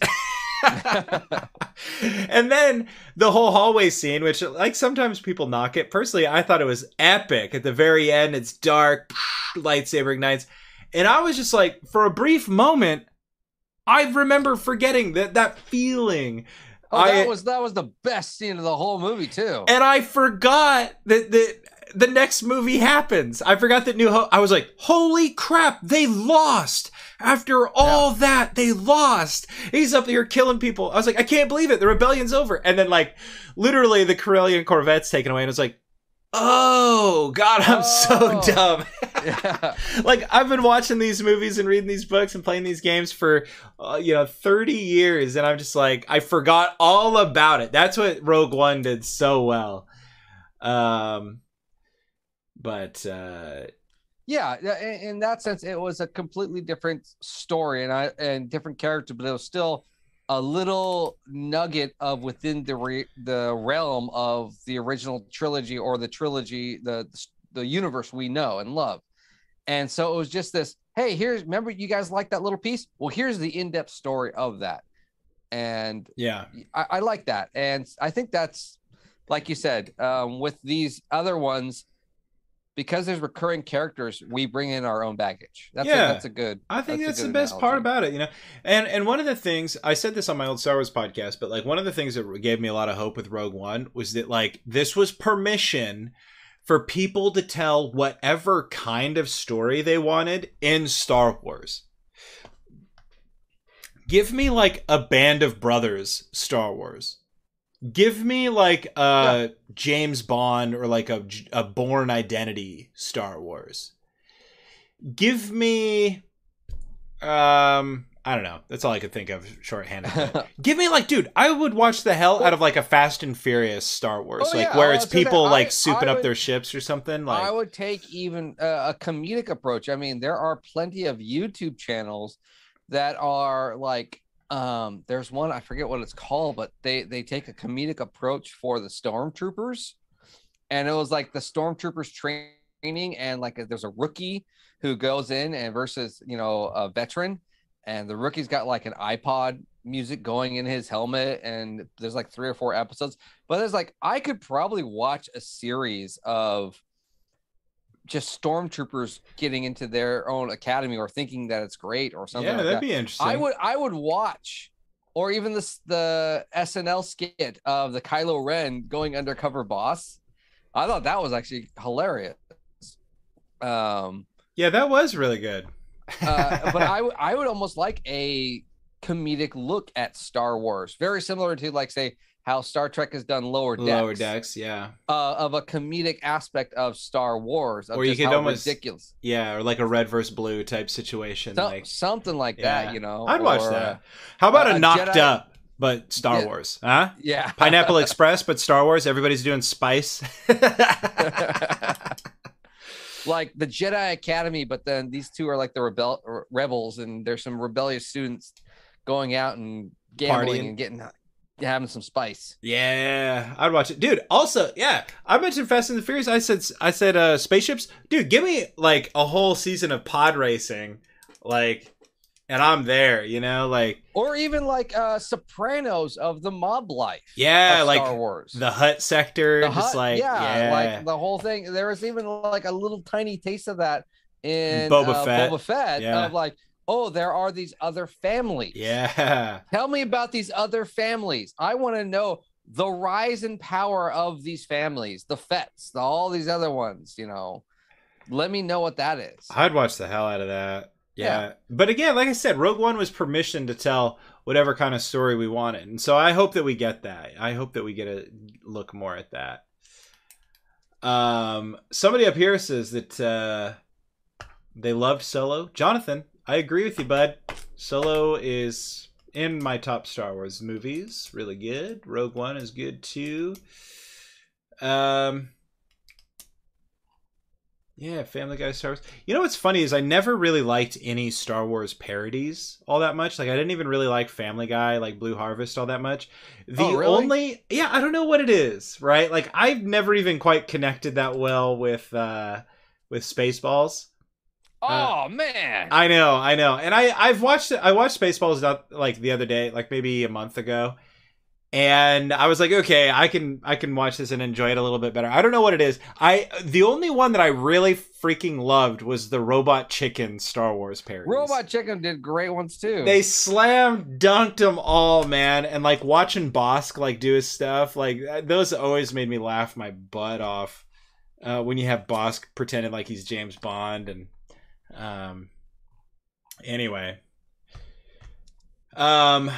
Speaker 3: and then the whole hallway scene, which like sometimes people knock it. Personally, I thought it was epic. At the very end, it's dark, lightsaber ignites, and I was just like, for a brief moment, I remember forgetting that that feeling.
Speaker 1: Oh, that I, was that was the best scene of the whole movie too.
Speaker 3: And I forgot that that the next movie happens. I forgot that New Hope. I was like, holy crap, they lost. After all that, they lost. He's up here killing people. I was like, I can't believe it. The rebellion's over. And then, like, literally, the Corellian Corvette's taken away, and I was like, oh, God, I'm
Speaker 1: Oh.
Speaker 3: so dumb.
Speaker 1: Yeah.
Speaker 3: like I've been watching these movies and reading these books and playing these games for uh, you know 30 years and I'm just like I forgot all about it. That's what Rogue One did so well. Um but uh
Speaker 1: Yeah, in, in that sense, it was a completely different story and I and different character, but it was still a little nugget of within the re, the realm of the original trilogy or the trilogy, the the universe we know and love. And so it was just this. Hey, here's remember you guys like that little piece. Well, here's the in depth story of that, and
Speaker 3: yeah.
Speaker 1: I, I like that, and I think that's like you said um, with these other ones because there's recurring characters. We bring in our own baggage. That's
Speaker 3: Yeah.
Speaker 1: a, that's a good.
Speaker 3: I think
Speaker 1: a
Speaker 3: that's, the best part about it, you know. And and one of the things I said this on my old Star Wars podcast, but like one of the things that gave me a lot of hope with Rogue One was that like this was permission for people to tell whatever kind of story they wanted in Star Wars. Give me like a band of brothers Star Wars. Give me like a James Bond or like a, a Bourne Identity Star Wars. Give me um I don't know. That's all I could think of shorthanded. but Give me like, dude, I would watch the hell out of like a Fast and Furious Star Wars,
Speaker 1: Oh,
Speaker 3: like
Speaker 1: yeah,
Speaker 3: where it's
Speaker 1: was gonna say,
Speaker 3: people
Speaker 1: I-
Speaker 3: like souping
Speaker 1: I
Speaker 3: up their ships or something. Like,
Speaker 1: I would take even uh, a comedic approach. I mean, there are plenty of YouTube channels that are like um there's one I forget what it's called, but they they take a comedic approach for the stormtroopers. And it was like the stormtroopers training and like there's a rookie who goes in and versus, you know, a veteran and the rookie's got like an iPod music going in his helmet and there's like three or four episodes but there's like I could probably watch a series of just stormtroopers getting into their own academy or thinking that it's great or something
Speaker 3: yeah,
Speaker 1: like
Speaker 3: that'd
Speaker 1: that.
Speaker 3: be interesting.
Speaker 1: I would I would watch or even this the SNL skit of the Kylo Ren going undercover boss. I thought that was actually hilarious. Um
Speaker 3: Yeah, that was really good.
Speaker 1: uh, but I I would almost like a comedic look at Star Wars, very similar to like say how Star Trek has done lower decks,
Speaker 3: lower decks, yeah,
Speaker 1: Uh, of a comedic aspect of Star Wars, of
Speaker 3: Or you could almost-
Speaker 1: ridiculous,
Speaker 3: yeah, or like a red versus blue type situation.
Speaker 1: So-
Speaker 3: like,
Speaker 1: something like
Speaker 3: yeah.
Speaker 1: that, you know.
Speaker 3: I'd watch that.
Speaker 1: uh,
Speaker 3: How about
Speaker 1: a
Speaker 3: a knocked
Speaker 1: Jedi-
Speaker 3: up but Star
Speaker 1: Yeah.
Speaker 3: Wars, huh?
Speaker 1: yeah,
Speaker 3: Pineapple Express, but Star Wars. Everybody's doing spice.
Speaker 1: like the Jedi Academy, but then these two are like the rebel rebels, and there's some rebellious students going out and gambling
Speaker 3: Partying.
Speaker 1: and getting having some spice.
Speaker 3: Yeah, I'd watch it, dude. Also, yeah, I mentioned Fast and the Furious. I said, I said, uh, spaceships, dude. Give me like a whole season of pod racing, like, and I'm there. You know, like,
Speaker 1: or even like uh Sopranos of the mob life.
Speaker 3: yeah, like
Speaker 1: Star Wars.
Speaker 3: the Hutt sector,
Speaker 1: The
Speaker 3: just
Speaker 1: Hutt-
Speaker 3: like,
Speaker 1: yeah,
Speaker 3: yeah,
Speaker 1: like the whole thing. There was even like a little tiny taste of that in
Speaker 3: Boba
Speaker 1: uh,
Speaker 3: Fett.
Speaker 1: Boba Fett
Speaker 3: Yeah.
Speaker 1: of like, oh, there are these other families.
Speaker 3: yeah,
Speaker 1: Tell me about these other families. I want to know the rise and power of these families, the Fets, the, all these other ones. You know, let me know what that is.
Speaker 3: I'd watch the hell out of that. Yeah.
Speaker 1: Yeah.
Speaker 3: But again, like I said, Rogue One was permission to tell whatever kind of story we wanted. And so I hope that we get that. I hope that we get a look more at that. Um somebody up here says that uh they loved Solo. Jonathan, I agree with you, bud. Solo is in my top Star Wars movies. Really good. Rogue One is good too. Um yeah, Family Guy Star Wars. You know what's funny is I never really liked any Star Wars parodies all that much. Like I didn't even really like Family Guy, like Blue Harvest, all that much. The
Speaker 1: Oh, really?
Speaker 3: only yeah, I don't know what it is, right? Like I've never even quite connected that well with uh with Spaceballs.
Speaker 1: Oh man,
Speaker 3: I know, I know, and I I've watched. I watched Spaceballs not like the other day, like maybe a month ago, and I was like, okay, I can I can watch this and enjoy it a little bit better. I don't know what it is. I the only one that I really freaking loved was the Robot Chicken Star Wars parody.
Speaker 1: Robot Chicken did great ones too.
Speaker 3: They slam dunked them all, man, and like watching Bossk like do his stuff, like those always made me laugh my butt off. uh, when you have Bossk pretending like he's James Bond and um anyway um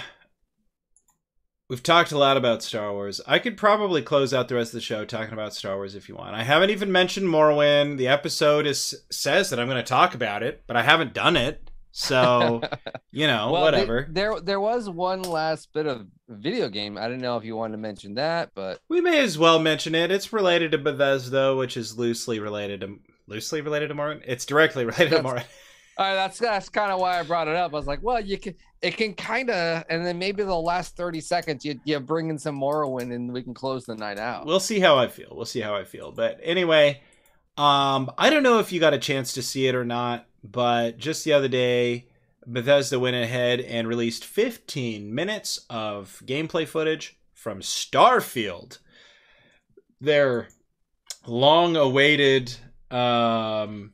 Speaker 3: we've talked a lot about Star Wars. I could probably close out the rest of the show talking about Star Wars if you want. I haven't even mentioned Morrowind. The episode is says that I'm going to talk about it, but I haven't done it. So, you know,
Speaker 1: Well,
Speaker 3: whatever.
Speaker 1: there, there was one last bit of video game. I didn't know if you wanted to mention that, but
Speaker 3: We may as well mention it. It's related to Bethesda, which is loosely related to loosely related to Morrowind. It's directly related to
Speaker 1: That's-
Speaker 3: Morrowind.
Speaker 1: all right, that's that's kind of why I brought it up. I was like, well, you can, it can kind of, and then maybe the last thirty seconds, you you bring in some Morrowind, and we can close the night out.
Speaker 3: We'll see how I feel. We'll see how I feel. But anyway, um, I don't know if you got a chance to see it or not, but just the other day, Bethesda went ahead and released 15 minutes of gameplay footage from Starfield. Their long-awaited um,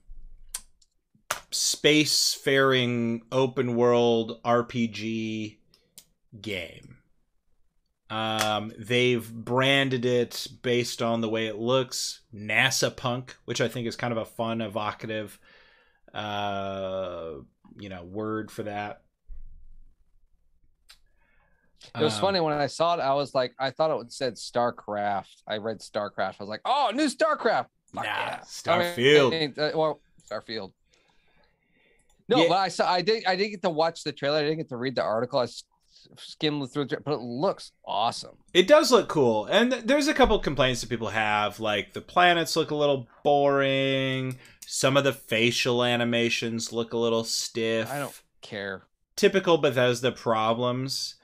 Speaker 3: space-faring open-world RPG game. Um, they've branded it based on the way it looks, NASA punk, which I think is kind of a fun, evocative, uh, you know, word for that.
Speaker 1: It was
Speaker 3: Um,
Speaker 1: funny when I saw it. I was like, I thought it said StarCraft. I read StarCraft. I was like, oh, new StarCraft. Fuck
Speaker 3: Nah,
Speaker 1: yeah.
Speaker 3: Starfield.
Speaker 1: I mean, uh, well, Starfield. No,
Speaker 3: Yeah.
Speaker 1: but I saw. I did. I did get to watch the trailer. I didn't get to read the article. I skimmed through it, but it looks awesome.
Speaker 3: It does look cool, and th- there's a couple complaints that people have, like the planets look a little boring. Some of the facial animations look a little stiff.
Speaker 1: I don't care.
Speaker 3: typical Bethesda problems.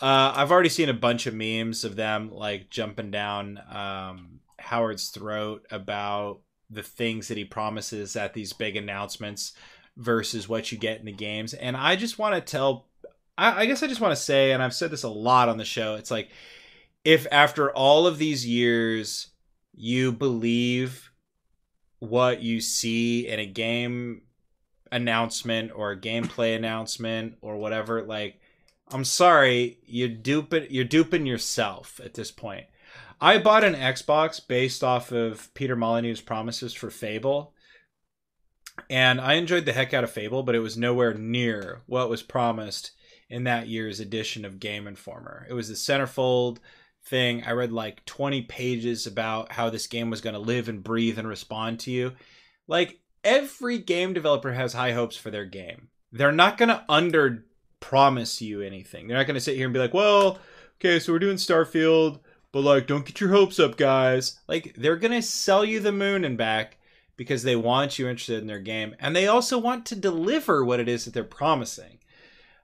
Speaker 3: Uh, I've already seen a bunch of memes of them like jumping down um, Howard's throat about the things that he promises at these big announcements versus what you get in the games. And I just want to tell, I, I guess I just want to say, and I've said this a lot on the show, it's like if after all of these years you believe what you see in a game announcement or a gameplay announcement or whatever like i'm sorry you're duping you're duping yourself at this point i bought an xbox based off of peter molyneux's promises for fable and i enjoyed the heck out of fable but it was nowhere near what was promised in that year's edition of game informer it was the centerfold thing i read like 20 pages about how this game was going to live and breathe and respond to you like every game developer has high hopes for their game. They're not going to under promise you anything. They're not going to sit here and be like, "Well, okay, so we're doing Starfield, but like don't get your hopes up, guys." Like they're to sell you the moon and back because they want you interested in their game and they also want to deliver what it is that they're promising.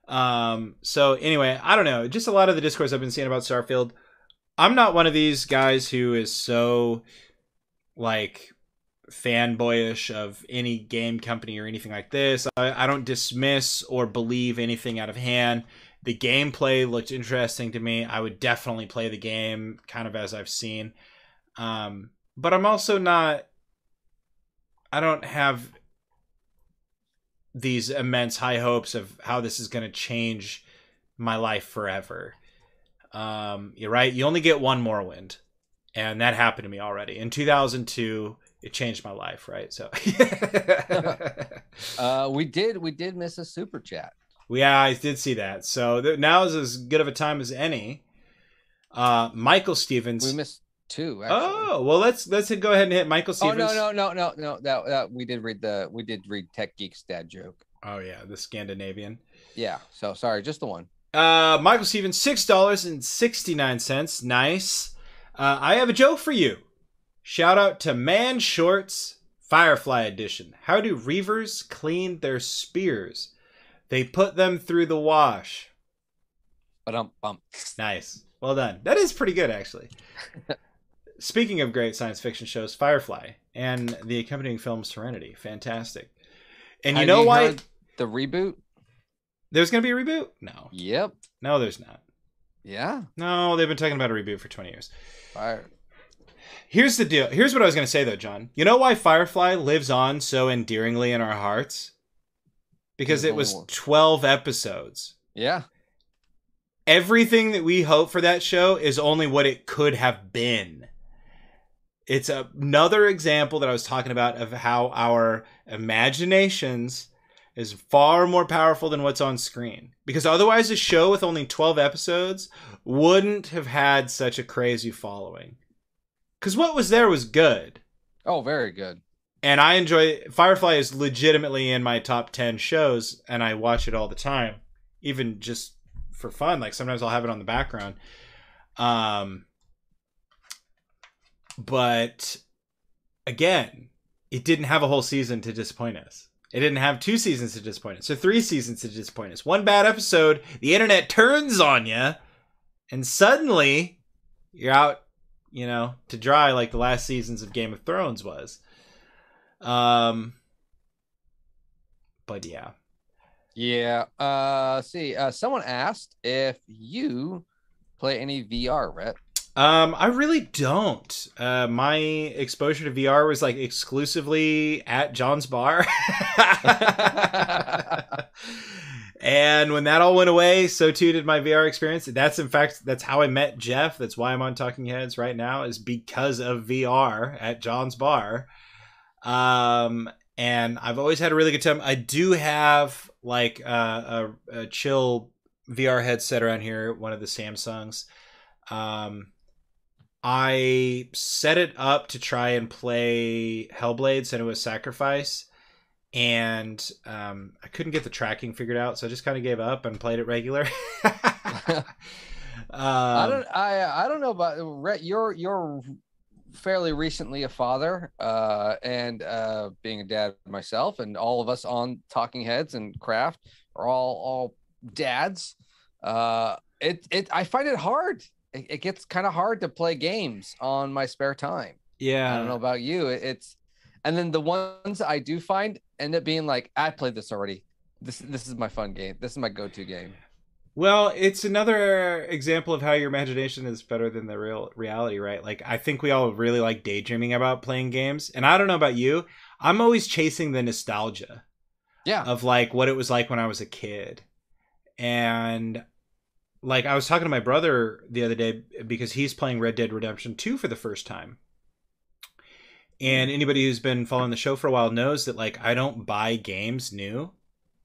Speaker 3: Um so anyway, I don't know, just a lot of the discourse I've been seeing about Starfield. I'm not one of these guys who is so like fanboyish of any game company or anything like this. I, I don't dismiss or believe anything out of hand. The gameplay looked interesting to me. I would definitely play the game kind of as I've seen. Um, but I'm also not, I don't have these immense high hopes of how this is going to change my life forever. Um, you're right. You only get one Morrowind. And that happened to me already. In 2002, it changed my life, right? So,
Speaker 1: Uh, we did. We did miss a super chat.
Speaker 3: Yeah, I did see that. So th- now is as good of a time as any. Uh, Michael Stevens.
Speaker 1: We missed two. Actually.
Speaker 3: oh well, let's let's go ahead and hit Michael
Speaker 1: Oh
Speaker 3: Stevens.
Speaker 1: no no no no no that, that we did read the we did read Tech Geek's dad joke.
Speaker 3: Oh yeah, the Scandinavian.
Speaker 1: Yeah. So sorry, just the one.
Speaker 3: Uh, Michael Stevens, six dollars and sixty nine cents. Nice. Uh, I have a joke for you. Shout out to Man Shorts Firefly Edition. How do reavers clean their spears? They put them through the wash.
Speaker 1: But um bump.
Speaker 3: Nice. Well done. That is pretty good, actually. Speaking of great science fiction shows, Firefly and the accompanying film Serenity. Fantastic. And you
Speaker 1: Have
Speaker 3: know why
Speaker 1: heard the reboot?
Speaker 3: there's going to be a reboot? No.
Speaker 1: Yep.
Speaker 3: No, there's not.
Speaker 1: Yeah.
Speaker 3: No, they've been talking about a reboot for 20 years.
Speaker 1: Fire.
Speaker 3: Here's the deal. Here's what I was going to say, though, John. You know why Firefly lives on so endearingly in our hearts? Because it was
Speaker 1: only
Speaker 3: 12 episodes.
Speaker 1: Yeah.
Speaker 3: Everything that we hope for that show is only what it could have been. it's another example that I was talking about of how our imaginations is far more powerful than what's on screen. Because otherwise, a show with only 12 episodes wouldn't have had such a crazy following. Because what was there was good.
Speaker 1: Oh, very good.
Speaker 3: And I enjoy Firefly is legitimately in my top 10 shows, and I watch it all the time, even just for fun. Like sometimes I'll have it on the background. Um, but again, it didn't have a whole season to disappoint us. It didn't have two seasons to disappoint us, so three seasons to disappoint us. One bad episode, the internet turns on you, and suddenly you're out, you know, to dry like the last seasons of Game of Thrones was. Um, but yeah,
Speaker 1: Yeah. Uh see, uh someone asked if you play any VR, Rhett.
Speaker 3: Um, I really don't. Uh, my exposure to VR was like exclusively at John's bar. and when that all went away, so too did my VR experience. That's in fact that's how I met Jeff. That's why I'm on Talking Heads right now is because of VR at John's bar. Um, and I've always had a really good time. I do have like uh, a, a chill VR headset around here, one of the Samsungs. Um, I set it up to try and play Hellblade, Senua's Sacrifice, and um, I couldn't get the tracking figured out, so I just kind of gave up and played it regular.
Speaker 1: I
Speaker 3: um,
Speaker 1: don't I I don't know about Rhett, you're you're fairly recently a father uh and uh being a dad myself and all of us on talking heads and craft are all all dads. Uh it it i find it hard. It, it gets kind of hard to play games on my spare time.
Speaker 3: Yeah,
Speaker 1: i don't know about you It- it's and then the ones i do find end up being like i played this already. This this is my fun game. This is my go-to game
Speaker 3: Well, it's another example of how your imagination is better than the real reality, right? Like I think we all really like daydreaming about playing games. And I don't know about you, I'm always chasing the nostalgia
Speaker 1: yeah
Speaker 3: of like what it was like when I was a kid. And like I was talking to my brother the other day because he's playing Red Dead Redemption 2 for the first time. And mm. anybody who's been following the show for a while knows that like I don't buy games new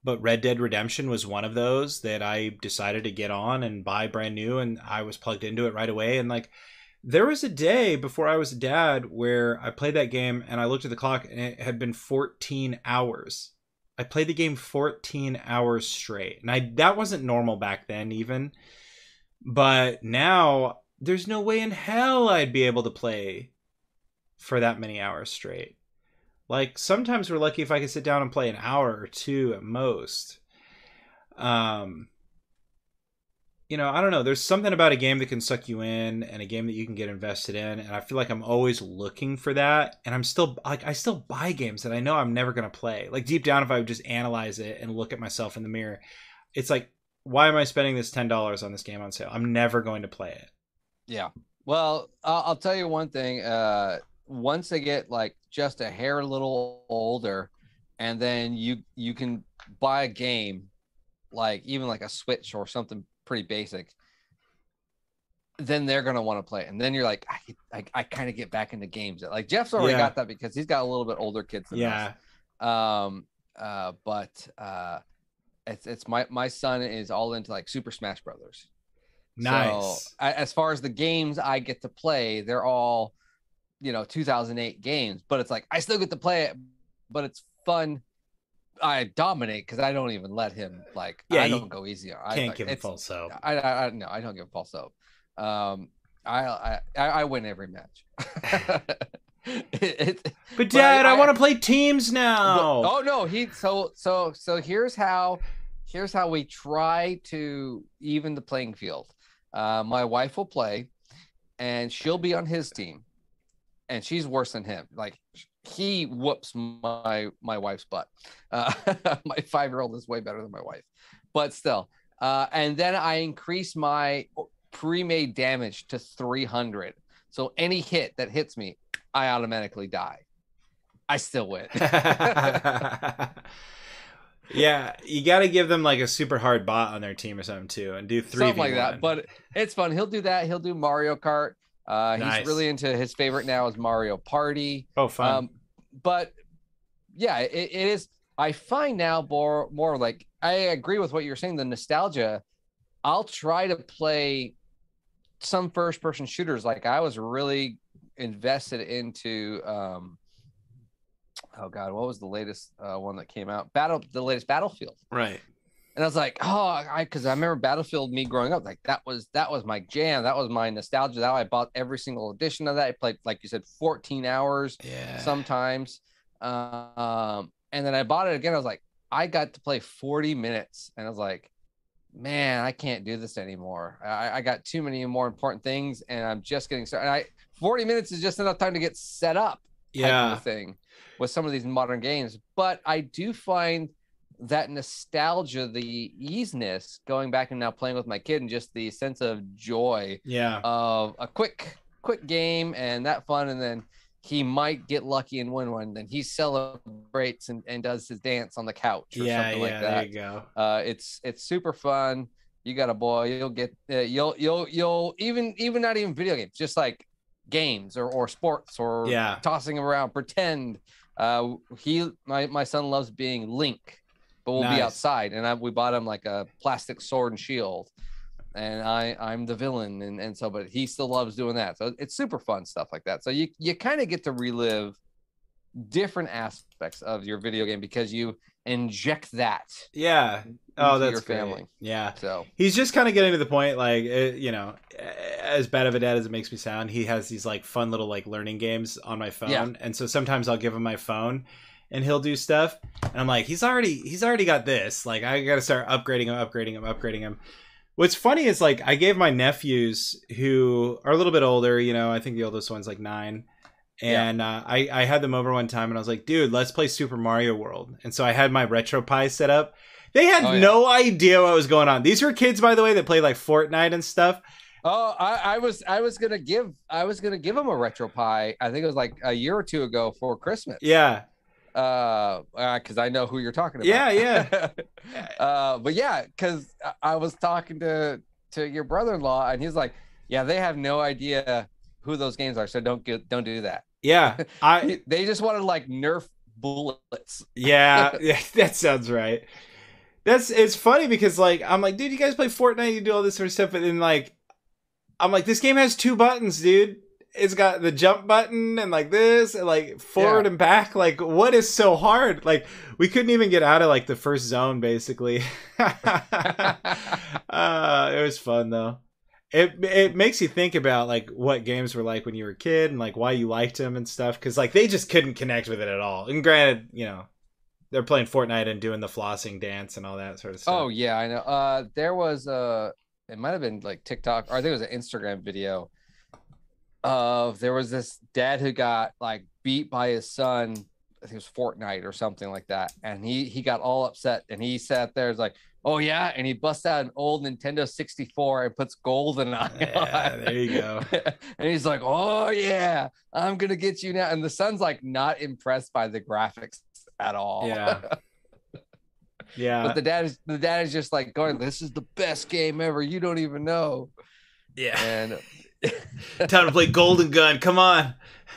Speaker 3: but Red Dead Redemption was one of those that I decided to get on and buy brand new, and I was plugged into it right away. And like, there was a day before I was a dad where I played that game and I looked at the clock and it had been 14 hours. I played the game 14 hours straight, and I that wasn't normal back then even. But now there's no way in hell I'd be able to play for that many hours straight. Like sometimes we're lucky if I can sit down and play an hour or two at most. Um you know, I don't know. There's something about a game that can suck you in and a game that you can get invested in and I feel like I'm always looking for that and I'm still like I still buy games that I know I'm never going to play. Like deep down if I would just analyze it and look at myself in the mirror, it's like why am I spending this $10 on this game on sale? I'm never going to play it.
Speaker 1: Yeah. Well, I'll, I'll tell you one thing. Uh, once they get like just a hair a little older, and then you you can buy a game, like even like a Switch or something pretty basic. Then they're gonna want to play, and then you're like, I I, I kind of get back into games. Like Jeff's already
Speaker 3: Yeah.
Speaker 1: got that because he's got a little bit older kids. Than us.
Speaker 3: Yeah.
Speaker 1: Um. Uh. But uh, it's it's my my son is all into like Super Smash Brothers.
Speaker 3: Nice.
Speaker 1: So, as far as the games I get to play, they're all, you know, 2008 games. But it's like I still get to play it, but it's fun. I dominate because I don't even let him like.
Speaker 3: Yeah,
Speaker 1: I don't go easy. on I,
Speaker 3: Can't
Speaker 1: like,
Speaker 3: give him full soap.
Speaker 1: I, I, I no, I don't give a false hope. Um, I, I I win every match. It- it-
Speaker 3: But
Speaker 1: But
Speaker 3: dad, I,
Speaker 1: I-
Speaker 3: want to play teams
Speaker 1: but-
Speaker 3: now.
Speaker 1: oh no, he so so so here's how here's how we try to even the playing field. Uh, my wife will play, and she'll be on his team, and she's worse than him. Like he whoops my my wife's butt. Uh, my five year old is way better than my wife, but still. Uh, and then I increase my pre-made damage to 300. So any hit that hits me, I automatically die. I still win.
Speaker 3: yeah, you got to give them like a super hard bot on their team or something too, and do three
Speaker 1: something like that. But it's fun. He'll do that. He'll do Mario Kart. Uh,
Speaker 3: Nice.
Speaker 1: He's really into his favorite now is Mario Party.
Speaker 3: Oh, fun.
Speaker 1: Um, but yeah, it, it is. I find now more more like I agree with what you're saying. The nostalgia. I'll try to play some first person shooters. Like I was really invested into. um Oh God, what was the latest uh, one that came out? Battle, the latest Battlefield.
Speaker 3: right.
Speaker 1: And I was like, oh, I because I remember Battlefield me growing up, like that was that was my jam. That was my nostalgia. That I bought every single edition of that. I played, like you said, 14 hours
Speaker 3: Yeah.
Speaker 1: sometimes. Um, and then I bought it again. I was like, I got to play 40 minutes, and I was like, man, I can't do this anymore. I, I got too many more important things, and I'm just getting started. And I 40 minutes is just enough time to get set up
Speaker 3: yeah.
Speaker 1: thing with some of these modern games. But I do find that nostalgia, the easiness, going back and now playing with my kid, and just the sense of joy
Speaker 3: Yeah.
Speaker 1: of a quick, quick game and that fun, and then he might get lucky and win one. Then he celebrates and, and does his dance on the couch or
Speaker 3: Yeah.
Speaker 1: something
Speaker 3: Yeah.
Speaker 1: like
Speaker 3: there you go.
Speaker 1: Uh, it's it's super fun. You got a boy, you'll get uh, you'll you'll you'll even even not even video games, just like games or or sports or
Speaker 3: Yeah.
Speaker 1: tossing around, pretend. Uh, he my my son loves being Link, but we'll
Speaker 3: Nice.
Speaker 1: be outside, and I, we bought him like a plastic sword and shield, and I I'm the villain, and and so but he still loves doing that. So it's super fun stuff like that. So you you kind of get to relive different aspects of your video game because you inject that
Speaker 3: Yeah. Oh, that's
Speaker 1: your
Speaker 3: great.
Speaker 1: family.
Speaker 3: Yeah.
Speaker 1: So
Speaker 3: He's just kind of getting to the point, like, uh, you know, as bad of a dad as it makes me sound, he has these like fun little like learning games on my phone,
Speaker 1: Yeah.
Speaker 3: and so sometimes I'll give him my phone, and he'll do stuff, and I'm like, he's already he's already got this. Like, I got to start upgrading him, upgrading him, upgrading him. What's funny is like I gave my nephews who are a little bit older, you know, I think the oldest one's like nine.
Speaker 1: Yeah.
Speaker 3: And uh, I, I had them over one time and I was like, dude, let's play Super Mario World. And so I had my RetroPie set up. They had
Speaker 1: Oh, yeah.
Speaker 3: no idea what was going on. These were kids, by the way, that played like Fortnite and stuff.
Speaker 1: Oh, I, I was I was gonna give I was gonna give him a RetroPie. I think it was like a year or two ago for Christmas.
Speaker 3: Yeah.
Speaker 1: Uh, because I know who you're talking about.
Speaker 3: Yeah, yeah.
Speaker 1: uh, but yeah, because I was talking to to your brother-in-law, and he's like, "Yeah, they have no idea who those games are, so don't get don't do that."
Speaker 3: Yeah. I
Speaker 1: They just wanted like Nerf bullets.
Speaker 3: yeah, yeah, that sounds right. That's it's funny because like I'm like, dude, you guys play Fortnite, you do all this sort of stuff, and then like I'm like, this game has two buttons, dude. It's got the jump button and like this and like forward
Speaker 1: Yeah.
Speaker 3: and back. Like, what is so hard? Like, we couldn't even get out of like the first zone, basically. uh, it was fun though. It it makes you think about like what games were like when you were a kid and like why you liked them and stuff because like they just couldn't connect with it at all. And granted, you know, they're playing Fortnite and doing the flossing dance and all that sort of stuff.
Speaker 1: Oh yeah, I know. Uh, there was a. It might have been like TikTok, or I think it was an Instagram video. Of there was this dad who got like beat by his son. I think it was Fortnite or something like that, and he he got all upset, and he sat there is like, "Oh yeah," and he busts out an old Nintendo 64 and puts Golden Eye
Speaker 3: Yeah,
Speaker 1: on.
Speaker 3: there you go.
Speaker 1: and he's like, "Oh yeah, I'm gonna get you now." And the son's like not impressed by the graphics at all.
Speaker 3: Yeah. Yeah,
Speaker 1: But the dad is the dad is just like going, "This is the best game ever. You don't even know."
Speaker 3: yeah.
Speaker 1: And
Speaker 3: Time to play Golden Gun. Come on.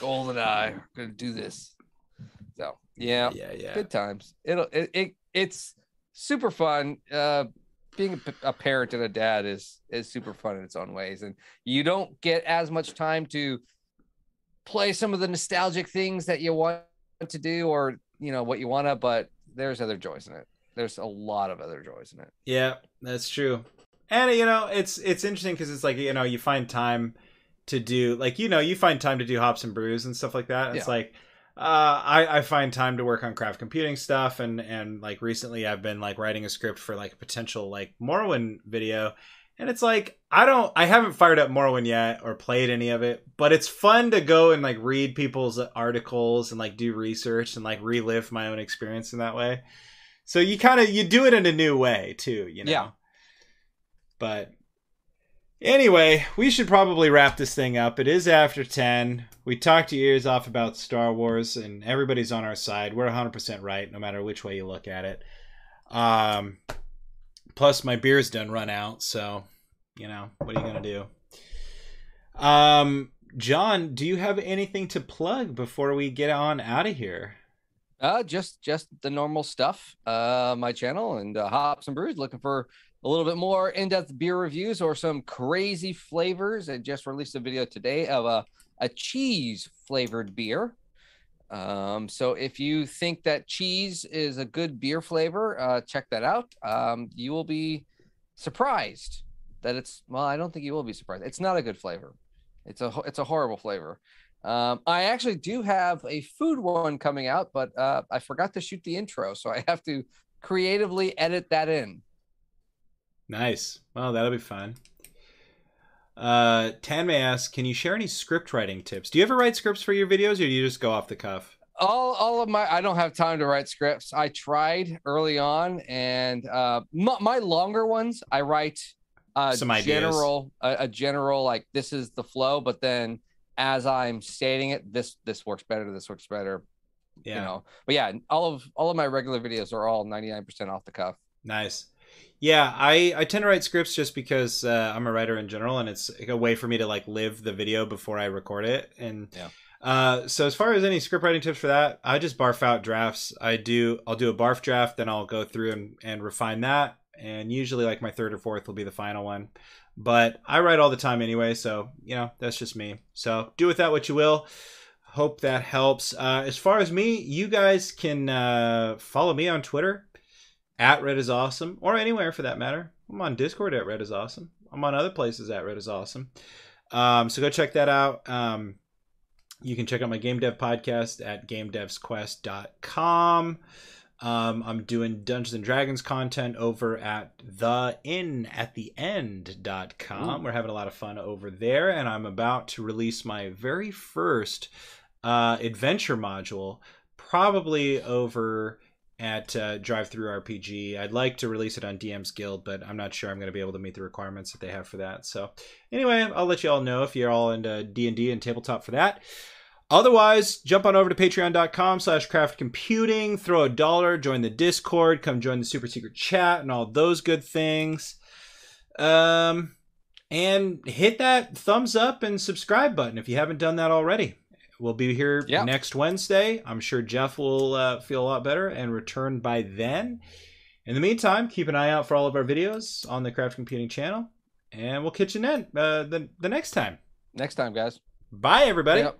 Speaker 1: Golden Eye, gonna do this. So yeah,
Speaker 3: yeah, yeah.
Speaker 1: good times. It'll it, it it's super fun. Uh, being a parent and a dad is is super fun in its own ways, and you don't get as much time to play some of the nostalgic things that you want to do, or you know what you want to. But there's other joys in it. There's a lot of other joys in it.
Speaker 3: Yeah, that's true. And you know, it's it's interesting because it's like you know you find time to do like you know you find time to do hops and brews and stuff like that. It's
Speaker 1: Yeah.
Speaker 3: like uh, I I find time to work on craft computing stuff and and like recently I've been like writing a script for like a potential like Morrowind video. And it's like I don't I haven't fired up Morrowind yet or played any of it, but it's fun to go and like read people's articles and like do research and like relive my own experience in that way. So you kind of you do it in a new way too, you know.
Speaker 1: Yeah.
Speaker 3: But anyway, we should probably wrap this thing up. It is after 10. We talked your ears off about Star Wars and everybody's on our side. We're 100% right no matter which way you look at it. Um plus my beer's done run out, so you know, what are you going to do? Um, John, do you have anything to plug before we get on out of here?
Speaker 1: Uh, just just the normal stuff. Uh, my channel and uh, Hops and Brews. Looking for a little bit more in-depth beer reviews or some crazy flavors. I just released a video today of a a cheese flavored beer. Um, so if you think that cheese is a good beer flavor, uh, check that out. Um, you will be surprised that it's well. I don't think you will be surprised. It's not a good flavor. It's a it's a horrible flavor. Um, I actually do have a food one coming out, but uh, I forgot to shoot the intro, so I have to creatively edit that in.
Speaker 3: Nice. Well, that'll be fun. Uh, Tanmay asks, can you share any script writing tips? Do you ever write scripts for your videos, or do you just go off the cuff?
Speaker 1: All, all of my, I don't have time to write scripts. I tried early on, and uh, my, my longer ones, I write a
Speaker 3: Some ideas.
Speaker 1: general, a, a general like this is the flow, but then as I'm stating it, this this works better, this works better,
Speaker 3: Yeah.
Speaker 1: you know. But yeah, all of all of my regular videos are all 99% off the cuff.
Speaker 3: Nice. Yeah, I, I tend to write scripts just because uh, I'm a writer in general, and it's a way for me to like live the video before I record it. And
Speaker 1: Yeah.
Speaker 3: uh, so as far as any script writing tips for that, I just barf out drafts. I do I'll do a barf draft, then I'll go through and, and refine that. And usually like my third or fourth will be the final one. But I write all the time anyway, so you know that's just me. So do with that what you will. Hope that helps. Uh, as far as me, you guys can uh, follow me on Twitter at Red is Awesome, or anywhere for that matter. I'm on Discord at Red is Awesome. I'm on other places at Red is Awesome. Um, so go check that out. Um, you can check out my game dev podcast at gamedevsquest.com. Um, I'm doing Dungeons and Dragons content over at the in at the end.com.
Speaker 1: Ooh.
Speaker 3: We're having a lot of fun over there, and I'm about to release my very first uh, adventure module, probably over at uh, Drive Through RPG. I'd like to release it on DM's Guild, but I'm not sure I'm going to be able to meet the requirements that they have for that. So, anyway, I'll let you all know if you're all into D and D and tabletop for that. Otherwise, jump on over to patreon.com slash craft computing, throw a dollar, join the Discord, come join the super secret chat and all those good things. Um, and hit that thumbs up and subscribe button if you haven't done that already. We'll be here
Speaker 1: Yeah.
Speaker 3: next Wednesday. I'm sure Jeff will uh, feel a lot better and return by then. In the meantime, keep an eye out for all of our videos on the Craft Computing channel, and we'll catch you then uh, the, the next time.
Speaker 1: Next time, guys.
Speaker 3: Bye, everybody.
Speaker 1: Yep.